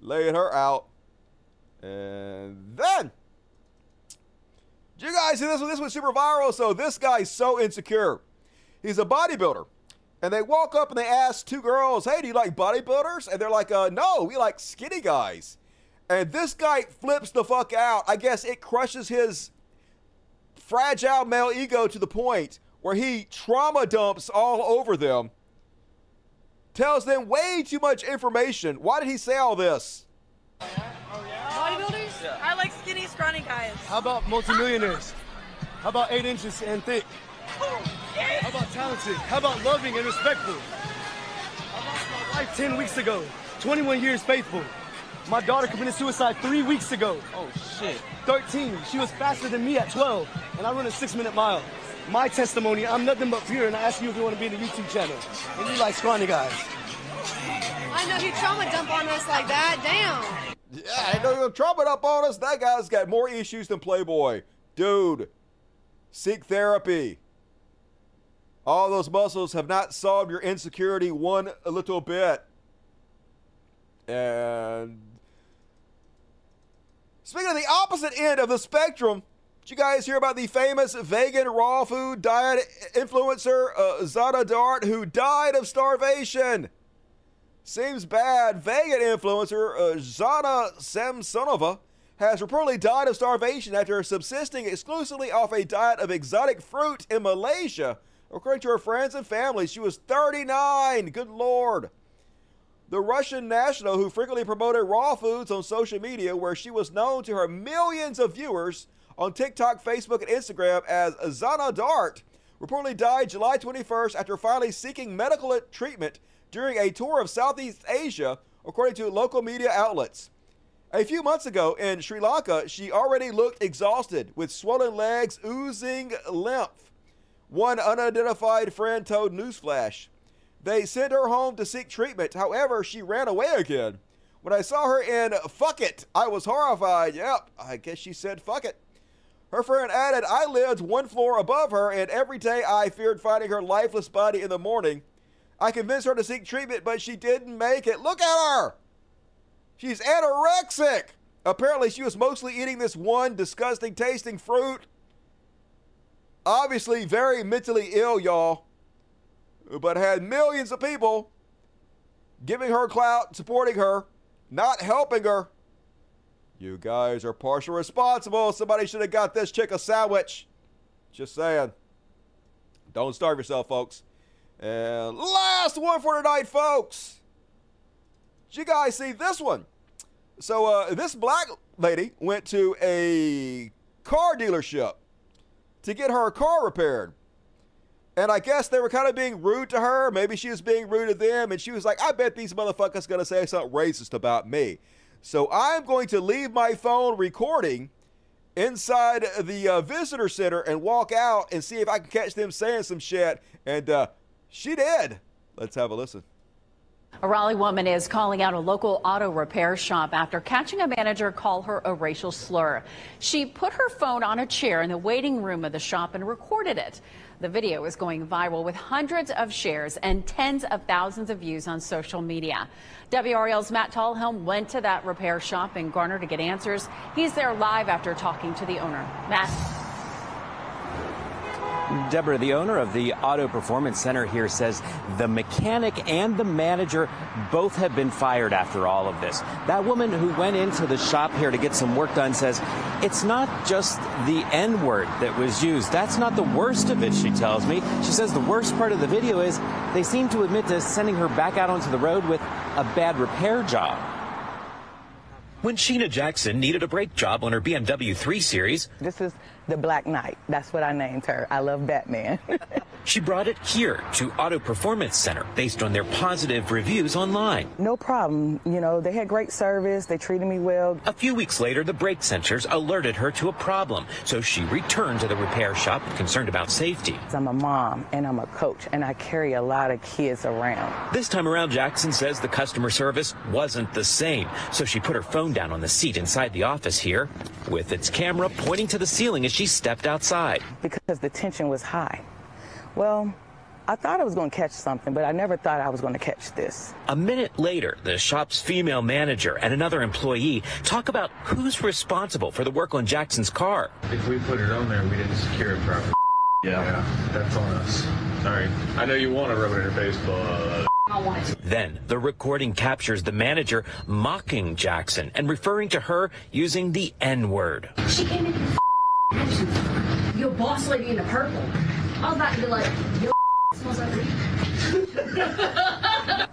Laying her out. And then, did you guys see this one? This was super viral. So this guy's so insecure. He's a bodybuilder. And they walk up and they ask two girls, "Hey, do you like bodybuilders?" And they're like, "Uh, no, we like skinny guys." And this guy flips the fuck out. I guess it crushes his fragile male ego to the point where he trauma dumps all over them. Tells them way too much information. Why did he say all this? Bodybuilders? I like skinny, scrawny guys. How about multimillionaires? How about eight inches and thick? How about talented? How about loving and respectful? I lost my wife 10 weeks ago. 21 years faithful. My daughter committed suicide three weeks ago. Oh, shit. 13. She was faster than me at 12, and I run a six minute mile. My testimony, I'm nothing but pure, and I ask you if you want to be in the YouTube channel. And you like scrawny guys. I know he trauma dump on us like that. Damn. Yeah, I know you're trauma up on us. That guy's got more issues than Playboy. Dude, seek therapy. All those muscles have not solved your insecurity one little bit. And speaking of the opposite end of the spectrum, did you guys hear about the famous vegan raw food diet influencer uh, Zhanna D'Art who died of starvation? Seems bad. Vegan influencer uh, Zhanna Samsonova has reportedly died of starvation after subsisting exclusively off a diet of exotic fruit in Malaysia. According to her friends and family, she was 39. Good lord. The Russian national who frequently promoted raw foods on social media, where she was known to her millions of viewers on TikTok, Facebook, and Instagram as Zhanna D'Art, reportedly died July 21st after finally seeking medical treatment during a tour of Southeast Asia, according to local media outlets. A few months ago in Sri Lanka, she already looked exhausted with swollen legs oozing lymph. One unidentified friend told Newsflash. They sent her home to seek treatment. However, she ran away again. When I saw her in Phuket, I was horrified. Yep, I guess she said fuck it. Her friend added, I lived one floor above her, and every day I feared finding her lifeless body in the morning. I convinced her to seek treatment, but she didn't make it. Look at her! She's anorexic! Apparently, she was mostly eating this one disgusting tasting fruit. Obviously, very mentally ill, y'all but had millions of people giving her clout, supporting her, not helping her. You guys are partially responsible. Somebody should have got this chick a sandwich. Just saying. Don't starve yourself, folks. And last one for tonight, folks. Did you guys see this one? So, uh, this black lady went to a car dealership to get her car repaired. And I guess they were kind of being rude to her. Maybe she was being rude to them. And she was like, I bet these motherfuckers going to say something racist about me. So I'm going to leave my phone recording inside the uh, visitor center and walk out and see if I can catch them saying some shit. And uh, she did. Let's have a listen. A Raleigh woman is calling out a local auto repair shop after catching a manager call her a racial slur. She put her phone on a chair in the waiting room of the shop and recorded it. The video is going viral with hundreds of shares and tens of thousands of views on social media. WRAL's Matt Talhelm went to that repair shop in Garner to get answers. He's there live after talking to the owner. Matt. Deborah, the owner of the Auto Performance Center here says the mechanic and the manager both have been fired after all of this. That woman who went into the shop here to get some work done says it's not just the N word that was used. That's not the worst of it, she tells me. She says the worst part of the video is they seem to admit to sending her back out onto the road with a bad repair job. When Sheena Jackson needed a brake job on her BMW 3 Series, this is the Black Knight. That's what I named her. I love Batman. she brought it here to Auto Performance Center based on their positive reviews online. No problem. You know, they had great service. They treated me well. A few weeks later, the brake sensors alerted her to a problem, so she returned to the repair shop concerned about safety. I'm a mom and I'm a coach, and I carry a lot of kids around. This time around, Jackson says the customer service wasn't the same, so she put her phone down on the seat inside the office here with its camera pointing to the ceiling as she stepped outside. Because the tension was high. Well, I thought I was going to catch something, but I never thought I was going to catch this. A minute later, the shop's female manager and another employee talk about who's responsible for the work on Jackson's car. If we put it on there, we didn't secure it properly. Yeah. yeah that's on us. Sorry. I know you want to rub it in your face, but. Uh... Then the recording captures the manager mocking Jackson and referring to her using the N word. She came in and your boss lady in the purple. I was about to be like, yo, smells like weed.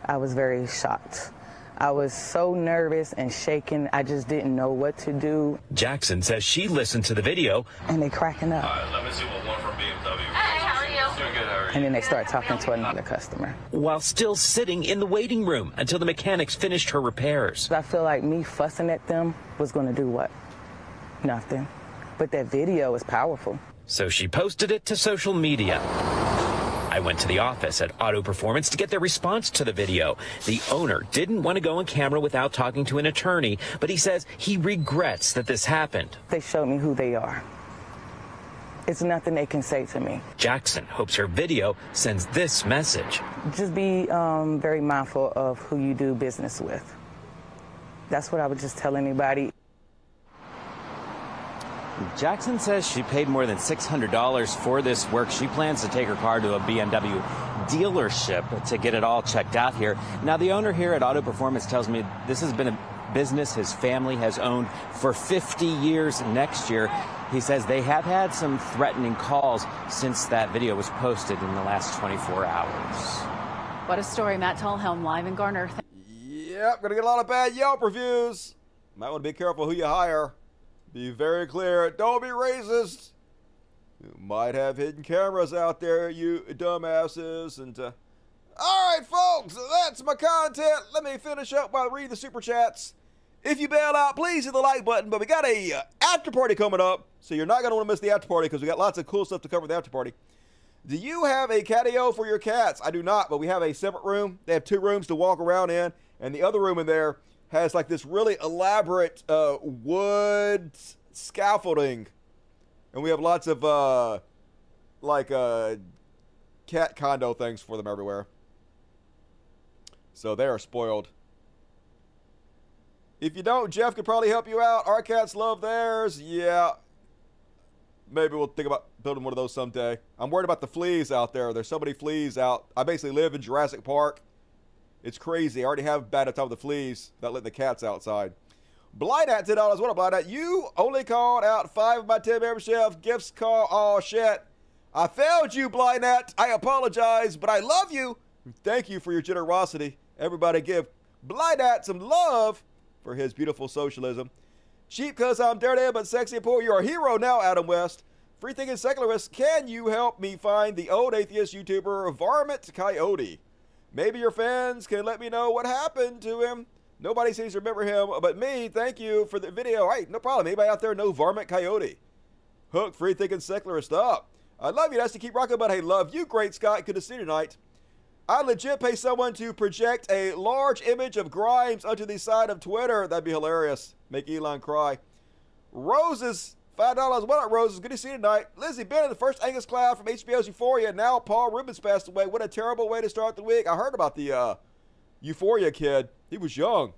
I was very shocked. I was so nervous and shaken. I just didn't know what to do. Jackson says she listened to the video. And they cracking up. let me see what one from BMW. Hey, how are you? Doing good, how are you? And then they start talking to another customer. While still sitting in the waiting room until the mechanics finished her repairs. I feel like me fussing at them was going to do what? Nothing. But that video is powerful. So she posted it to social media. I went to the office at Auto Performance to get their response to the video. The owner didn't want to go on camera without talking to an attorney, but he says he regrets that this happened. They showed me who they are. It's nothing they can say to me. Jackson hopes her video sends this message. Just be um, very mindful of who you do business with. That's what I would just tell anybody. Jackson says she paid more than $600 for this work. She plans to take her car to a BMW dealership to get it all checked out here. Now, the owner here at Auto Performance tells me this has been a business his family has owned for 50 years next year. He says they have had some threatening calls since that video was posted in the last 24 hours. What a story. Matt Talhelm live in Garner. Yep, gonna get a lot of bad Yelp reviews. Might want to be careful who you hire. Be very clear. Don't be racist. You might have hidden cameras out there, you dumbasses. And uh, all right, folks, that's my content. Let me finish up by reading the super chats. If you bail out, please hit the like button. But we got a uh, after party coming up, so you're not gonna want to miss the after party because we got lots of cool stuff to cover the after party. Do you have a catio for your cats? I do not, but we have a separate room. They have two rooms to walk around in, and the other room in there has like this really elaborate uh, wood scaffolding, and we have lots of uh, like uh, cat condo things for them everywhere. So they are spoiled. If you don't, Jeff could probably help you out. Our cats love theirs. Yeah. Maybe we'll think about building one of those someday. I'm worried about the fleas out there. There's so many fleas out. I basically live in Jurassic Park. It's crazy. I already have bad with the fleas that let the cats outside. Blind at ten dollars. What a blind at? You only called out five of my ten membership gifts. Call. Oh shit! I failed you, blind at. I apologize, but I love you. Thank you for your generosity. Everybody give blind at some love for his beautiful socialism. Cheap cause I'm dirty but sexy and poor. You're a hero now, Adam West. Free thinking secularist, can you help me find the old atheist YouTuber Varmint Coyote? Maybe your fans can let me know what happened to him. Nobody seems to remember him but me. Thank you for the video. Hey, no problem. Anybody out there know Varmint Coyote? Hook free thinking secularist up. I love you. That's to keep rocking, but hey, love you, great Scott. Good to see you tonight. I legit pay someone to project a large image of Grimes onto the side of Twitter. That'd be hilarious. Make Elon cry. Roses, five dollars. What up, Roses? Good to see you tonight. Lizzie Bennett, the first Angus Cloud from HBO's Euphoria. Now Paul Reubens passed away. What a terrible way to start the week. I heard about the uh, Euphoria kid. He was young.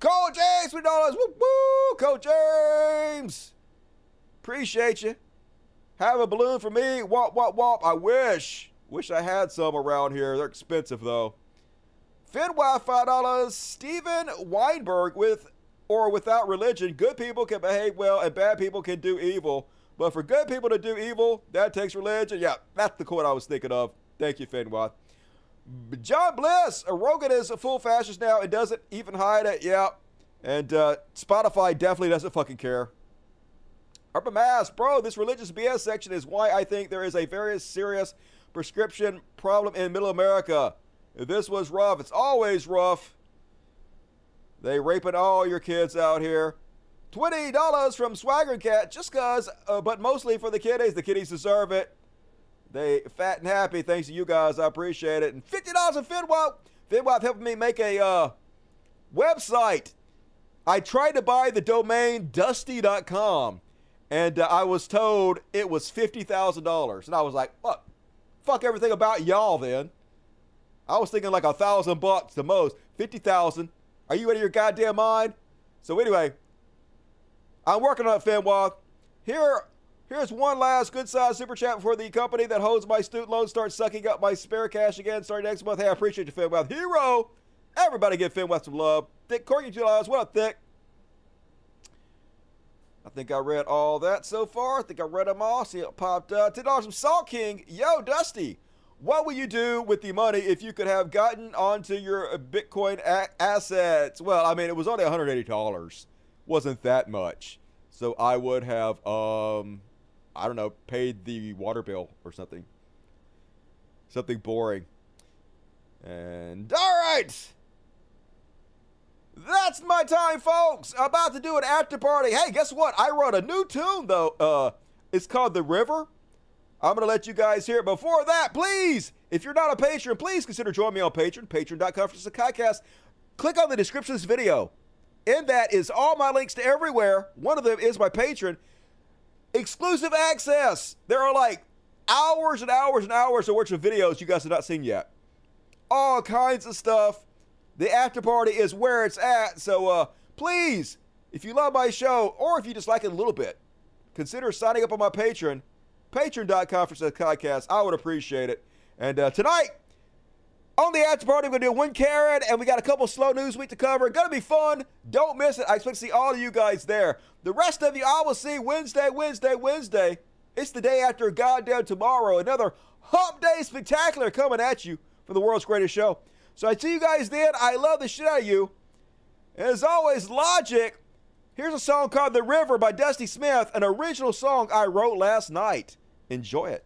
Cole James, three dollars. Woo woo, Cole James. Appreciate you. Have a balloon for me. Womp womp womp. I wish. Wish I had some around here. They're expensive though. Finwife, five dollars. Steven Weinberg with or without religion, good people can behave well and bad people can do evil. But for good people to do evil, that takes religion. Yeah, that's the quote I was thinking of. Thank you, Finwife. John Bliss, Rogan is a full fascist now and doesn't even hide it. Yeah. And uh, Spotify definitely doesn't fucking care. Urban Mass, bro, this religious BS section is why I think there is a very serious prescription problem in middle America. This was rough. It's always rough. They raping all your kids out here. $20 from Swagger Cat just cuz, uh, but mostly for the kiddies. The kiddies deserve it. They fat and happy thanks to you guys. I appreciate it. And $50 from Finwap. Finwap helping me make a uh, website. I tried to buy the domain dusty.com and uh, I was told it was $50,000. And I was like, what? Fuck everything about y'all then. I was thinking like a thousand bucks the most. 50,000. Are you out of your goddamn mind? So anyway, I'm working on it, Finwap. Here Here's one last good size super chat before the company that holds my student loan starts sucking up my spare cash again starting next month. Hey, I appreciate you, Finwealth. Hero! Everybody give Finwealth some love. Thick Corky July, what up, Thick? I think I read all that so far. I think I read them all. See it popped up. $10 from Salt King. Yo, Dusty, what would you do with the money if you could have gotten onto your Bitcoin a- assets? Well, I mean, it was only $180. Wasn't that much. So I would have, um, I don't know, paid the water bill or something. Something boring. And all right. That's my time, folks. About to do an after party. Hey, guess what? I wrote a new tune though. Uh, it's called The River. I'm gonna let you guys hear it. Before that, please, if you're not a patron, please consider joining me on Patreon. Patreon.com for Sakaiicast. Click on the description of this video. In that is all my links to everywhere. One of them is my patron. Exclusive access. There are like hours and hours and hours of worth of videos you guys have not seen yet. All kinds of stuff. The after party is where it's at. So uh, please, if you love my show or if you just like it a little bit, consider signing up on my Patreon. Patreon.com for podcast I would appreciate it. And uh, tonight, on the after party, we're going to do one Karen, and we got a couple slow news week to cover. Gonna be fun. Don't miss it. I expect to see all of you guys there. The rest of you, I will see Wednesday, Wednesday, Wednesday. It's the day after goddamn tomorrow. Another Hump Day Spectacular coming at you for the world's greatest show. So I see you guys then. I love the shit out of you. And as always, Logic. Here's a song called The River by Dusty Smith, an original song I wrote last night. Enjoy it.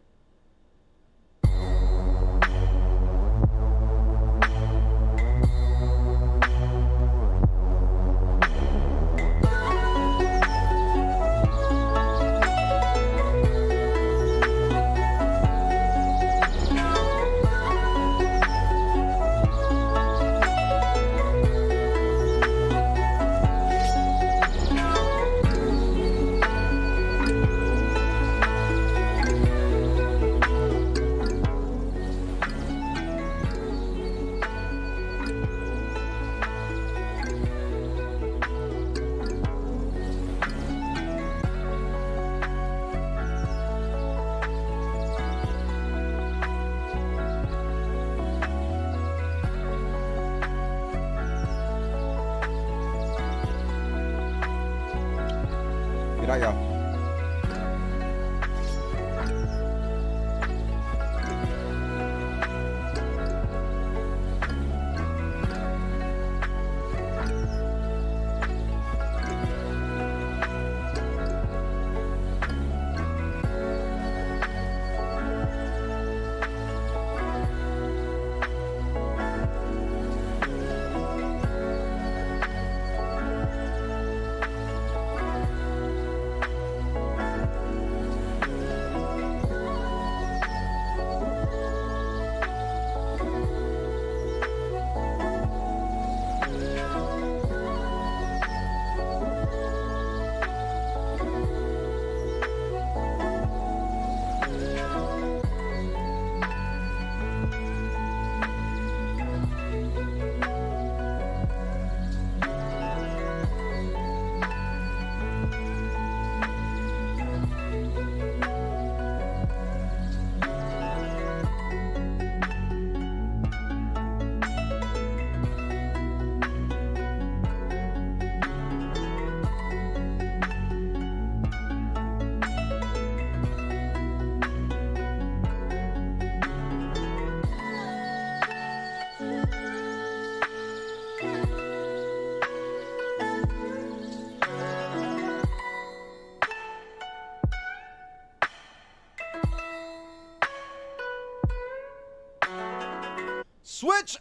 Switch